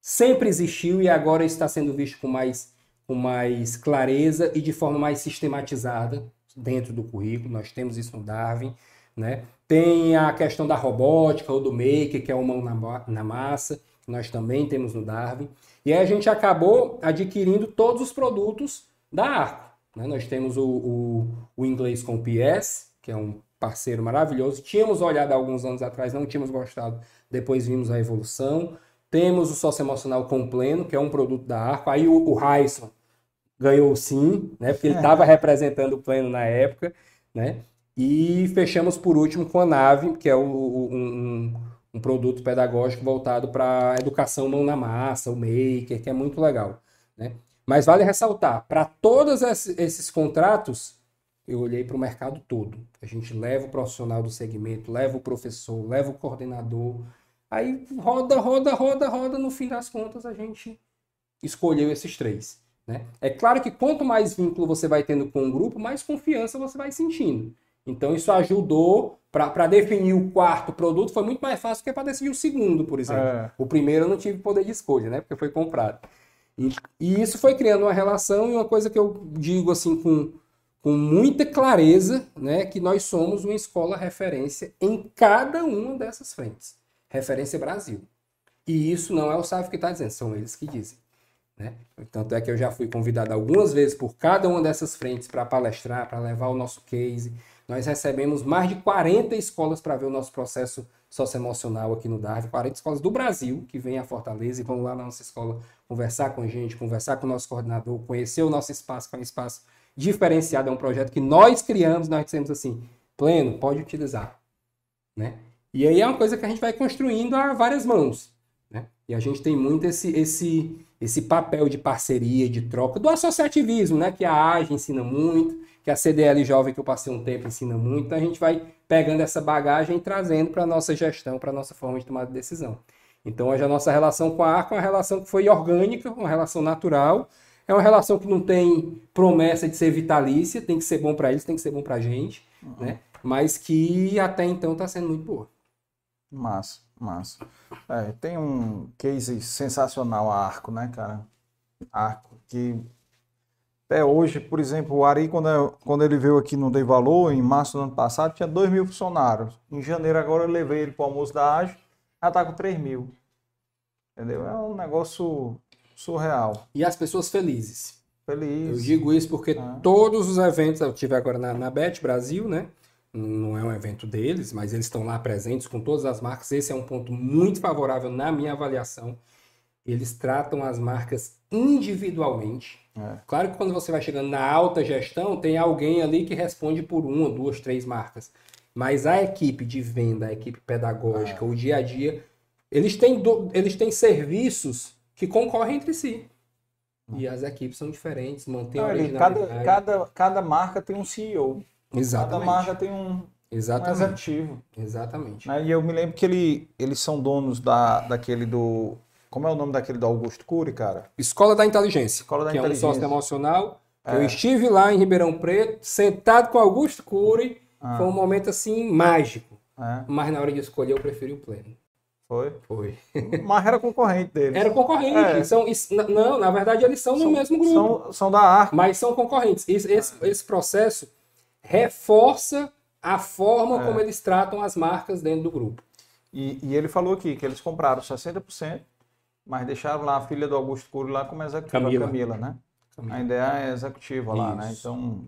sempre existiu e agora está sendo visto com mais, com mais clareza e de forma mais sistematizada dentro do currículo. Nós temos isso no Darwin. Né? Tem a questão da robótica ou do maker, que é o mão na, na massa, que nós também temos no Darwin. E aí a gente acabou adquirindo todos os produtos da Arco. Né? Nós temos o, o, o, inglês com o PS, que é um parceiro maravilhoso. Tínhamos olhado alguns anos atrás, não tínhamos gostado, depois vimos a evolução. Temos o socioemocional com pleno, que é um produto da Arco. Aí o, o ganhou sim, né? porque ele estava representando o pleno na época. Né? E fechamos por último com a Nave, que é o, um, um produto pedagógico voltado para a educação mão na massa, o maker, que é muito legal. Né? Mas vale ressaltar, para todos esses contratos, eu olhei para o mercado todo. A gente leva o profissional do segmento, leva o professor, leva o coordenador. Aí roda, roda, roda, roda. No fim das contas, a gente escolheu esses três. Né? É claro que quanto mais vínculo você vai tendo com o grupo, mais confiança você vai sentindo. Então isso ajudou para definir o quarto produto, foi muito mais fácil do que para decidir o segundo, por exemplo. É. O primeiro eu não tive poder de escolha, né? Porque foi comprado. E, isso foi criando uma relação e uma coisa que eu digo assim com, com muita clareza, né, que nós somos uma escola referência em cada uma dessas frentes. Referência Brasil. E isso não é o SAF que está dizendo, são eles que dizem. Né? Tanto é que eu já fui convidado algumas vezes por cada uma dessas frentes para palestrar, para levar o nosso case. Nós recebemos mais de 40 escolas para ver o nosso processo socioemocional aqui no Darwin, 40 escolas do Brasil que vêm a Fortaleza e vão lá na nossa escola conversar com a gente, conversar com o nosso coordenador, conhecer o nosso espaço, que é um espaço diferenciado, é um projeto que nós criamos, nós dissemos assim, pleno, pode utilizar. Né? E aí é uma coisa que a gente vai construindo a várias mãos. Né? E a gente tem muito esse, esse, esse papel de parceria, de troca, do associativismo, né? que a AGE ensina muito, que a CDL Jovem, que eu passei um tempo, ensina muito. Então a gente vai pegando essa bagagem e trazendo para a nossa gestão, para a nossa forma de tomar de decisão. Então hoje a nossa relação com a Arco é uma relação que foi orgânica, uma relação natural, é uma relação que não tem promessa de ser vitalícia, tem que ser bom para eles, tem que ser bom para a gente, uhum. né? mas que até então está sendo muito boa. Massa, massa. É, tem um case sensacional a Arco, né, cara? Arco, que até hoje, por exemplo, o Ari, quando, eu, quando ele veio aqui no Dei Valor, em março do ano passado, tinha 2 mil funcionários. Em janeiro agora eu levei ele para o almoço da AGE, já está com 3 mil. Entendeu? É um negócio surreal. E as pessoas felizes. Felizes. Eu digo isso porque é. todos os eventos, eu tive agora na, na Bet Brasil, né? Não é um evento deles, mas eles estão lá presentes com todas as marcas. Esse é um ponto muito favorável na minha avaliação. Eles tratam as marcas individualmente é. Claro que quando você vai chegando na alta gestão, tem alguém ali que responde por uma, duas, três marcas. Mas a equipe de venda, a equipe pedagógica, é. o dia a dia, eles têm, do, eles têm serviços que concorrem entre si. E as equipes são diferentes, mantém a originalidade. Cada, cada, cada marca tem um CEO. Exatamente. Cada marca tem um, Exatamente. um executivo. Exatamente. Né? E eu me lembro que ele, eles são donos da, daquele do... Como é o nome daquele do Augusto Cury, cara? Escola da Inteligência. Escola da que Inteligência. é um sócio emocional. É. Eu estive lá em Ribeirão Preto, sentado com Augusto Cury. Ah. Foi um momento, assim, mágico. É. Mas na hora de escolher, eu preferi o pleno. Foi? Foi. Mas era concorrente deles. Era concorrente. É. São, não, na verdade, eles são, são, no mesmo grupo. São, são da Arco. Mas são concorrentes. Esse, esse, esse processo reforça a forma é. como eles tratam as marcas dentro do grupo. E, e, ele falou aqui que eles compraram 60%, mas deixaram lá a filha do Augusto Cury lá como executiva, Camila, Camila né? Camila. Ainda é executiva Isso. lá, né? Então,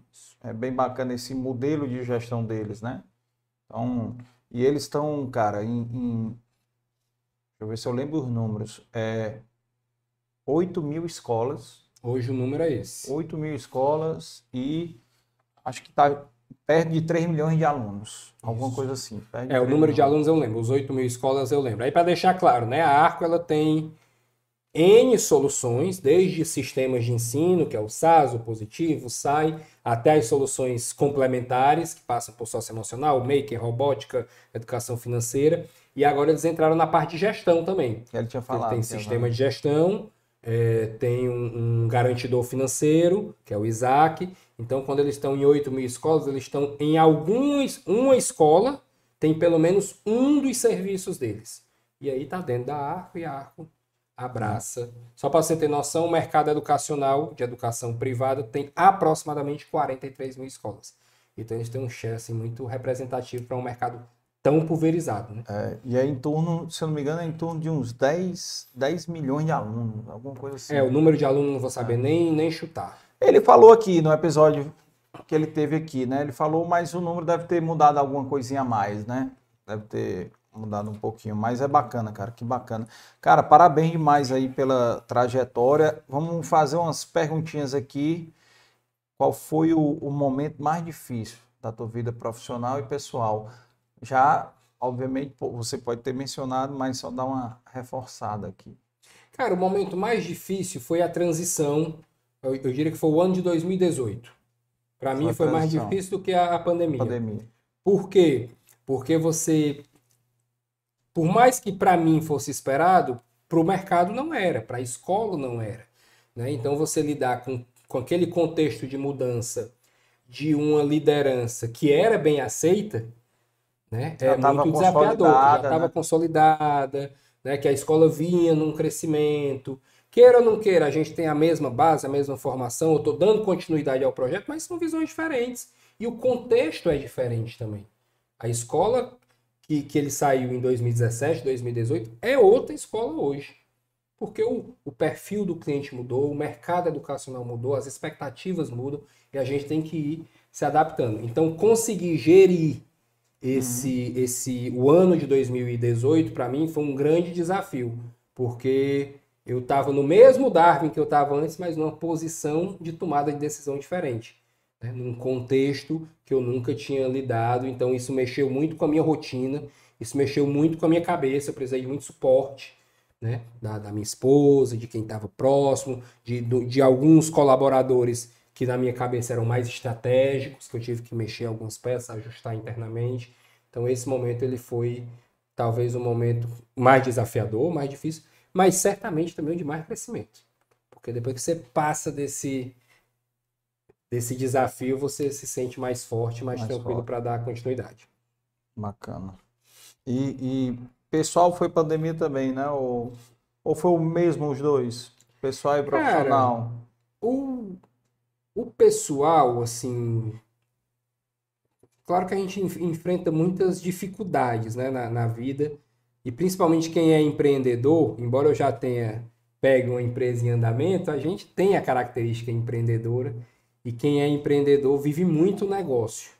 é bem bacana esse modelo de gestão deles, né? Então, e eles estão, cara, em, em Deixa eu ver se eu lembro os números. É 8 mil escolas. Hoje o número é esse. 8 mil escolas e acho que está perto de 3 milhões de alunos. Alguma coisa assim. É, o número milhões. de alunos eu lembro. Os 8 mil escolas eu lembro. Aí para deixar claro, né? A Arco ela tem N soluções, desde sistemas de ensino, que é o SAS, o Positivo, o SAI, até as soluções complementares, que passam por socioemocional, maker, robótica, educação financeira. E agora eles entraram na parte de gestão também. Ele tinha falado. Ele tem sistema de gestão, é, tem um, um, garantidor financeiro, que é o Isaac. Então, quando eles estão em 8 mil escolas, eles estão em alguns, uma escola tem pelo menos um dos serviços deles. E aí está dentro da Arco e a Arco abraça. Só para você ter noção, o mercado educacional de educação privada tem aproximadamente 43 mil escolas. Então eles têm um share assim, muito representativo para um mercado tão pulverizado. Né? É, e é em torno, se eu não me engano, é em torno de uns 10, 10 milhões de alunos, alguma coisa assim. É, o número de alunos não vou saber é. nem, nem chutar. Ele falou aqui no episódio que ele teve aqui, né? Ele falou, mas o número deve ter mudado alguma coisinha a mais, né? Deve ter mudado um pouquinho, mas é bacana, cara, que bacana. Cara, parabéns demais aí pela trajetória. Vamos fazer umas perguntinhas aqui. Qual foi o, o momento mais difícil da tua vida profissional e pessoal? já, obviamente, você pode ter mencionado, mas só dar uma reforçada aqui. Cara, o momento mais difícil foi a transição, eu, eu diria que foi o ano de 2018. Para mim foi mais difícil do que a, a pandemia. pandemia. Por quê? Porque você, por mais que para mim fosse esperado, para o mercado não era, para a escola não era. Né? Então você lidar com, com aquele contexto de mudança de uma liderança que era bem aceita, né? é muito desafiador, já estava né? consolidada, né? que a escola vinha num crescimento. Queira ou não queira, a gente tem a mesma base, a mesma formação, eu estou dando continuidade ao projeto, mas são visões diferentes. E o contexto é diferente também. A escola que, que ele saiu em 2017, 2018, é outra escola hoje. Porque o, o perfil do cliente mudou, o mercado educacional mudou, as expectativas mudam e a gente tem que ir se adaptando. Então, conseguir gerir esse, uhum. esse o ano de 2018 para mim foi um grande desafio, porque eu estava no mesmo Darwin que eu estava antes, mas numa posição de tomada de decisão diferente, né? num contexto que eu nunca tinha lidado. Então isso mexeu muito com a minha rotina, isso mexeu muito com a minha cabeça. Eu precisei de muito suporte. Né? Da, da minha esposa, de quem estava próximo, de, de alguns colaboradores que na minha cabeça eram mais estratégicos, que eu tive que mexer algumas peças, ajustar internamente. Então esse momento ele foi talvez um momento mais desafiador, mais difícil, mas certamente também de mais crescimento. Porque depois que você passa desse desse desafio, você se sente mais forte, mais, mais tranquilo para dar continuidade. Bacana. E, e, pessoal foi pandemia também, né? Ou, ou foi o mesmo os dois? Pessoal e profissional? Cara, o, o pessoal, assim. Claro que a gente enfrenta muitas dificuldades né, na, na vida, e principalmente quem é empreendedor, embora eu já tenha pego uma empresa em andamento, a gente tem a característica empreendedora, e quem é empreendedor vive muito negócio.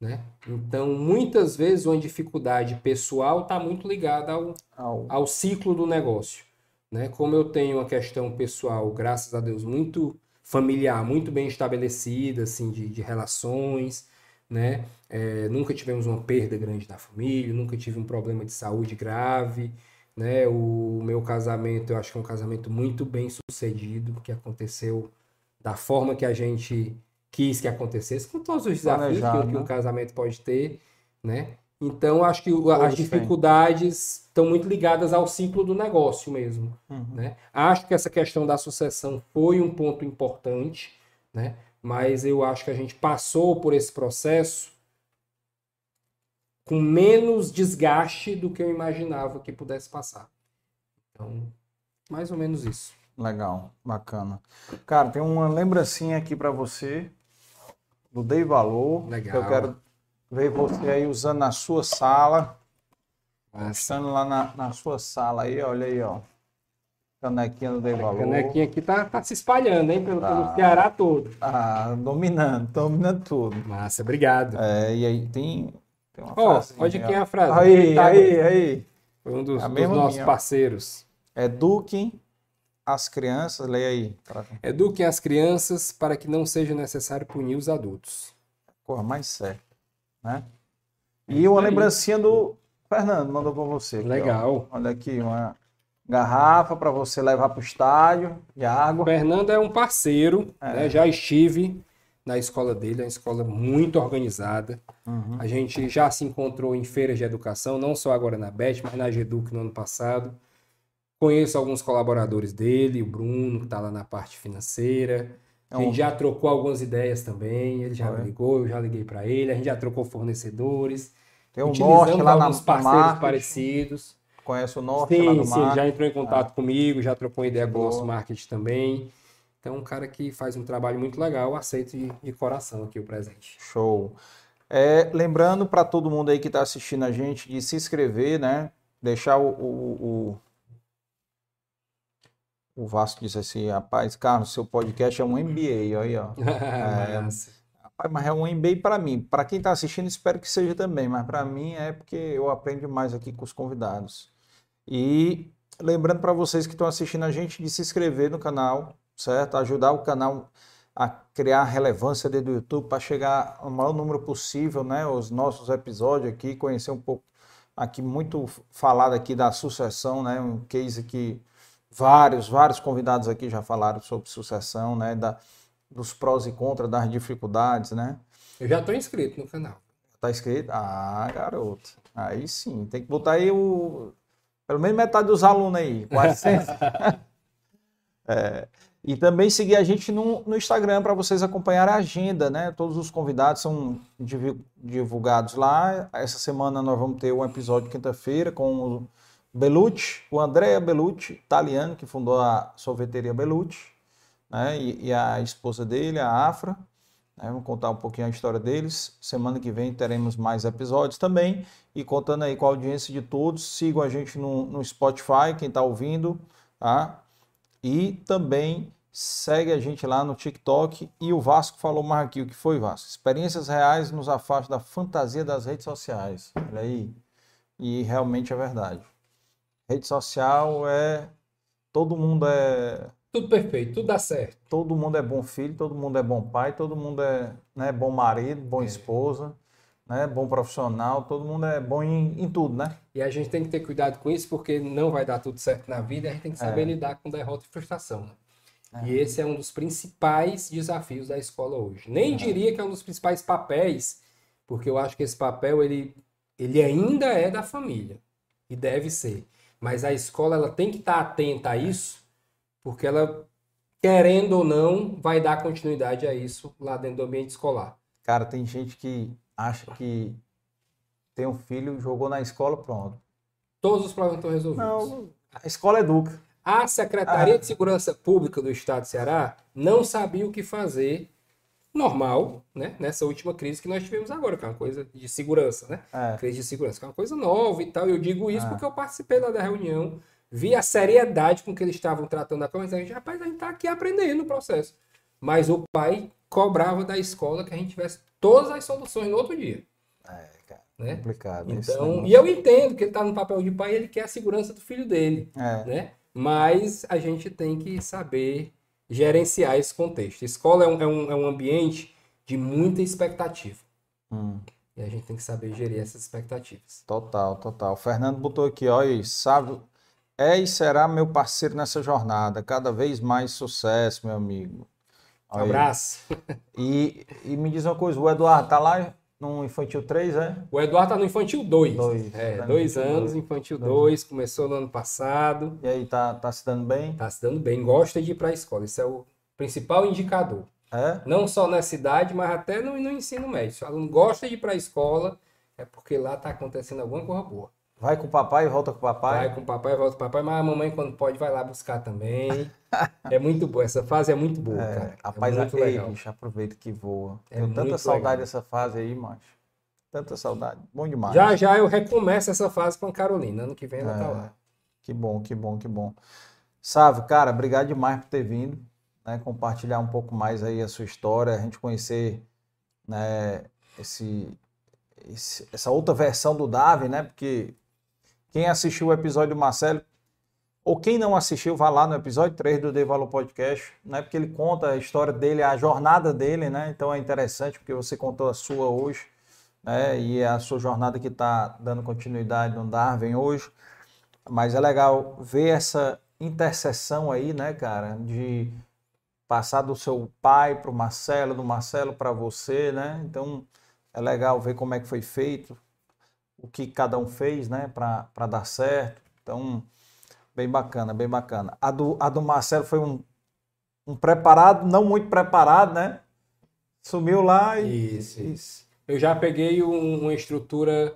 Né? Então, muitas vezes, uma dificuldade pessoal está muito ligada ao, ao. ciclo do negócio. Né? Como eu tenho uma questão pessoal, graças a Deus, muito familiar muito bem estabelecida, assim, de, de relações, né? É, nunca tivemos uma perda grande da família, nunca tive um problema de saúde grave, Né? O meu casamento, eu acho que é um casamento muito bem sucedido, que aconteceu da forma que a gente quis que acontecesse, com todos os desafios que, que um né? casamento pode ter, né? Então, acho que as dificuldades estão muito ligadas ao ciclo do negócio mesmo. Uhum. Né? Acho que essa questão da sucessão foi um ponto importante, né? mas eu acho que a gente passou por esse processo com menos desgaste do que eu imaginava que pudesse passar. Então, mais ou menos isso. Legal, bacana. Cara, tem uma lembrancinha aqui para você do Dei Valor. Legal. Que eu quero ver você aí usando na sua sala. Passando lá na, na sua sala aí, olha aí, ó. Canequinha do Dei Valor. A canequinha aqui tá, tá se espalhando, hein, pelo, tá. pelo Ceará todo. Ah, dominando, dominando tudo. Massa, obrigado. É, e aí tem, tem uma oh, frase. Olha quem é a frase. Aí, tá aí, aí. Foi um dos, dos nossos minha. parceiros. Eduquem as crianças, leia aí. Eduquem as crianças para que não seja necessário punir os adultos. Porra, mais certo. Né? E uma lembrancinha do Fernando mandou para você. Aqui, Legal. Ó. Olha aqui, uma garrafa para você levar para o estádio de água. Fernando é um parceiro, é. Né? já estive na escola dele, é uma escola muito organizada. Uhum. A gente já se encontrou em feiras de educação, não só agora na BET, mas na GEDUC no ano passado. Conheço alguns colaboradores dele, o Bruno, que está lá na parte financeira. É a gente já trocou algumas ideias também. Ele já me ligou, eu já liguei para ele. A gente já trocou fornecedores. Tem o Norte lá na parceiros parecidos. Conhece o Norte sim, lá no Sim, sim, já entrou em contato ah. comigo, já trocou ideia com o nosso marketing também. Então, um cara que faz um trabalho muito legal, aceito de, de coração aqui o presente. Show. É, lembrando para todo mundo aí que está assistindo a gente de se inscrever, né? Deixar o, o, o Vasco disse assim, rapaz, Carlos, seu podcast é um MBA, aí, ó. é, rapaz, mas é um MBA para mim. Para quem está assistindo, espero que seja também, mas para mim é porque eu aprendo mais aqui com os convidados. E lembrando para vocês que estão assistindo a gente de se inscrever no canal, certo? Ajudar o canal a criar relevância dentro do YouTube para chegar ao maior número possível, né? Os nossos episódios aqui, conhecer um pouco aqui muito falado aqui da sucessão, né? Um case que Vários, vários convidados aqui já falaram sobre sucessão, né? Da, dos prós e contras, das dificuldades, né? Eu já estou inscrito no canal. Tá inscrito? Ah, garoto. Aí sim, tem que botar aí o. Pelo menos metade dos alunos aí, 400. é, e também seguir a gente no, no Instagram para vocês acompanharem a agenda, né? Todos os convidados são divulgados lá. Essa semana nós vamos ter um episódio quinta-feira com o Belucci, o Andrea Belucci, italiano, que fundou a sorveteria Belucci, né, e, e, a esposa dele, a Afra. Né, vamos contar um pouquinho a história deles. Semana que vem teremos mais episódios também. E contando aí com a audiência de todos, sigam a gente no, no Spotify, quem está ouvindo, tá? E também segue a gente lá no TikTok. E o Vasco falou mais aqui, o que foi, Vasco? Experiências reais nos afastam da fantasia das redes sociais. Olha aí. E realmente é verdade. Rede social é. Todo mundo é. Tudo perfeito, tudo dá certo. Todo mundo é bom filho, todo mundo é bom pai, todo mundo é né, bom marido, bom é. esposa, né, bom profissional, todo mundo é bom em, em, tudo, né? E a gente tem que ter cuidado com isso, porque não vai dar tudo certo na vida, a gente tem que saber é. lidar com derrota e frustração. Né? É. E esse é um dos principais desafios da escola hoje. Nem diria que é um dos principais papéis, porque eu acho que esse papel ele, ele ainda é da família e deve ser. Mas a escola ela tem que estar atenta a isso, porque ela, querendo ou não, vai dar continuidade a isso lá dentro do ambiente escolar. Cara, tem gente que acha que tem um filho, jogou na escola, pronto. Todos os problemas estão resolvidos. Não, a escola educa. A Secretaria ah. de Segurança Pública do Estado de Ceará não sabia o que fazer normal, né? Nessa última crise que nós tivemos agora, que é uma coisa de segurança, né? É. Crise de segurança, que é uma coisa nova e tal. Eu digo isso é. porque eu participei lá da reunião, vi a seriedade com que eles estavam tratando a coisa. A gente, rapaz, a gente tá aqui aprendendo o processo. Mas o pai cobrava da escola que a gente tivesse todas as soluções no outro dia. É, cara. Né? Complicado. Então, e eu entendo que ele tá no papel de pai, ele quer a segurança do filho dele, é. né? Mas a gente tem que saber gerenciar esse contexto. Escola é um, é um, é um ambiente de muita expectativa. Hum. E a gente tem que saber gerir essas expectativas. Total, total. O Fernando botou aqui, ó, e sábado, é e será meu parceiro nessa jornada. Cada vez mais sucesso, meu amigo. Um abraço. E, e me diz uma coisa, o Eduardo tá lá no Infantil 3, é? O Eduardo tá no Infantil 2. Dois, é, tá dois anos, dois. Infantil 2, começou no ano passado. E aí, tá, tá se dando bem? Tá se dando bem, gosta de ir para a escola. Isso é o principal indicador. É? Não só na cidade, mas até no, no ensino médio. Se o aluno gosta de ir para a escola, é porque lá tá acontecendo alguma coisa boa. Vai com o papai e volta com o papai? Vai com o papai e volta com o papai, mas a mamãe, quando pode, vai lá buscar também. é muito boa, essa fase é muito boa, é, cara. Rapaz, é muito aí, legal. bicho, aproveita que voa. É Tenho tanta saudade legal. dessa fase aí, macho. Tanta saudade. Bom demais. Já já eu recomeço essa fase com a Carolina. Ano que vem ela tá é, tá lá. Que bom, que bom, que bom. Sávio, cara, obrigado demais por ter vindo. Né, compartilhar um pouco mais aí a sua história, a gente conhecer né, esse, esse, essa outra versão do Davi, né? Porque quem assistiu o episódio do Marcelo, ou quem não assistiu, vá lá no episódio 3 do The Valor Podcast, né? Porque ele conta a história dele, a jornada dele, né? Então é interessante porque você contou a sua hoje, né? E é a sua jornada que está dando continuidade no Darwin hoje. Mas é legal ver essa interseção aí, né, cara, de passar do seu pai para o Marcelo, do Marcelo para você, né? Então é legal ver como é que foi feito, o que cada um fez, né, para dar certo. Então, bem bacana, bem bacana. A do, a do Marcelo foi um, um preparado, não muito preparado, né? Sumiu lá e. Isso, isso. Eu já peguei um, uma estrutura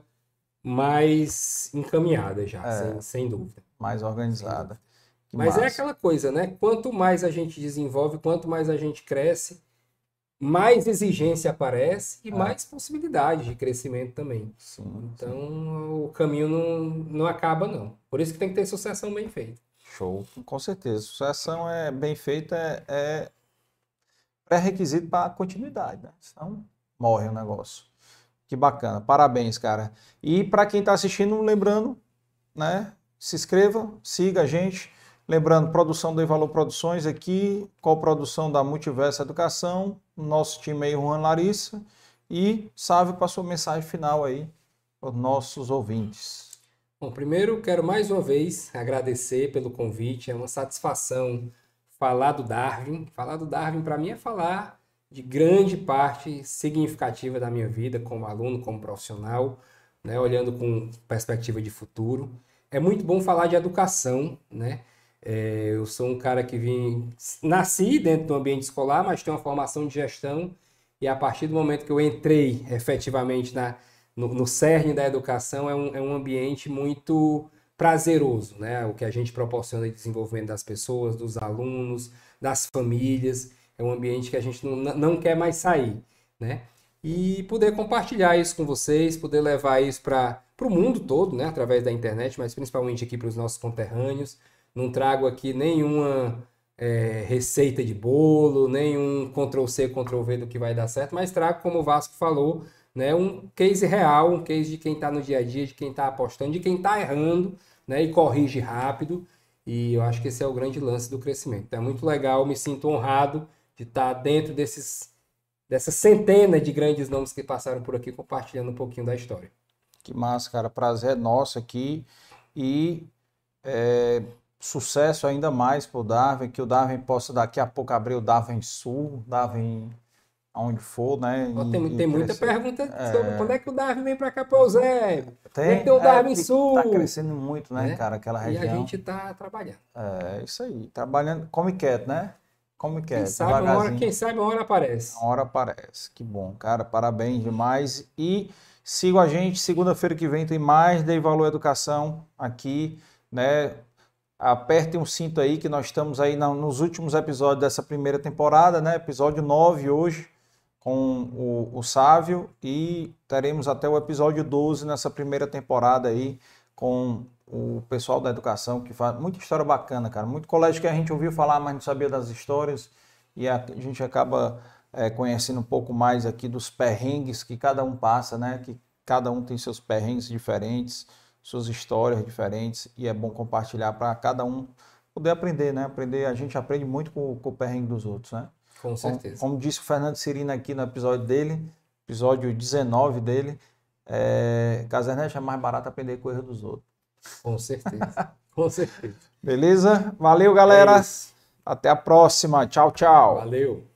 mais encaminhada já, é, sem, sem, dúvida. Mais organizada. Mas é massa. é aquela coisa, né? Quanto mais a gente desenvolve, quanto mais a gente cresce, mais exigência aparece e é. mais possibilidade de crescimento também. Sim, então sim. o caminho não, não acaba, não. Por isso que tem que ter sucessão bem feita. Show, com certeza. Sucessão é bem feita, é, é pré-requisito para continuidade, né? Senão morre o negócio. Que bacana, parabéns, cara. E para quem está assistindo, lembrando, né? Se inscreva, siga a gente. Lembrando, produção do Valor Produções aqui, co-produção da Multiverso Educação, nosso time aí, Juan Larissa, e Sávio passou mensagem final aí para os nossos ouvintes. Bom, primeiro quero mais uma vez agradecer pelo convite, é uma satisfação falar do Darwin. Falar do Darwin para mim é falar de grande parte significativa da minha vida como aluno, como profissional, né, olhando com perspectiva de futuro. É muito bom falar de educação, né? É, eu sou um cara que vim, nasci dentro do ambiente escolar, mas tenho uma formação de gestão e a partir do momento que eu entrei efetivamente na, no, no cerne da educação é um, é um ambiente muito prazeroso, né? O que a gente proporciona de desenvolvimento das pessoas, dos alunos, das famílias, é um ambiente que a gente não, não quer mais sair, né? E poder compartilhar isso com vocês, poder levar isso para o mundo todo, né? Através da internet, mas principalmente aqui para os nossos conterrâneos, não trago aqui nenhuma é, receita de bolo, nenhum Ctrl-C, Ctrl-V do que vai dar certo, mas trago, como o Vasco falou, né, um case real, um case de quem está no dia a dia, de quem está apostando, de quem está errando né, e corrige rápido. E eu acho que esse é o grande lance do crescimento. Então, é muito legal, me sinto honrado de estar tá dentro desses, dessa centena de grandes nomes que passaram por aqui, compartilhando um pouquinho da história. Que massa, cara. Prazer nosso aqui. E é, sucesso ainda mais para o Darwin, que o Darwin possa daqui a pouco abrir o Darwin Sul, Darwin aonde for, né? E, tem, tem muita pergunta é... sobre quando é que o Darwin vem para cá para o Zé. Tem, tem o Darwin é, Sul. Está crescendo muito, né, é? cara, aquela região. E a gente está trabalhando. É, isso aí, trabalhando, come quieto, né? Come quieto, quem sabe, uma hora, quem sabe uma hora aparece. Uma hora aparece, que bom, cara, parabéns demais. E siga a gente, segunda-feira que vem tem mais Dei Valor Educação aqui, né? Apertem um cinto aí que nós estamos aí nos últimos episódios dessa primeira temporada, né? Episódio 9 hoje com o, o Sávio e teremos até o episódio 12 nessa primeira temporada aí com o pessoal da educação que faz muita história bacana, cara. Muito colégio que a gente ouviu falar, mas não sabia das histórias e a, a gente acaba é, conhecendo um pouco mais aqui dos perrengues que cada um passa, né? Que cada um tem seus perrengues diferentes suas histórias diferentes e é bom compartilhar para cada um poder aprender, né? Aprender, a gente aprende muito com, com o perrengue dos outros, né? Com certeza. Como, como disse o Fernando Cirina aqui no episódio dele, episódio 19 dele, é, Casernete é mais barato aprender com o erro dos outros. Com certeza. Com certeza. Beleza? Valeu, galera. É Até a próxima. Tchau, tchau. Valeu.